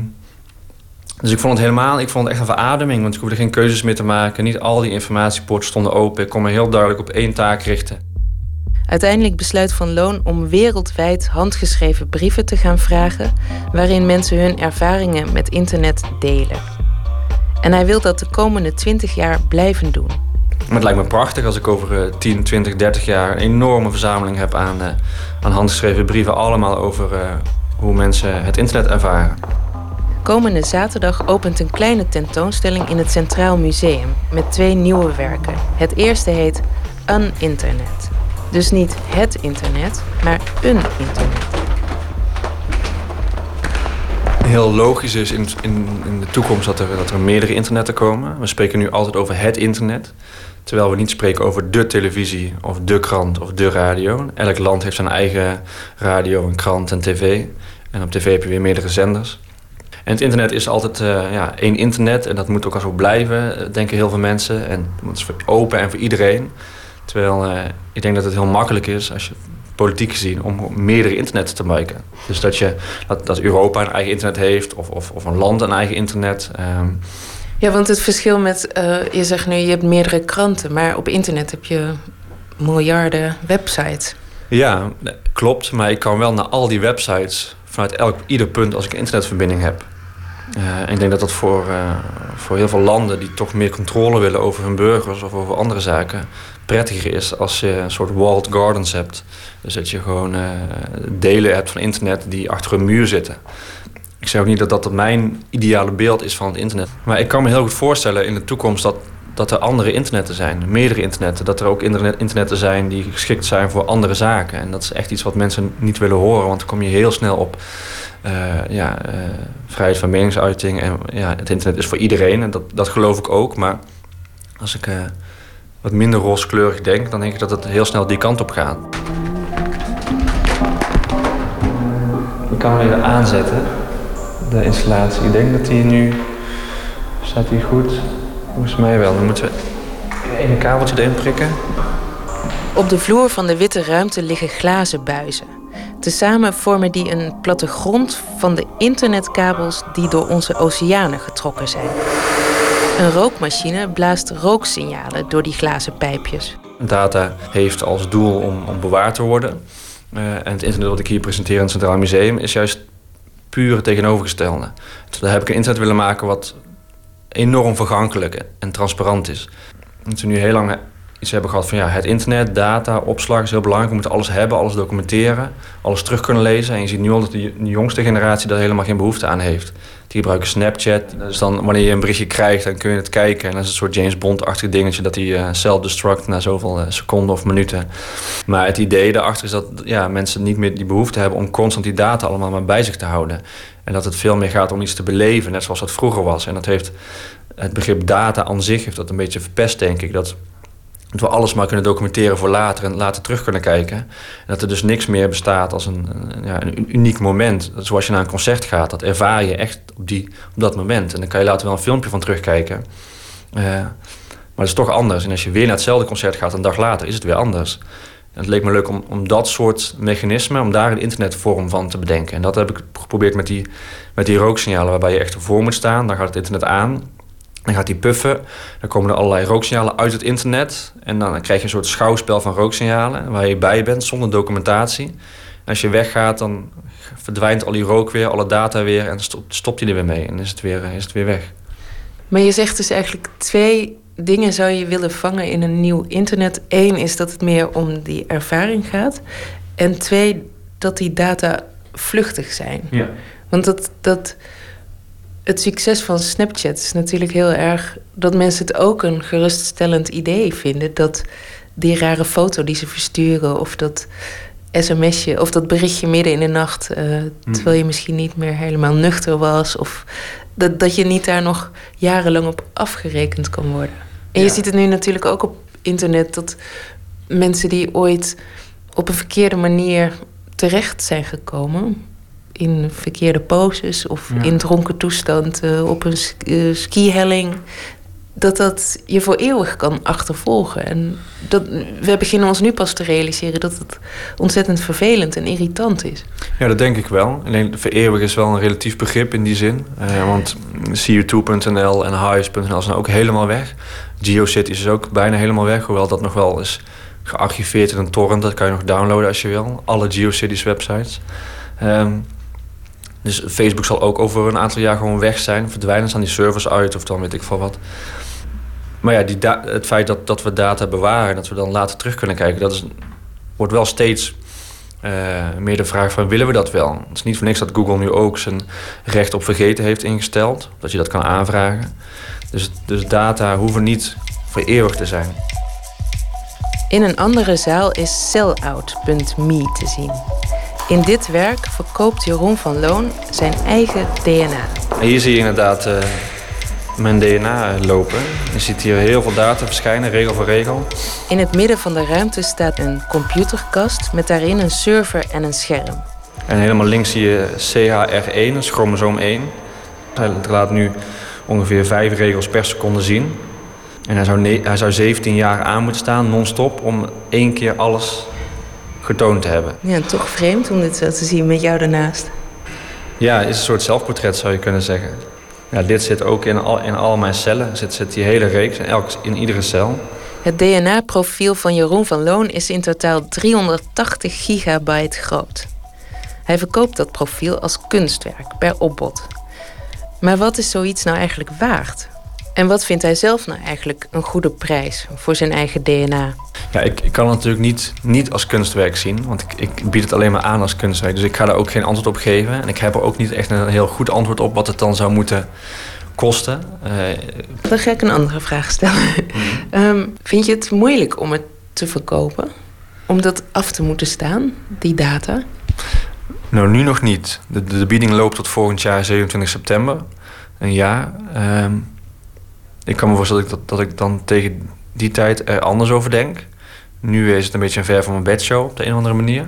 dus ik vond het helemaal, ik vond het echt een verademing, want ik hoefde geen keuzes meer te maken. Niet al die informatiepoorten stonden open. Ik kon me heel duidelijk op één taak richten. Uiteindelijk besluit Van Loon om wereldwijd handgeschreven brieven te gaan vragen, waarin mensen hun ervaringen met internet delen. En hij wil dat de komende 20 jaar blijven doen. Maar het lijkt me prachtig als ik over eh, 10, 20, 30 jaar een enorme verzameling heb aan, eh, aan handgeschreven brieven, allemaal over eh, hoe mensen het internet ervaren. Komende zaterdag opent een kleine tentoonstelling in het Centraal Museum met twee nieuwe werken. Het eerste heet Uninternet. Dus niet het internet, maar een internet. Heel logisch is in, in, in de toekomst dat er, dat er meerdere internetten komen. We spreken nu altijd over het internet. Terwijl we niet spreken over de televisie of de krant of de radio. Elk land heeft zijn eigen radio, een krant en tv. En op tv heb je weer meerdere zenders. En het internet is altijd eh, ja, één internet en dat moet ook al zo blijven, eh, denken heel veel mensen. En het is open en voor iedereen. Terwijl eh, ik denk dat het heel makkelijk is, als je politiek gezien, om meerdere internetten te maken. Dus dat, je, dat, dat Europa een eigen internet heeft of, of, of een land een eigen internet. Ehm, Ja, want het verschil met, je zegt nu, je hebt meerdere kranten, maar op internet heb je miljarden websites. Ja, klopt. Maar ik kan wel naar al die websites vanuit elk, ieder punt als ik een internetverbinding heb. Eh, ik denk dat dat voor, eh, voor heel veel landen die toch meer controle willen over hun burgers of over andere zaken prettiger is als je een soort walled gardens hebt. Dus dat je gewoon eh, delen hebt van internet die achter een muur zitten. Ik zeg ook niet dat dat mijn ideale beeld is van het internet. Maar ik kan me heel goed voorstellen in de toekomst dat, dat er andere internetten zijn. Meerdere internetten. Dat er ook internet, internetten zijn die geschikt zijn voor andere zaken. En dat is echt iets wat mensen niet willen horen. Want dan kom je heel snel op eh, ja, eh, vrijheid van meningsuiting. En ja, het internet is voor iedereen. En dat, dat geloof ik ook. Maar als ik eh, wat minder rooskleurig denk... dan denk ik dat het heel snel die kant op gaat. Ik kan hem even aanzetten, de installatie. Ik denk dat hij nu... Staat hij goed? Volgens mij wel. Dan moeten we Eén kabeltje erin prikken. Op de vloer van de witte ruimte liggen glazen buizen. Tezamen vormen die een plattegrond van de internetkabels die door onze oceanen getrokken zijn. Een rookmachine blaast rooksignalen door die glazen pijpjes. Data heeft als doel om, om bewaard te worden. Eh, en het internet wat ik hier presenteer in het Centraal Museum is juist puur het tegenovergestelde. Dus daar heb ik een internet willen maken wat enorm vergankelijk en transparant is. Dat we nu heel lang iets hebben gehad van ja, het internet, data, opslag is heel belangrijk. We moeten alles hebben, alles documenteren, alles terug kunnen lezen. En je ziet nu al dat de jongste generatie daar helemaal geen behoefte aan heeft. Die gebruiken Snapchat. Dus dan wanneer je een berichtje krijgt, dan kun je het kijken. En dat is een soort James Bond-achtig dingetje dat hij uh, self-destruct na zoveel uh, seconden of minuten. Maar het idee daarachter is dat ja, mensen niet meer die behoefte hebben om constant die data allemaal maar bij zich te houden. En dat het veel meer gaat om iets te beleven, net zoals dat vroeger was. En dat heeft het begrip data aan zich heeft dat een beetje verpest, denk ik. Dat dat we alles maar kunnen documenteren voor later en later terug kunnen kijken. En dat er dus niks meer bestaat als een, ja, een uniek moment. Zoals je naar een concert gaat, dat ervaar je echt op, die, op dat moment. En dan kan je later wel een filmpje van terugkijken. Uh, maar het is toch anders. En als je weer naar hetzelfde concert gaat een dag later, is het weer anders. En het leek me leuk om, om dat soort mechanismen, om daar een internetvorm van te bedenken. En dat heb ik geprobeerd met die, met die rooksignalen, waarbij je echt voor moet staan. Dan gaat het internet aan. Dan gaat die puffen. Dan komen er allerlei rooksignalen uit het internet. En dan krijg je een soort schouwspel van rooksignalen waar je bij bent zonder documentatie. En als je weggaat, dan verdwijnt al die rook weer, alle data weer en stopt, stopt je er weer mee en is het weer, is het weer weg. Maar je zegt dus eigenlijk twee dingen zou je willen vangen in een nieuw internet. Eén is dat het meer om die ervaring gaat. En twee, dat die data vluchtig zijn. Ja. Want dat, dat, het succes van Snapchat is natuurlijk heel erg dat mensen het ook een geruststellend idee vinden. Dat die rare foto die ze versturen, of dat sms'je, of dat berichtje midden in de nacht, uh, terwijl je misschien niet meer helemaal nuchter was, of dat, dat je niet daar nog jarenlang op afgerekend kan worden. En je ziet het nu natuurlijk ook op internet dat mensen die ooit op een verkeerde manier terecht zijn gekomen, in verkeerde poses of in dronken toestand uh, op een uh, skihelling. Dat dat je voor eeuwig kan achtervolgen. En dat, we beginnen ons nu pas te realiseren dat het ontzettend vervelend en irritant is. Ja, dat denk ik wel. Alleen vereeuwig is wel een relatief begrip in die zin. Uh, want cu2.nl en highs.nl zijn ook helemaal weg. GeoCities is ook bijna helemaal weg. Hoewel dat nog wel is gearchiveerd in een torrent. Dat kan je nog downloaden als je wil. Alle GeoCities websites. Um, dus Facebook zal ook over een aantal jaar gewoon weg zijn. Verdwijnen staan die servers uit of dan weet ik veel wat. Maar ja, die het feit dat, dat we data bewaren... dat we dan later terug kunnen kijken... dat is, wordt wel steeds uh, meer de vraag van... willen we dat wel? Het is niet voor niks dat Google nu ook zijn recht op vergeten heeft ingesteld. Dat je dat kan aanvragen. Dus, dus data hoeven niet voor eeuwig te zijn. In een andere zaal is sellout.me te zien. In dit werk verkoopt Jeroen van Loon zijn eigen DNA. Hier zie je inderdaad uh, mijn DNA lopen. Je ziet hier heel veel data verschijnen, regel voor regel. In het midden van de ruimte staat een computerkast met daarin een server en een scherm. En helemaal links zie je CHR1, dat is chromosoom 1. Hij laat nu ongeveer vijf regels per seconde zien. En hij zou, hij zou 17 jaar aan moeten staan, non-stop, om één keer alles getoond te hebben. Ja, toch vreemd om dit zo te zien met jou ernaast. Ja, het is een soort zelfportret zou je kunnen zeggen. Ja, dit zit ook in al, in al mijn cellen. Zit, zit die hele reeks, in, elk, in iedere cel. Het DNA-profiel van Jeroen van Loon is in totaal 380 gigabyte groot. Hij verkoopt dat profiel als kunstwerk per opbod. Maar wat is zoiets nou eigenlijk waard? En wat vindt hij zelf nou eigenlijk een goede prijs voor zijn eigen DNA? Ja, ik, ik kan het natuurlijk niet, niet als kunstwerk zien, want ik, ik bied het alleen maar aan als kunstwerk. Dus ik ga daar ook geen antwoord op geven. En ik heb er ook niet echt een heel goed antwoord op wat het dan zou moeten kosten. Uh, dan ga ik een andere vraag stellen. um, vind je het moeilijk om het te verkopen? Om dat af te moeten staan, die data? Nou, nu nog niet. De, de, bieding loopt tot volgend jaar, 27 september. Een jaar. Um, ik kan me voorstellen dat, dat ik dan tegen die tijd er anders over denk. Nu is het een beetje een ver van mijn bedshow op de een of andere manier.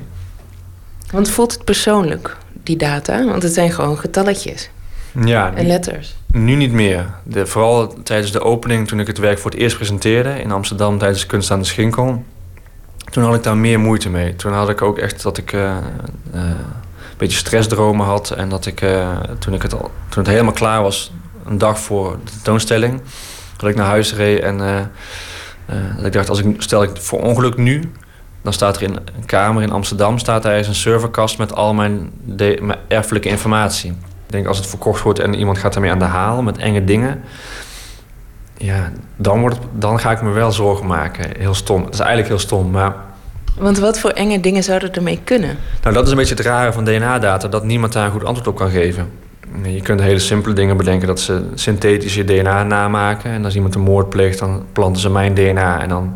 Want voelt het persoonlijk, die data? Want het zijn gewoon getalletjes. Ja, en letters. Nu niet meer. De, vooral tijdens de opening, toen ik het werk voor het eerst presenteerde in Amsterdam tijdens Kunst aan de Schinkel. Toen had ik daar meer moeite mee. Toen had ik ook echt dat ik eh, eh, een beetje stressdromen had. En dat ik, eh, toen, ik het al, toen het helemaal klaar was, een dag voor de tentoonstelling, dat ik naar huis reed en eh, eh, dat ik dacht, als ik, stel ik voor ongeluk nu, dan staat er in een kamer in Amsterdam staat er eens een serverkast met al mijn, de, mijn erfelijke informatie. Ik denk als het verkocht wordt en iemand gaat ermee aan de haal met enge dingen, ja, dan, wordt het, dan ga ik me wel zorgen maken. Heel stom. Dat is eigenlijk heel stom, maar Want wat voor enge dingen zouden ermee kunnen? nou, dat is een beetje het rare van DNA-data, dat niemand daar een goed antwoord op kan geven. Je kunt hele simpele dingen bedenken dat ze synthetisch je DNA namaken. En als iemand een moord pleegt, dan planten ze mijn DNA. En dan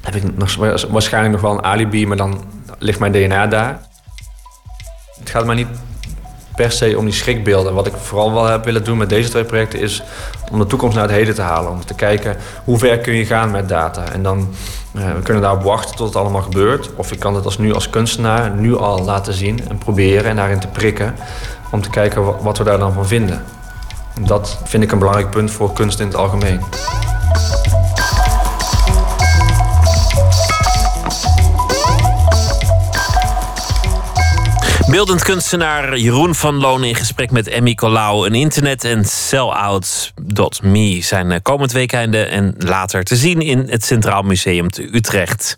heb ik nog, waarschijnlijk nog wel een alibi, maar dan ligt mijn DNA daar. Het gaat maar niet per se om die schrikbeelden. Wat ik vooral wel heb willen doen met deze twee projecten is om de toekomst naar het heden te halen. Om te kijken hoe ver kun je gaan met data. En dan eh, we kunnen daarop wachten tot het allemaal gebeurt. Of ik kan het als nu als kunstenaar nu al laten zien en proberen en daarin te prikken. Om te kijken wa- wat we daar dan van vinden. Dat vind ik een belangrijk punt voor kunst in het algemeen. Beeldend kunstenaar Jeroen van Loon in gesprek met Emmy Colau. Een internet en sellout.me zijn eh, komend weekende en later te zien in het Centraal Museum te Utrecht.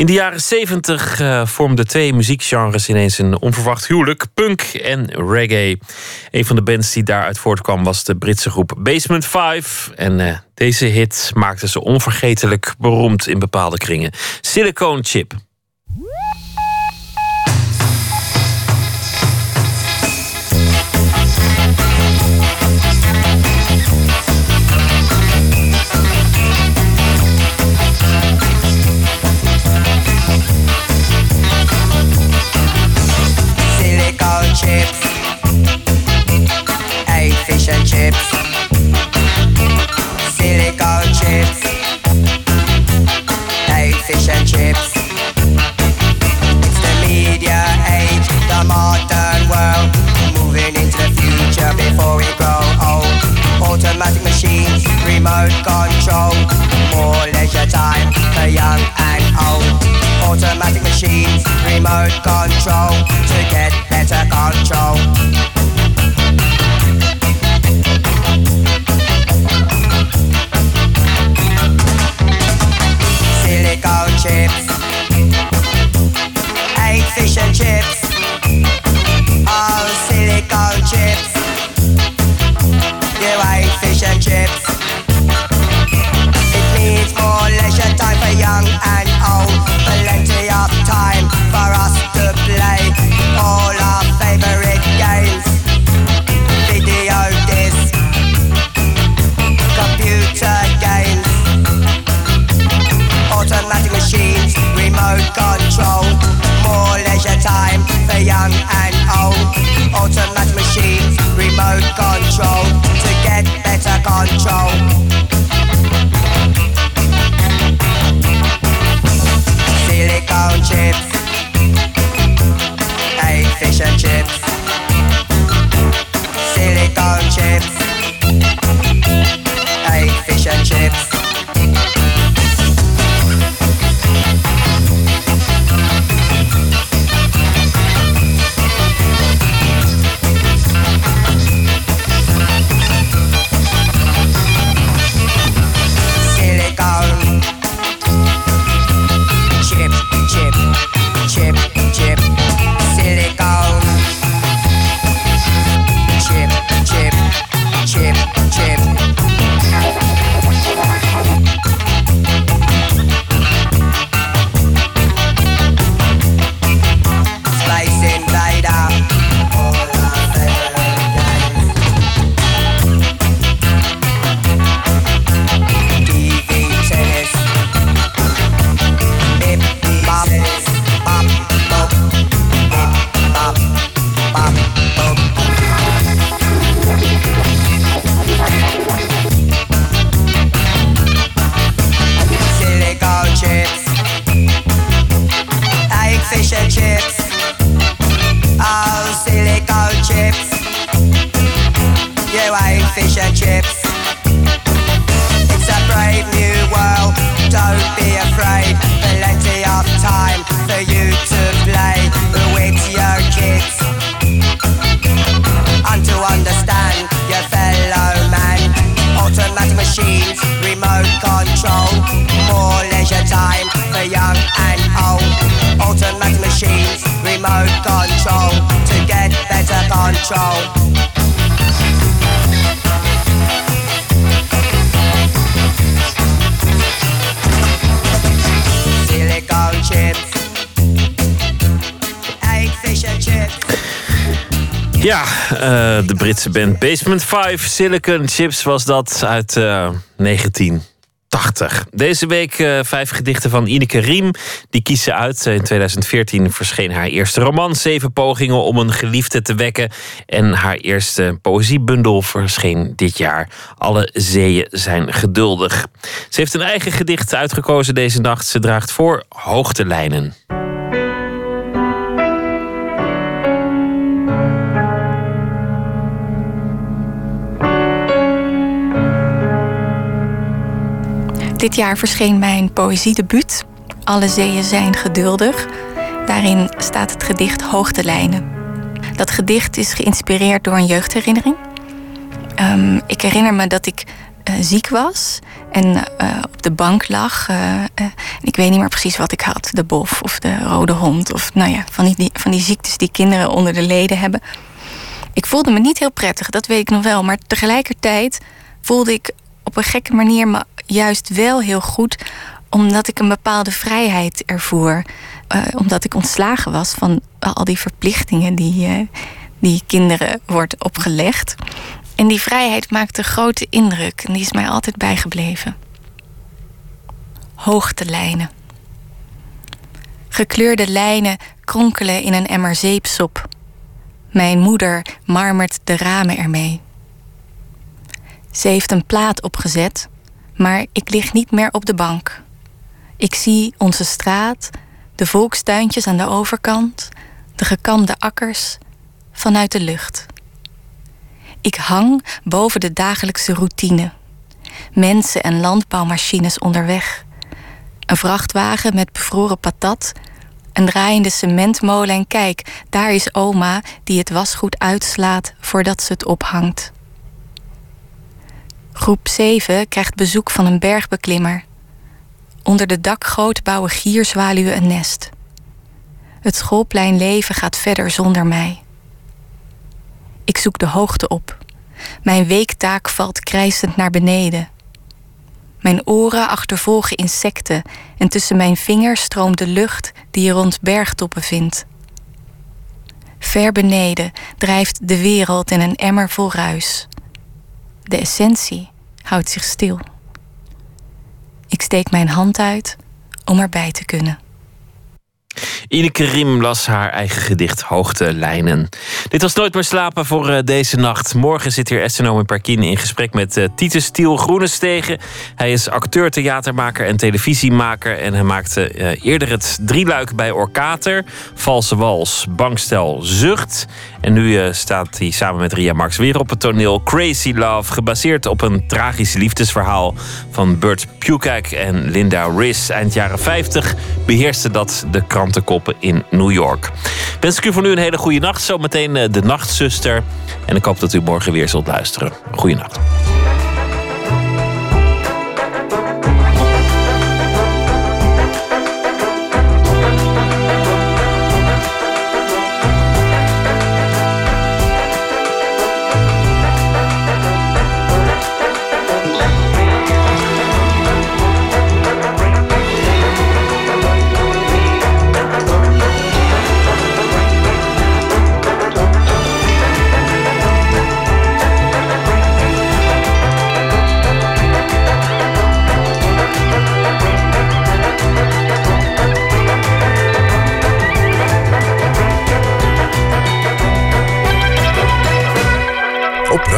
In de jaren 70 eh, vormden twee muziekgenres ineens een onverwacht huwelijk: punk en reggae. Een van de bands die daaruit voortkwam was de Britse groep Basement 5. En eh, deze hit maakte ze onvergetelijk beroemd in bepaalde kringen: Silicone Chip. Automatic machines, remote control to get better control. Silicone chips, eight fish and chips. Oh, silicone chips, you ate fish and chips. It needs more leisure time for young and remote control to get better control. Silicon chips. Britse band Basement 5, Silicon Chips was dat uit eh, 1980. Deze week eh, vijf gedichten van Ineke Riem. Die kiest ze uit. In 2014 verscheen haar eerste roman, Zeven pogingen om een geliefde te wekken. En haar eerste poëziebundel verscheen dit jaar. Alle zeeën zijn geduldig. Ze heeft een eigen gedicht uitgekozen deze nacht. Ze draagt voor Hoogtelijnen. Dit jaar verscheen mijn poëziedebuut. Alle zeeën zijn geduldig. Daarin staat het gedicht Hoogtelijnen. Dat gedicht is geïnspireerd door een jeugdherinnering. Ehm, ik herinner me dat ik eh, ziek was en eh, op de bank lag. eh, ik weet niet meer precies wat ik had. De bof of de rode hond. Of nou ja, van die- van die ziektes die kinderen onder de leden hebben. Ik voelde me niet heel prettig, dat weet ik nog wel. Maar tegelijkertijd voelde ik op een gekke manier me juist wel heel goed. Omdat ik een bepaalde vrijheid ervoer. Eh, omdat ik ontslagen was van al die verplichtingen die, eh, die kinderen wordt opgelegd. En die vrijheid maakte grote indruk en die is mij altijd bijgebleven. Hoogtelijnen. Gekleurde lijnen kronkelen in een emmer zeepsop. Mijn moeder marmert de ramen ermee. Ze heeft een plaat opgezet, maar ik lig niet meer op de bank. Ik zie onze straat, de volkstuintjes aan de overkant, de gekamde akkers vanuit de lucht. Ik hang boven de dagelijkse routine. Mensen en landbouwmachines onderweg. Een vrachtwagen met bevroren patat. Een draaiende cementmolen en kijk, daar is oma die het wasgoed uitslaat voordat ze het ophangt. Groep 7 krijgt bezoek van een bergbeklimmer. Onder de dakgoot bouwen gierzwaluwen een nest. Het schoolpleinleven gaat verder zonder mij. Ik zoek de hoogte op. Mijn weektaak valt krijsend naar beneden. Mijn oren achtervolgen insecten en tussen mijn vingers stroomt de lucht die je rond bergtoppen vindt. Ver beneden drijft de wereld in een emmer vol ruis. De essentie houdt zich stil. Ik steek mijn hand uit om erbij te kunnen. Ineke Riem las haar eigen gedicht Hoogtelijnen. Dit was Nooit meer slapen voor eh, deze nacht. Morgen zit hier Estenoom Perkin in gesprek met eh, Titus Stiel Groenestegen. Hij is acteur, theatermaker en televisiemaker. En hij maakte eh, eerder het drieluik bij Orkater. Valse Wals, Bankstel, Zucht. En nu eh, staat hij samen met Ria Marx weer op het toneel Crazy Love. Gebaseerd op een tragisch liefdesverhaal van Burt Pukak en Linda Riss. Eind jaren 50 beheerste dat de krantenkoppen in New York. Wens ik u voor nu een hele goede nacht. Zometeen eh, de Nachtzuster. En ik hoop dat u morgen weer zult luisteren. Goeienacht.